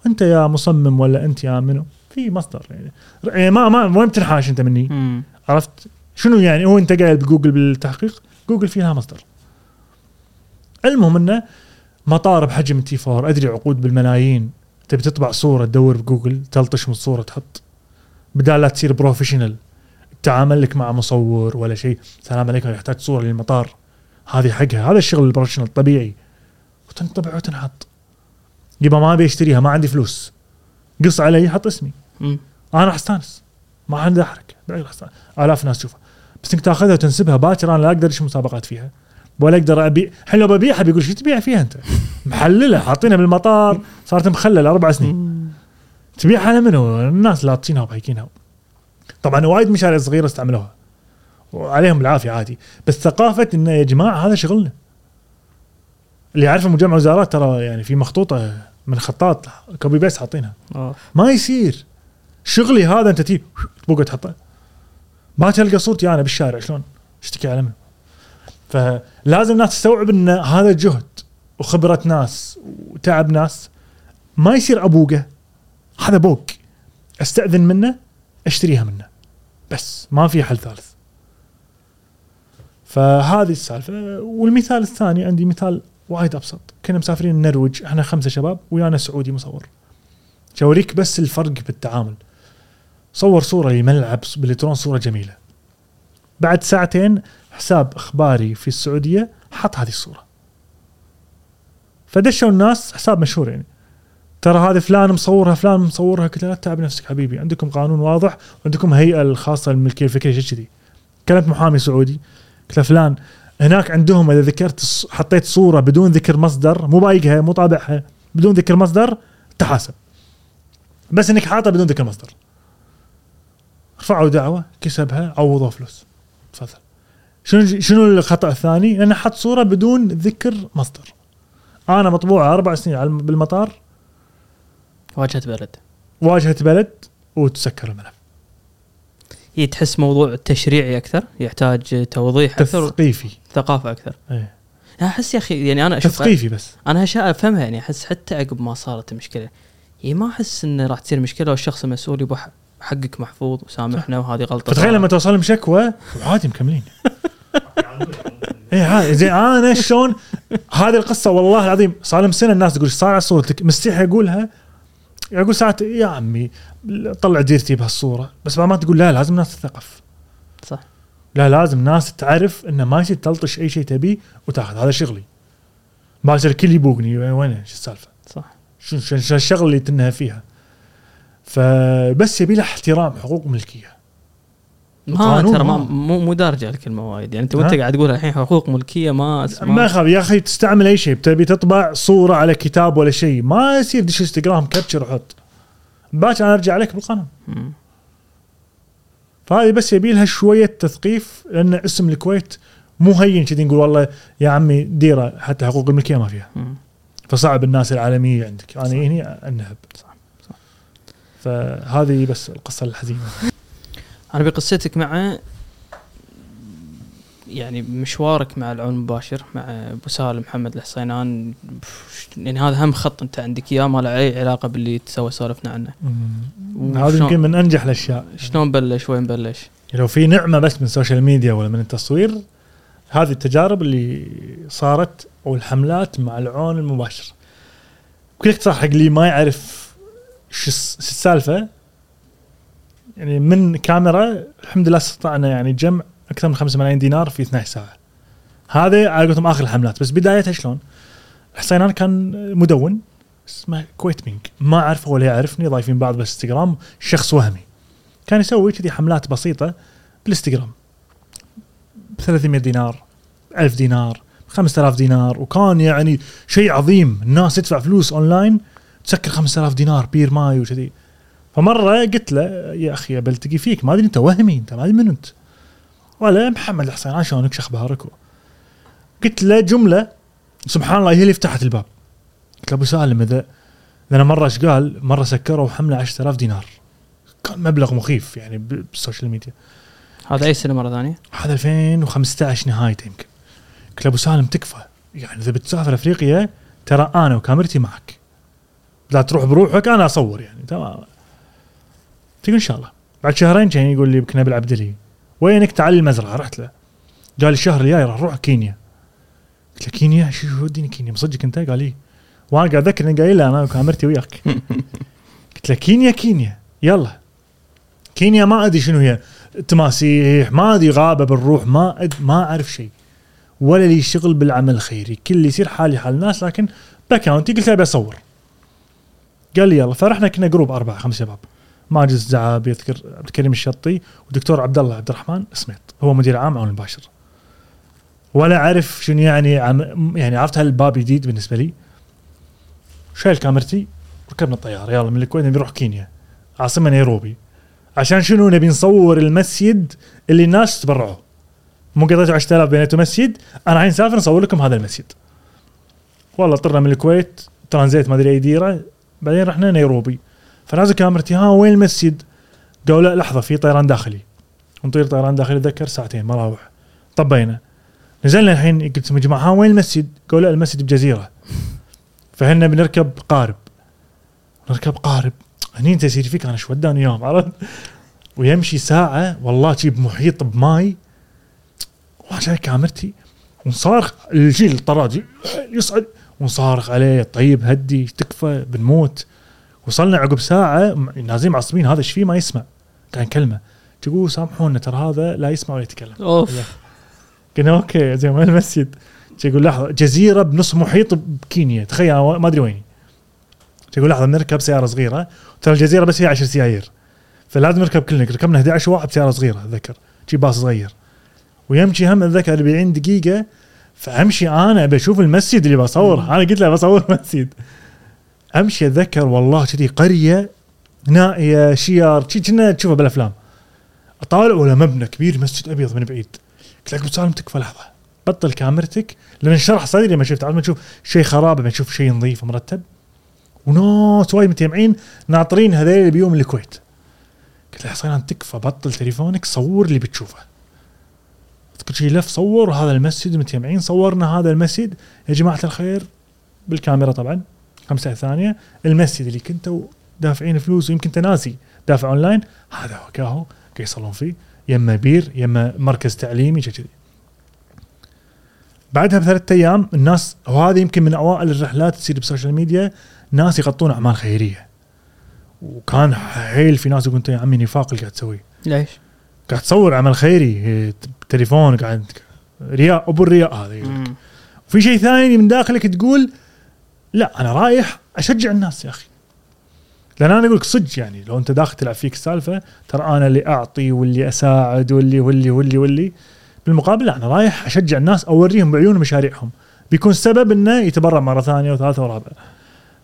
أنت يا مصمم ولا أنت يا منو؟ في مصدر يعني. يعني ما ما وين بتنحاش أنت مني. مم. عرفت؟ شنو يعني؟ هو أنت قايل بجوجل بالتحقيق؟ جوجل فيها مصدر. المهم إنه مطار بحجم T4 أدري عقود بالملايين. تبي تطبع صورة تدور بجوجل تلطش من الصورة تحط. بدال لا تصير professional تعامل لك مع مصور ولا شيء. سلام عليكم يحتاج صورة للمطار. هذه حقها هذا الشغل ال professional الطبيعي وتنطبع وتنحط يبا ما أبي أشتريها ما عندي فلوس. قص علي حط اسمي. مم. أنا راح أستانس. ما عندي أستانس. آلاف ناس تشوفها بس إنك تأخذها وتنسبها باكر أنا لا أقدر إيش مسابقات فيها. ولا أقدر أبيع. الحين لو ببيعها بيقول إيش تبيع فيها أنت؟ [laughs] محلله حاطينها بالمطار. صارت محللة أربع سنين. تبيعها على منو؟ الناس لاطشينها وبايقينها. طبعا وايد مشاريع صغيرة استعملوها. وعليهم العافية عادي. بس ثقافة انه يا جماعة هذا شغلنا. اللي يعرفه مجمع وزارات ترى يعني في مخطوطة من خطاط copy paste حاطينها. أوف. ما يصير. شغلي هذا أنت تجي تبقى تحطه. ما تلقى صورتي أنا بالشارع شلون؟ اشتكي على من؟ فلازم الناس تستوعب إن هذا جهد وخبرة ناس وتعب ناس. ما يصير أبوقه. هذا بوق. أستأذن منه أشتريها منه. بس ما في حل ثالث. فهذه السالفة. والمثال الثاني عندي مثال وايد أبسط. كنا مسافرين النرويج إحنا خمسة شباب ويانا سعودي مصور. شاوريك بس الفرق بالتعامل. صور صورة لملعب بالالكترون صورة جميلة. بعد ساعتين حساب إخباري في السعودية حط هذه الصورة. فدشوا الناس حساب مشهور يعني. ترى هذه فلان مصورها فلان مصورها. قلت لا تتعب نفسك حبيبي. عندكم قانون واضح وعندكم هيئة الخاصة للملكية الفكرية شيء كذي. كلمت محامي سعودي. قلت له فلان هناك عندهم إذا ذكرت حطيت صورة بدون ذكر مصدر مو بايقها مو طابعها بدون ذكر مصدر تحاسب. بس إنك حاطه بدون ذكر مصدر. رفعوا دعوة كسبها عوضوا فلوس. تفضل. شنو شنو الخطأ الثاني؟ إنه حط صورة بدون ذكر مصدر. أنا مطبوعة أربع سنين بالمطار. واجهه بلد. واجهه بلد وتسكر الملف. هي تحس موضوع تشريعي أكثر يحتاج توضيح أكثر تثقيفي. ثقافة أكثر. إيه. أنا أحس يا أخي يعني أنا أشوف تثقيفي بس. أنا اشياء أفهمها يعني أحس حتى عقب ما صارت المشكلة. هي ما أحس انه راح تصير مشكلة والشخص المسؤول يبغى حقك محفوظ وسامحنا وهذه غلطة فتخيل لما توصل لهم شكوى وعادي مكملين. [laughs] اي عادي زين أنا شلون؟ هذه القصة والله العظيم صار لهم سنة الناس تقول إيش صار على صورتك مستحي أقولها. أقول ساعات يا عمي طلع ديرتي بهالصورة. بس ما تقول لا لازم الناس تثقف. صح. لا لازم ناس تعرف إنه ما يصير تلطش أي شيء تبيه وتاخذ. هذا شغلي. ما يصير الكل يبوقني وين شو السالفة؟ صح. شو شو الشغلة اللي تنهى فيها؟ فبس يبي له احترام حقوق ملكية. ترى ما ما- مو مو دارجة الكلمة وايد. يعني انت؟ وانت قاعد تقول الحين حقوق ملكية ما ما ما يخاف يا أخي تستعمل أي شيء. تبي تطبع صورة على كتاب ولا شيء. ما يصير دش انستغرام كابتشر وحط. باكر أنا أرجع عليك بالقانون. فهذه بس يبي لها شوية تثقيف لأن اسم الكويت مو هين كذي نقول والله يا عمي ديرة حتى حقوق الملكية ما فيها. مم. فصعب الناس العالمية عندك. أنا هني أنهب. صح، صح. فهذه بس القصة الحزينة. أنا بقصتك مع يعني مشوارك مع العون المباشر مع أبو سالم محمد الحصينان. يعني هذا هم خط أنت عندك إياه ما له أي علاقة باللي تسوى سولفنا عنه. هذا يمكن من أنجح الأشياء. شلون بلش؟ وين بلش؟ لو في نعمة بس من ال social media ولا من التصوير هذه التجارب اللي صارت والحملات مع العون المباشر. بكل اختصار حق اللي ما يعرف شو السالفة يعني من كاميرا الحمد لله استطعنا يعني جمع أكثر من 5 ملايين دينار في 12 ساعة. هذا على قولتهم آخر الحملات. بس بدايتها شلون؟ حسينان كان مدون اسمه كويت مينك ما اعرفه ولا يعرفني ضايفين بعض بالإنستغرام شخص وهمي. كان يسوي كذي حملات بسيطة بالإنستغرام. ب 300 دينار 1000 دينار 5000 دينار. وكان يعني شيء عظيم. الناس تدفع فلوس أونلاين تسكر 5000 دينار بير ماي وكذي. فمرة قلت له يا أخي بلتقي فيك ما أدري أنت وهمي انت ما أدري من أنت. ولا محمد الحسين شلونك؟ شو أخبارك؟ قلت له جملة سبحان الله هي اللي فتحت الباب. قلت له أبو سالم إذا أنا مرة إيش قال؟ مرة سكروا حملة 10000 دينار. كان مبلغ مخيف يعني بال social media. هذا أي سنة مرة ثانية؟ هذا 2015 نهايته يمكن. قلت له أبو سالم تكفى. يعني إذا بتسافر أفريقيا ترى أنا وكاميرتي معك. لا تروح بروحك أنا أصور يعني تمام. تقول إن شاء الله. بعد شهرين كان يقول لي كنا بالعبدلي وينك تعال المزرعة؟ رحت له. قال الشهر الجاي راح أروح كينيا. قلت له كينيا؟ شو وديني كينيا؟ مصدق أنت؟ قال لي وأنا قاعد أذكر إني قايل له أنا وكاميرتي وياك. [laughs] قلت له كينيا كينيا يلا. كينيا ما أدري شنو هي تماسيح ما أدري غابة بالروح ما أد ما أعرف شيء. ولا لي شغل بالعمل الخيري كل اللي يصير حالي حال الناس لكن ب account ي قلت له أبي أصور. قال لي يلا. فرحنا كنا group أربعة خمس شباب. ماجد الزعاب يذكر عبد الكريم الشطي ودكتور عبد الله عبد الرحمن سميط هو مدير عام عون المباشر. ولا أعرف شنو يعني عم يعني عرفت هالباب جديد بالنسبة لي؟ شايل كاميرتي ركبنا الطيارة. يلا من الكويت نبي نروح كينيا. عاصمة نيروبي. عشان شنو نبي نصور المسجد اللي الناس تبرعوا مو قضيتوا 10000 بنيتوا مسجد أنا الحين سافر نصور لكم هذا المسجد. والله طرنا من الكويت ترانزيت ما أدري أي ديرة بعدين رحنا نيروبي. فنازل كاميرتي ها وين المسجد؟ قالوا لا لحظة في طيران داخلي. نطير طيران داخلي اتذكر ساعتين مراوح طبينا نزلنا الحين قلت لهم يا جماعة ها وين المسجد؟ قالوا لا المسجد بجزيرة. فهنا بنركب قارب. نركب قارب. هني أنت يصير فيك أنا شو وداني اياهم عرفت؟ ويمشي ساعة والله شي بمحيط بماي. وأنا شايل كاميرتي ونصارخ الجيل الطراجي يصعد ونصارخ عليه طيب هدي تكفى بنموت. وصلنا عقب ساعة نازلين معصبين هذا إيش فيه؟ ما يسمع. كان كلمة. تقول سامحونا ترى هذا لا يسمع ولا يتكلم. أوف. قلنا okay زين وين المسجد؟ يقول لحظة جزيرة بنص محيط بكينيا تخيل ما أدري وين يقول لحظة بنركب سيارة صغيرة. ترى الجزيرة بس فيها 10 سيايير. فلازم نركب كلنا ركبنا 11 واحد بسيارة صغيرة أتذكر. شي باص صغير. ويمشي هم أتذكر 40 دقيقة. فأمشي أنا بشوف المسجد اللي بصور أنا قلت له بصور مسجد أمشي أتذكر والله كذي قرية نائية شيار شي كنا تشوفها بالأفلام. أطالع ولا مبنى كبير مسجد أبيض من بعيد. قلت ابو سالم تكفى لحظة. بطل كاميرتك. لما انشرح صدري لما شفت ما تشوف شيء خراب لما تشوف شيء نظيف ومرتب. وناس وايد متجمعين ناطرين اللي بيوم الكويت. قلت له انت تكفى بطل تليفونك صور اللي بتشوفه. أذكر شيء لف صور هذا المسجد متجمعين صورنا هذا المسجد. يا جماعة الخير بالكاميرا طبعا. خمسة ثانية. المسجد اللي كنتوا دافعين فلوس ويمكن أنت ناسي دافع أونلاين. هذا هو كاهو يصلون فيه. يما بير يما مركز تعليمي كذي. بعدها بثلاثة أيام الناس وهذه يمكن من أوائل الرحلات تصير بال social media ناس يغطون أعمال خيرية. وكان حيل في ناس يقولون انت يا عمي نفاق اللي قاعد تسويه. ليش؟ قاعد تصور عمل خيري تليفون قاعد رياء أبو الرياء هذا. وفي شيء ثاني من داخلك تقول لا أنا رايح أشجع الناس يا أخي. لأن أنا أقول لك صدق يعني لو أنت داخل تلعب فيك السالفه ترى أنا اللي أعطي واللي أساعد واللي واللي واللي واللي. بالمقابل لا أنا رايح أشجع الناس أوريهم بعيون مشاريعهم. بيكون سبب إنه يتبرع مرة ثانية وثالثة ورابعة.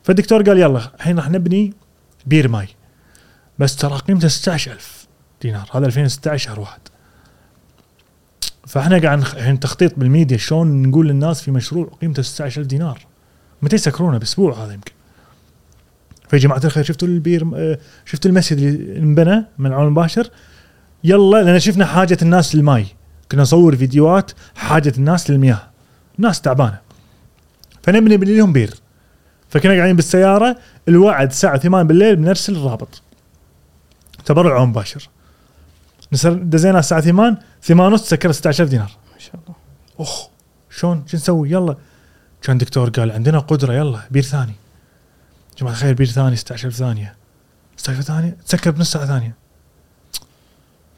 فالدكتور قال يلا الحين راح نبني بير ماي. بس ترى قيمته 16000 دينار. هذا 2016 شهر واحد. فإحنا قاعد الحين تخطيط بالميديا شلون نقول للناس في مشروع قيمته 16000 دينار. متى يسكرونه؟ بأسبوع هذا يمكن. فيا جماعة الخير شفتوا البير آه، شفتوا المسجد اللي انبنى من عون مباشر؟ يلا لأن شفنا حاجة الناس للماي. كنا نصور فيديوهات حاجة الناس للمياه. ناس تعبانة. فنبني نبني لهم بير. فكنا قاعدين بالسيارة الوعد الساعة 8 بالليل بنرسل الرابط. تبرع عون مباشر. دزينا الساعة 8 8 ونص سكر 16000 دينار. ما شاء الله. اخ شلون شو نسوي؟ يلا. كان دكتور قال عندنا قدرة يلا بير ثاني. جماعة الخير بير ثاني 16000 ثانية. 16000 ثانية؟ تسكر بنص ساعة ثانية.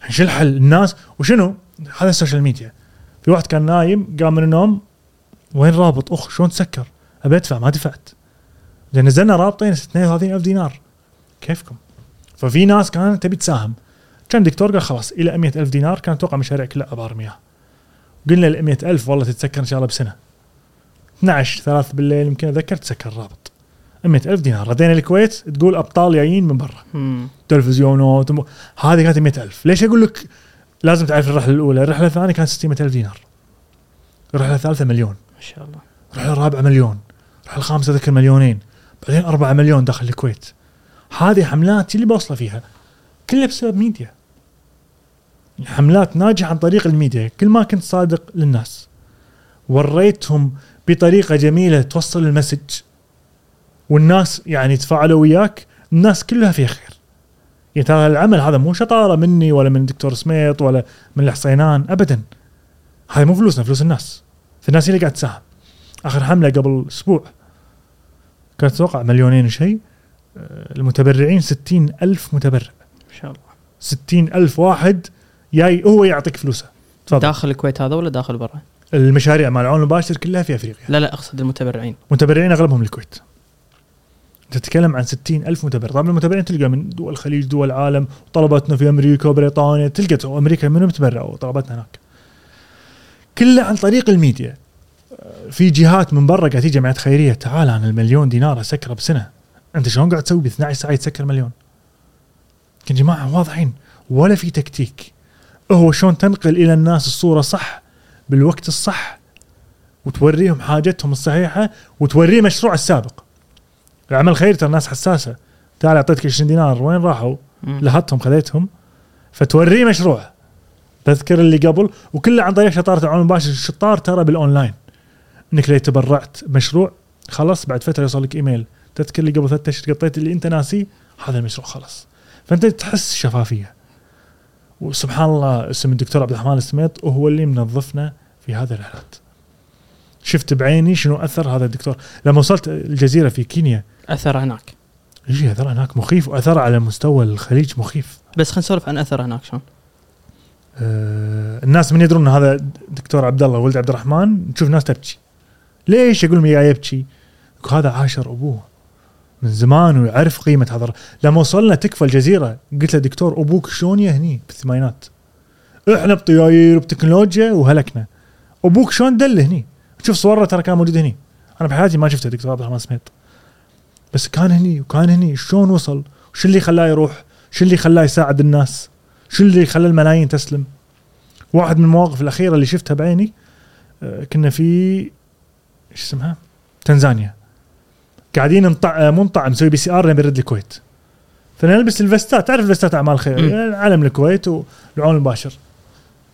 شو الحل؟ الناس وشنو؟ هذا ال social media. في واحد كان نايم قام من النوم وين رابط؟ أخ شلون تسكر؟ أبي أدفع ما دفعت. لأن نزلنا رابطين 32000 دينار. كيفكم؟ ففي ناس كانت تبي تساهم. كان دكتور قال خلاص إلى 100000 دينار كان أتوقع مشاريع كلها أبار مياه. قلنا ال 100000 والله تتسكر إن شاء الله بسنة. 12 3 بالليل يمكن اتذكر تسكر الرابط. 100000 دينار. ردينا الكويت تقول أبطال جايين من برا. تلفزيونات وم- هذه كانت 100000 ليش أقول لك لازم تعرف الرحلة الأولى؟ الرحلة الثانية كانت 600000 دينار. الرحلة الثالثة مليون. ما شاء الله. الرحلة الرابعة مليون. الرحلة الخامسة ذكر مليونين. بعدين 4 مليون داخل الكويت. هذه حملات اللي بوصلة فيها. كلها بسبب ميديا. حملات ناجحة عن طريق الميديا. كل ما كنت صادق للناس. وريتهم بطريقة جميلة توصل ال message. والناس يعني تفاعلوا وياك الناس كلها فيها خير. يعني ترى العمل هذا مو شطارة مني ولا من الدكتور سميط ولا من الحصينان؟ ابدا. هاي مو فلوسنا فلوس الناس. فالناس هي اللي قاعد تساهم. آخر حملة قبل أسبوع كانت أتوقع مليونين وشيء آه، المتبرعين ستين ألف متبرع. ما شاء الله. ستين ألف واحد جاي هو يعطيك فلوسه. تفضل. داخل الكويت هذا ولا داخل برا؟ المشاريع مع العون المباشر كلها في أفريقيا. لا لا أقصد المتبرعين. متبرعين أغلبهم الكويت. تتكلم عن ستين ألف متبرع. طبعا المتبرعين تلقى من دول الخليج دول العالم طلباتنا في أمريكا وبريطانيا تلقى أمريكا منو متبرع وطلباتنا هناك. كله عن طريق الميديا. في جهات من برا قاعد تيجي جمعيات خيرية. تعال أنا المليون دينار اسكره بسنة. أنت شلون قاعد تسوي ب 12 ساعه يتسكر مليون؟ يا جماعة واضحين. ولا في تكتيك. هو شلون تنقل إلى الناس الصورة صح؟ بالوقت الصح وتوريهم حاجتهم الصحيحة وتوريه مشروع السابق. العمل الخيري ترى الناس حساسة. تعال أعطيتك 20 دينار. وين راحوا؟ لهتهم خذيتهم. فتوريه مشروع. تذكر اللي قبل. وكله عن طريق شطارة العون المباشر. الشطار ترى بالأونلاين. إنك لو تبرعت بمشروع خلاص بعد فترة يوصل لك إيميل. تذكر اللي قبل ثلاثة أشهر قطيت اللي أنت ناسيه هذا المشروع خلاص. فأنت تحس شفافية. وسبحان الله اسم الدكتور عبد الرحمن السميط وهو اللي منظفنا في هذه الرحلات. شفت بعيني شنو أثر هذا الدكتور؟ لما وصلت الجزيرة في كينيا. أثر هناك. يجي أثر هناك؟ مخيف وأثر على مستوى الخليج مخيف. بس خلينا نسولف عن أثر هناك شلون. آه الناس من يدرون إن هذا دكتور عبد الله ولد عبد الرحمن تشوف ناس تبكي. ليش؟ يقول لهم يا يبكي. هذا عاشر أبوه. من زمان ويعرف قيمة هذا لما وصلنا تكفى الجزيرة قلت له دكتور أبوك شلون يهني بالثمانينات؟ إحنا بطياير وبتكنولوجيا وهلكنا. أبوك شلون دل هني؟ شوف صوره ترى كان موجود هني. أنا بحياتي ما شفته دكتور عبد الرحمن سميط بس كان هني وكان هني شلون وصل؟ شو اللي خلاه يروح؟ شو اللي خلاه يساعد الناس؟ شو اللي خلى الملايين تسلم؟ واحد من المواقف الأخيرة اللي شفتها بعيني آه، كنا في إيش اسمها؟ تنزانيا. قاعدين نطع آه، منطع مسوي بي سي آر نرد الكويت. فنلبس الفستات تعرف الفستات أعمال خير علم الكويت والعون المباشر.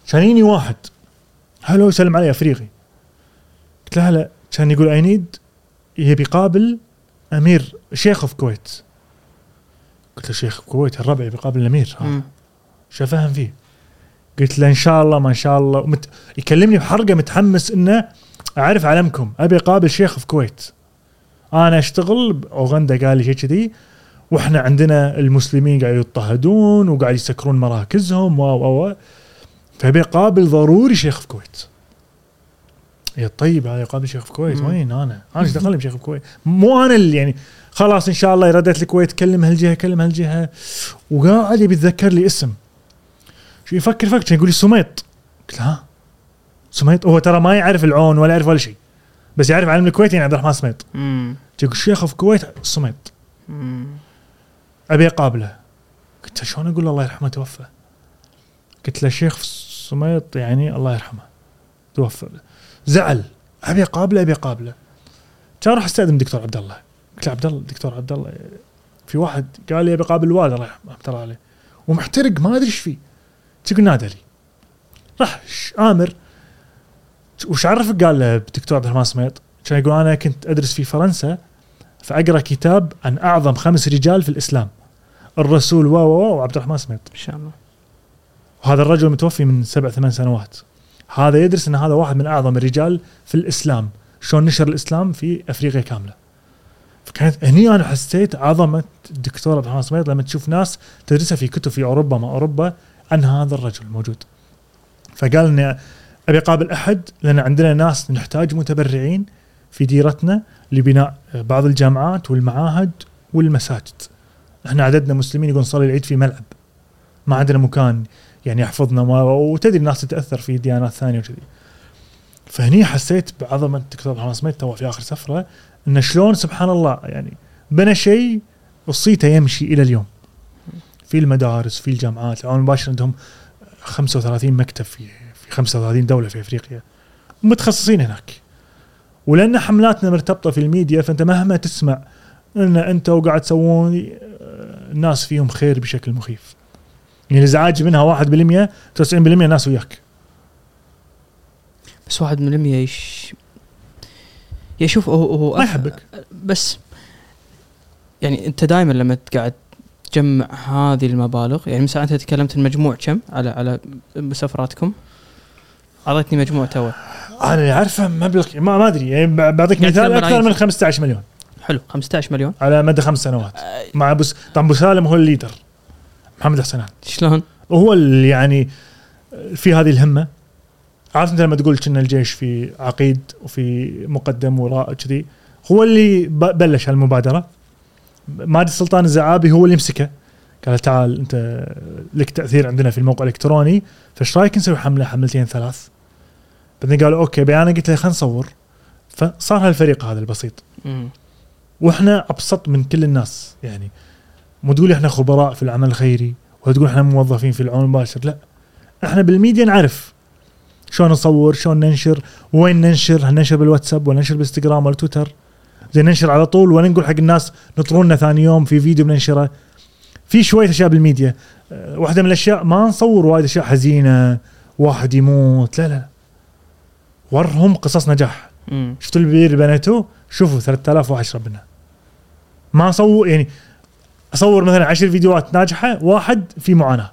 كان يجيني واحد. هلو يسلم علي أفريقي. قلت له هلا كان يقول اي نيد يبي يقابل امير شيخ في الكويت قلت له شيخ الكويت الربع يبي يقابل الأمير. شو افهم فيه؟ قلت له إن شاء الله ما إن شاء الله. ومت... يكلمني بحرقة متحمس إنه أعرف علمكم أبي أقابل شيخ في الكويت أنا أشتغل بأوغندا قال لي شيء كذي. وإحنا عندنا المسلمين قاعد يضطهدون وقاعد يسكرون مراكزهم و و و فابي اقابل ضروري شيخ في الكويت يا طيب هذا يقابل شيخ في الكويت. وين أنا؟ أنا إيش دخلني بشيخ في الكويت؟ مو أنا اللي يعني خلاص إن شاء الله ردت الكويت كلم هالجهة كلم هالجهة. وقاعد يبي يتذكر لي اسم. شو يفكر فكر يقول لي سميط. قلت ها؟ سميط؟ هو ترى ما يعرف العون ولا يعرف ولا شيء. بس يعرف علم الكويت يعني عبد الرحمن سميط. يقول شيخ في الكويت سميط. أبي أقابله. قلت له شلون أقول له الله يرحمه توفى؟ قلت له شيخ سميط يعني الله يرحمه توفى. زعل. أبي أقابله أبي أقابله. كان راح أستأذن دكتور عبد الله. قلت له عبد الله دكتور عبد الله في واحد قال لي أبي أقابل الوالد الله يرحمه الله عليه. ومحترق ما أدري إيش فيه. تقول نادى لي. راح آمر وش عرفك قال له دكتور عبد الرحمن سميط كان يقول؟ أنا كنت أدرس في فرنسا فأقرأ كتاب عن أعظم خمس رجال في الإسلام الرسول و و وعبد الرحمن سميط. ان شاء الله. وهذا الرجل متوفي من سبع ثمان سنوات. هذا يدرس إن هذا واحد من أعظم الرجال في الإسلام. شلون نشر الإسلام في أفريقيا كاملة. فكانت هني أنا حسيت عظمة الدكتور عبد الرحمن سميط لما تشوف ناس تدرسها في كتب في أوروبا ما أوروبا عن هذا الرجل الموجود فقال إني أبي اقابل أحد لأن عندنا ناس نحتاج متبرعين في ديرتنا لبناء بعض الجامعات والمعاهد والمساجد. إحنا عددنا مسلمين يقول نصلي العيد في ملعب. ما عندنا مكان يعني يحفظنا وتدري الناس تتأثر في ديانات ثانية وكذي. فهني حسيت بعظمة الدكتور الرحمن سميت تو في آخر سفرة انه شلون سبحان الله يعني بنى شيء وصيته يمشي إلى اليوم. في المدارس في الجامعات العون المباشر عندهم 35 مكتب في 35 دولة في أفريقيا. متخصصين هناك. ولأن حملاتنا مرتبطة في الميديا فأنت مهما تسمع أن أنت وقاعد تسوون آه، الناس فيهم خير بشكل مخيف. يعني الازعاج منها 1% 90% ناس وياك. بس واحد من المية يش يشوف هو هو ما يحبك. بس يعني أنت دائما لما قاعد تجمع هذه المبالغ يعني مثلا أنت تكلمت المجموع كم؟ على على سفراتكم أعطيتني مجموع تو أنا اللي اعرفه مبلغ ما ما أدري. يعني بعطيك مثال أكثر من ملايين. 15 مليون. حلو. 15 مليون. على مدى خمس سنوات. مع بس طبعا ابو سالم هو ال leader. محمد حسنان. شلون؟ وهو اللي يعني في هذه الهمة. عارف أنت لما تقول كنا الجيش في عقيد وفي مقدم وراء كذي هو اللي بلش هالمبادرة. ماجد سلطان الزعابي هو اللي مسكه. قال تعال انت لك تأثير عندنا في الموقع الإلكتروني فايش رأيك نسوي حملة حملتين ثلاث؟ بعدين قالوا أوكي بعدين أنا قلت له خلينا نصور. فصار هالفريق هذا البسيط. وإحنا أبسط من كل الناس يعني مو تقول إحنا خبراء في العمل الخيري ولا تقول إحنا موظفين في العون المباشر لا. إحنا بالميديا نعرف شلون نصور شلون ننشر وين ننشر هل ننشر بالواتساب ولا ننشر بالإنستغرام ولا تويتر. زين ننشر على طول ولا نقول حق الناس نطرونا ثاني يوم في فيديو بننشره. في شوية أشياء بالميديا. أه، واحدة من الأشياء ما نصور وايد أشياء حزينة واحد يموت لا لا ورهم قصص نجاح. شفتوا البير اللي بنيتوه شوفوا 3000 واحد يشرب منها ما اصور يعني أصور مثلا 10 فيديوهات ناجحة واحد في معاناة.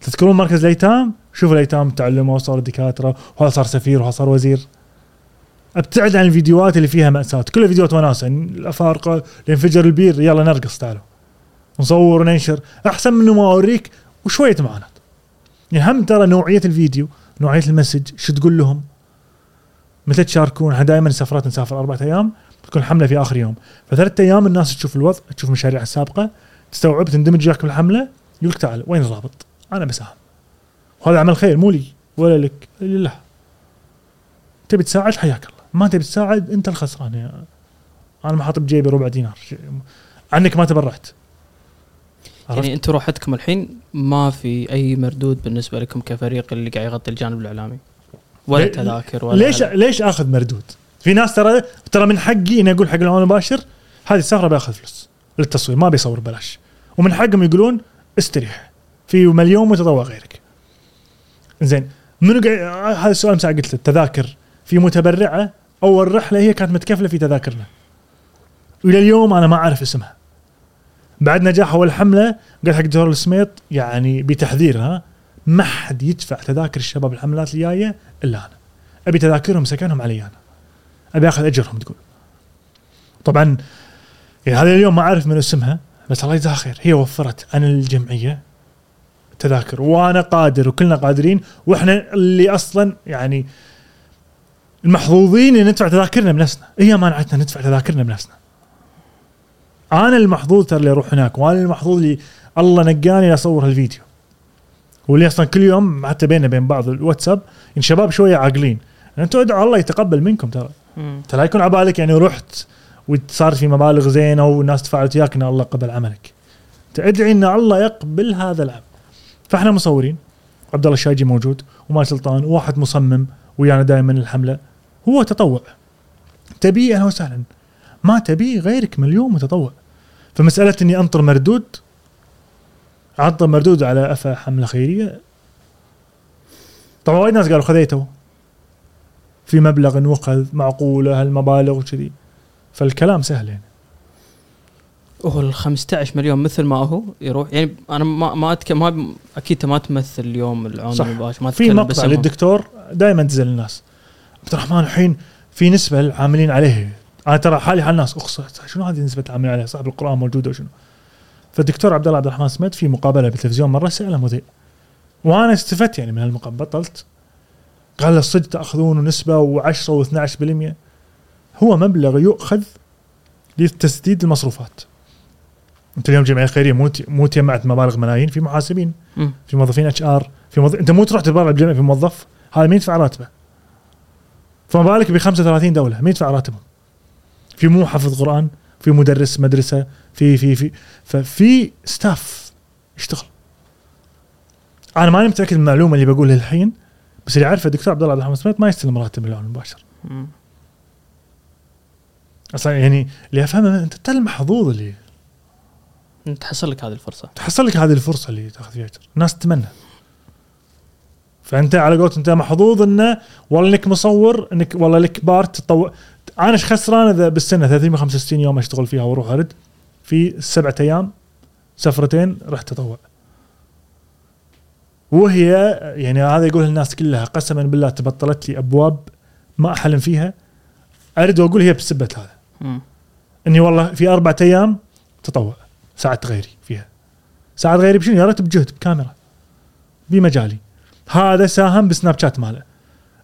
تذكرون مركز الأيتام؟ شوفوا الأيتام تعلموا صاروا دكاترة وهذا صار سفير وهذا صار وزير. أبتعد عن الفيديوهات اللي فيها مأساة. كلها فيديوهات وناسة. الأفارقة ينفجر البير يلا نرقص تعالوا. نصور وننشر أحسن من ما أوريك وشوية معاناة. يعني هم ترى نوعية الفيديو نوعية المسج شو تقول لهم؟ متى تشاركون؟ إحنا دائما سفرات نسافر أربعة أيام تكون حملة في آخر يوم. فثلاثة أيام الناس تشوف الوضع تشوف المشاريع السابقة تستوعب تندمج وياك بالحملة يقول لك تعال وين الرابط؟ أنا بساهم وهذا عمل خير مو لي ولا لك لله تبي تساعد؟ حياك الله. ما تبي تساعد أنت الخسران يا أنا ما حاط بجيبي ربع دينار. عنك ما تبرعت. عرفت؟ يعني أنتم روحتكم الحين ما في أي مردود بالنسبة لكم كفريق اللي قاعد يغطي الجانب الإعلامي؟ ولا تذاكر ولا ليش ليش آخذ مردود؟ في ناس ترى ترى من حقي إني أقول حق العون المباشر هذه السفره بياخذ فلوس للتصوير ما بيصور بلاش ومن حقهم يقولون استريح في مليون متطوع غيرك. زين منو قاعد هذا السؤال مساء قلت له التذاكر في متبرعة أول رحلة هي كانت متكفلة في تذاكرنا. والى اليوم أنا ما أعرف اسمها. بعد نجاح أول حملة قال حق دكتور السميط يعني بتحذير ها؟ ما حد يدفع تذاكر الشباب الحملات الجاية إلا أنا. أبي تذاكرهم سكنهم علي أنا. أبي آخذ أجرهم تقول. طبعا يعني هذا اليوم ما أعرف من اسمها بس الله يجزاها خير. هي وفرت عن الجمعية تذاكر وأنا قادر وكلنا قادرين وإحنا اللي أصلا يعني المحظوظين إن ندفع تذاكرنا بنفسنا. هي مانعتنا ندفع تذاكرنا بنفسنا. أنا المحظوظ ترى اللي أروح هناك وأنا المحظوظ اللي الله نقاني أصور هالفيديو. واللي أصلا كل يوم حتى بيننا بين بعض الواتساب إن شباب شوية عاقلين. أنتم ادعوا الله يتقبل منكم ترى. ترى لا يكون على بالك يعني رحت وصار في مبالغ زينة والناس تفاعلت وياك إن الله قبل عملك. تدعي إن الله يقبل هذا العمل. فإحنا مصورين. عبد الله الشايجي موجود وما سلطان وواحد مصمم ويانا دائما الحملة. هو تطوع. تبي أهلا وسهلا. ما تبي غيرك مليون متطوع. فمسألة إني أنطر مردود انطر مردود على أفا حملة خيرية. طبعا وايد ناس قالوا خذيته. في مبلغ وخذ معقولة هالمبالغ وكذي. فالكلام سهل يعني. هو ال 15 مليون مثل ما هو يروح. يعني أنا ما ما أتك... ما أكيد ما تمثل اليوم العون. المباشر ما في مقطع. للدكتور دائما تزل الناس. عبد الرحمن الحين في نسبة العاملين عليه أنا ترى حالي حال الناس اقصى شنو هذه نسبة العاملين عليه صاحب القرآن موجودة وشنو؟ فالدكتور عبد الله عبد الرحمن سميت في مقابلة بالتلفزيون مرة سأله مذيع. وأنا استفدت يعني من هالمقابلة بطلت. قال له الصدق تأخذون نسبة و10 و12% هو مبلغ يؤخذ لتسديد المصروفات. أنت اليوم جمعية خيرية مو مو تجمعت مبالغ ملايين في محاسبين. في موظفين HR في موظف... أنت مو تروح تتبرع بجمعيه في موظف هذا مين يدفع راتبه. فما بالك ب 35 دولة مين يدفع راتبهم. في مو حافظ قرآن في مدرس مدرسة في في في ففي staff يشتغل. أنا ماني متأكد من المعلومة اللي بقولها الحين بس اللي عارفه الدكتور عبد الله عبد الرحمن سميت ما يستلم راتب العون المباشر. أصلا يعني اللي أفهمه أنت انت المحظوظ اللي تحصل لك هذه الفرصة. تحصل لك هذه الفرصة اللي تأخذ فيها أجر. الناس تتمنى. فأنت على قولت أنت محظوظ إنه والله إنك مصور إنك والله لك بار تطوع أنا إيش خسران إذا بالسنة؟ 365 يوم أشتغل فيها وأروح أرد. في سبعة أيام سفرتين رحت تطوع وهي يعني هذا يقول الناس كلها قسما بالله تبطلت لي أبواب ما أحلم فيها. أرد وأقول هي بسبه هذا. مم. إني والله في أربعة أيام تطوع. ساعدت غيري فيها. ساعد غيري بشنو؟ يا ريت بجهد بكاميرا. بمجالي. هذا ساهم بسناب شات ماله.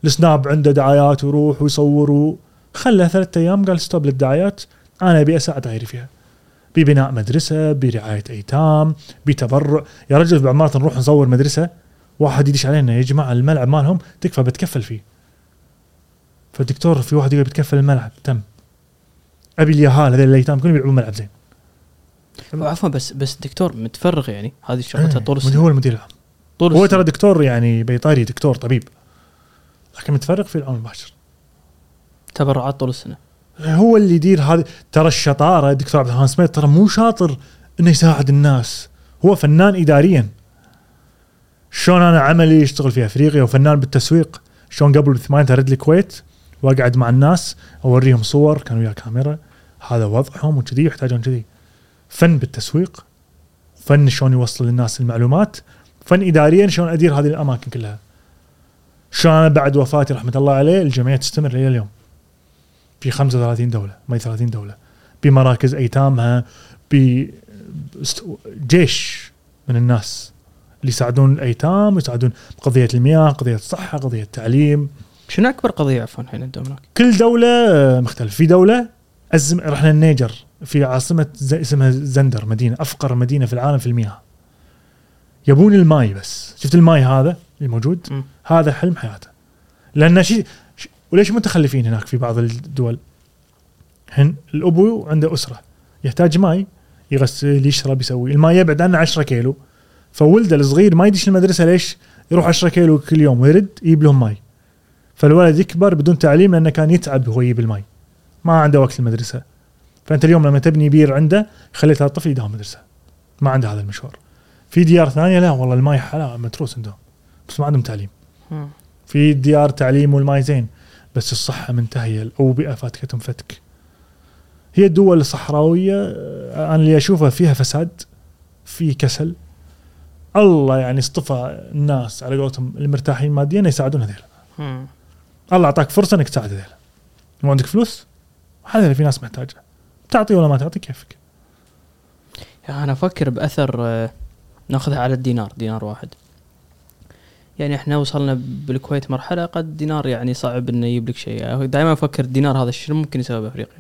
السناب عنده دعايات ويروح ويصور و... خلى ثلاثة أيام قال stop للدعايات أنا أبي أساعد غيري فيها. ببناء مدرسة برعاية أيتام بتبرع. يا رجل مرات نروح نصور مدرسة واحد يدش علينا يا جماعة الملعب مالهم تكفى بتكفل فيه. فالدكتور في واحد يقول بتكفل الملعب تم. أبي اليهال هذول الايتام كلهم يلعبون ملعب زين. عفوا بس بس دكتور متفرغ يعني هذه شغلته طول إيه، السنة هو المدير العام. طول هو. ترى دكتور يعني بيطري دكتور طبيب لكن متفرغ في العون المباشر. تبرعات طول السنة. هو اللي يدير هذه ترى الشطارة الدكتور عبد الرحمن سميت ترى مو شاطر إنه يساعد الناس. هو فنان اداريا. شلون أنا عملي اشتغل في أفريقيا وفنان بالتسويق؟ شلون قبل بثمانية ارد الكويت وأقعد مع الناس أوريهم صور كانوا ويا كاميرا. هذا وضعهم وكذي يحتاجون كذي. فن بالتسويق فن شلون يوصل للناس المعلومات فن اداريا شلون أدير هذه الأماكن كلها. شلون أنا بعد وفاتي رحمة الله عليه الجمعية تستمر إلى اليوم. في 35 دولة ما هي 30 دولة بمراكز أيتامها بجيش من الناس اللي يساعدون الأيتام ويساعدون بقضيه المياه قضية الصحة قضية التعليم. شنو أكبر قضية عفوا الحين عندهم هناك؟ كل دولة آه، مختلف. في دولة أزم رحنا النيجر في عاصمة ز- اسمها زندر مدينة أفقر مدينة في العالم في المياه. يبون الماي بس. شفت الماي هذا اللي موجود؟ مم. هذا حلم حياته. لأن شيء وليش متخلفين هناك في بعض الدول؟ هن الأبو عنده أسرة يحتاج ماي يغسل يشرب يسوي. الماي يبعد عنه 10 كيلو. فولده الصغير ما يدش المدرسة ليش؟ يروح 10 كيلو كل يوم؟ ويرد يجيب لهم ماي. فالولد يكبر بدون تعليم لأنه كان يتعب وهو يجيب الماي. ما عنده وقت المدرسة. فأنت اليوم لما تبني بير عنده خليت هذا الطفل يداوم مدرسه ما عنده هذا المشوار. في ديار ثانية لا والله الماي حلا متروس عندهم. بس ما عندهم تعليم. في ديار تعليم والماي زين. بس الصحة منتهية الأوبئة فاتكتهم فتك. هي الدول الصحراوية آه، أنا اللي أشوفها فيها فساد في كسل. الله يعني اصطفى الناس على قولتهم المرتاحين ماديا يساعدون هذيلا. الله أعطاك فرصة أنك تساعد هذيلا. مو عندك فلوس هذا اللي في ناس محتاجة. تعطي ولا ما تعطي كيفك؟ يعني أنا أفكر بأثر آه، ناخذها على الدينار دينار واحد. يعني إحنا وصلنا بالكويت مرحلة قد دينار يعني صعب إنه يجيب لك شيء. دائما أفكر الدينار هذا شنو ممكن يسوي بأفريقيا.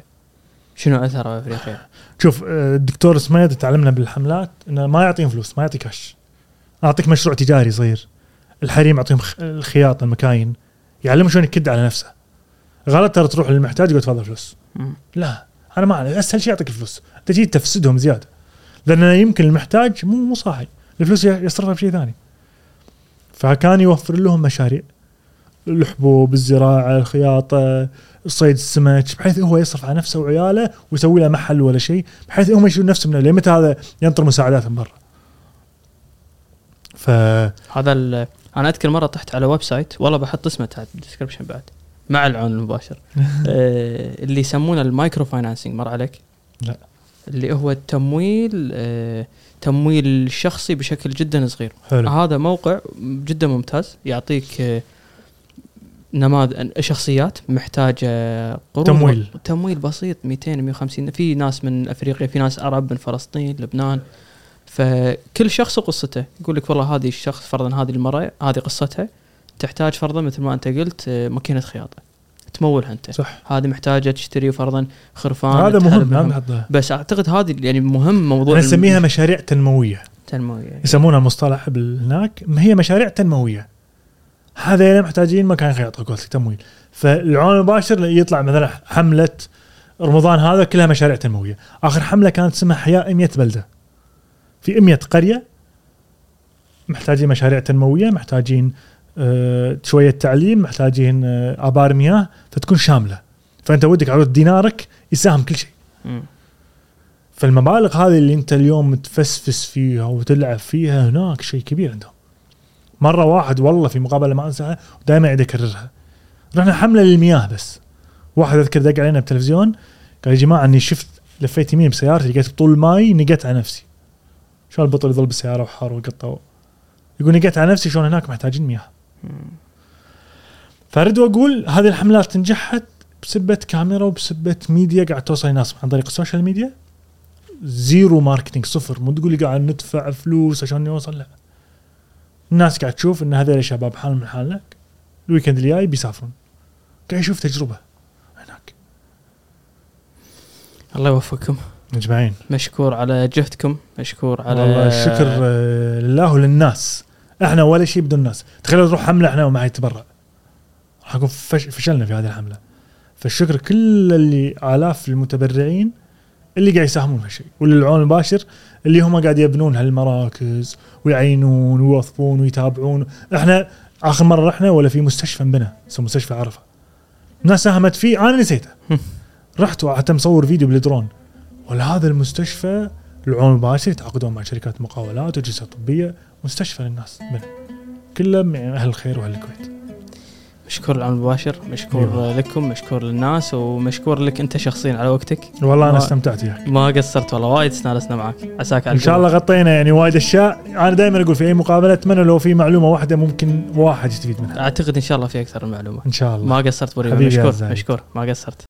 شنو أثره بأفريقيا؟ شوف آه، الدكتور سميد تعلمنا بالحملات إنه ما يعطيهم فلوس ما يعطي كاش أعطيك مشروع تجاري صغير. الحريم اعطيهم خ- الخياطه المكاين. يعلمهم شلون يكد على نفسه. غلط ترى تروح للمحتاج يقول تفضل فلوس. لا أنا ما أعرف. اسهل شيء يعطيك الفلوس تجي تفسدهم زيادة. لأن يمكن المحتاج مو مو صاحي. الفلوس يصرفها في شيء ثاني. فكان يوفر لهم مشاريع الحبوب الزراعة الخياطة صيد السمك بحيث هو يصرف على نفسه وعياله ويسوي له محل ولا شيء بحيث هم يشيلون نفسهم منه لمتى هذا ينطر مساعدات من برا ف هذا ال- أنا أذكر مرة طحت على website والله بحط اسمه تحت ال description بعد مع العون المباشر [laughs] آه، اللي يسمونه ال micro financing مر عليك؟ لا. اللي هو التمويل آه، تمويل شخصي بشكل جدا صغير. حلو. هذا موقع جدا ممتاز يعطيك آه، نماذج شخصيات محتاجة قروض. تمويل. تمويل بسيط 200 150 في ناس من أفريقيا في ناس عرب من فلسطين لبنان. فكل شخص وقصته يقول لك والله هذه الشخص فرضا هذه المرأة هذه قصتها. تحتاج فرضا مثل ما أنت قلت آه، ماكينة خياطة. تمولها انت. صح. هذه محتاجة تشتري فرضا خرفان هذا مهم. لازم بس أعتقد هذه يعني مهم موضوع نسميها مشاريع تنموية. التنمويه يسمونها مصطلح هناك. هي مشاريع تنموية. هذا محتاجين مكان خياطه قلت لك تمويل. فالعون المباشر يطلع مثلا حملة رمضان هذا كلها مشاريع تنموية. آخر حملة كانت اسمها احياء 100 بلدة. في 100 قرية. محتاجين مشاريع تنموية محتاجين شوية تعليم محتاجين آه آبار مياه فتكون شاملة. فأنت ودك عروض دينارك يساهم كل شيء. فالمبالغ هذه اللي أنت اليوم متفسفس فيها وتلعب فيها هناك شيء كبير عندهم. مرة واحد والله في مقابلة ما انساها ودائما يعيد يكررها. رحنا حملة للمياه بس. واحد أذكر دق علينا بالتلفزيون قال يا جماعة أني شفت لفيت يمين بسيارتي لقيت بطل الماي نقت على نفسي. شلون البطل يظل بالسياره وحار وقطة يقول نقت على نفسي شلون هناك محتاجين مياه. فارد واقول هذه الحملات نجحت بسبة كاميرا وبسبة ميديا قاعد توصل للناس عن طريق ال social media. zero marketing صفر. مو تقول لي قاعد ندفع فلوس عشان يوصل لا. الناس قاعد تشوف إن هذول شباب حال من حالنا الويكند الجاي بيسافرون. قاعد يشوف تجربة هناك. الله يوفقكم. اجمعين مشكور على جهدكم مشكور على والله الشكر آه، لله وللناس. إحنا ولا شيء بدون الناس تخيل نروح حملة إحنا وما يتبرع راح نكون فش فشلنا في هذه الحملة. فالشكر كل اللي آلاف المتبرعين اللي قاعد يساهمون في الشيء وللعون المباشر اللي هم قاعد يبنون هالمراكز ويعينون ويوظفون ويتابعون. إحنا آخر مرة رحنا ولا في مستشفى بنا اسمه مستشفى عرفة. ناس ساهمت فيه أنا نسيته. رحت وحتى مصور فيديو بالدرون. ولا هذا المستشفى العون المباشر يتعاقدون مع شركات مقاولات واجهزه طبية مستشفى للناس بنا كله من أهل الخير وأهل الكويت. مشكور العمل المباشر مشكور أيوة. لكم مشكور للناس ومشكور لك أنت شخصيا على وقتك. والله أنا استمتعت وياك. ما قصرت والله وايد استانسنا معك. عساك على إن شاء الله غطينا يعني وايد أشياء. أنا دائما أقول في أي مقابلة أتمنى لو في معلومة واحدة ممكن واحد يستفيد منها. أعتقد إن شاء الله في أكثر من معلومة. إن شاء الله. ما قصرت يا مشكور. مشكور ما قصرت.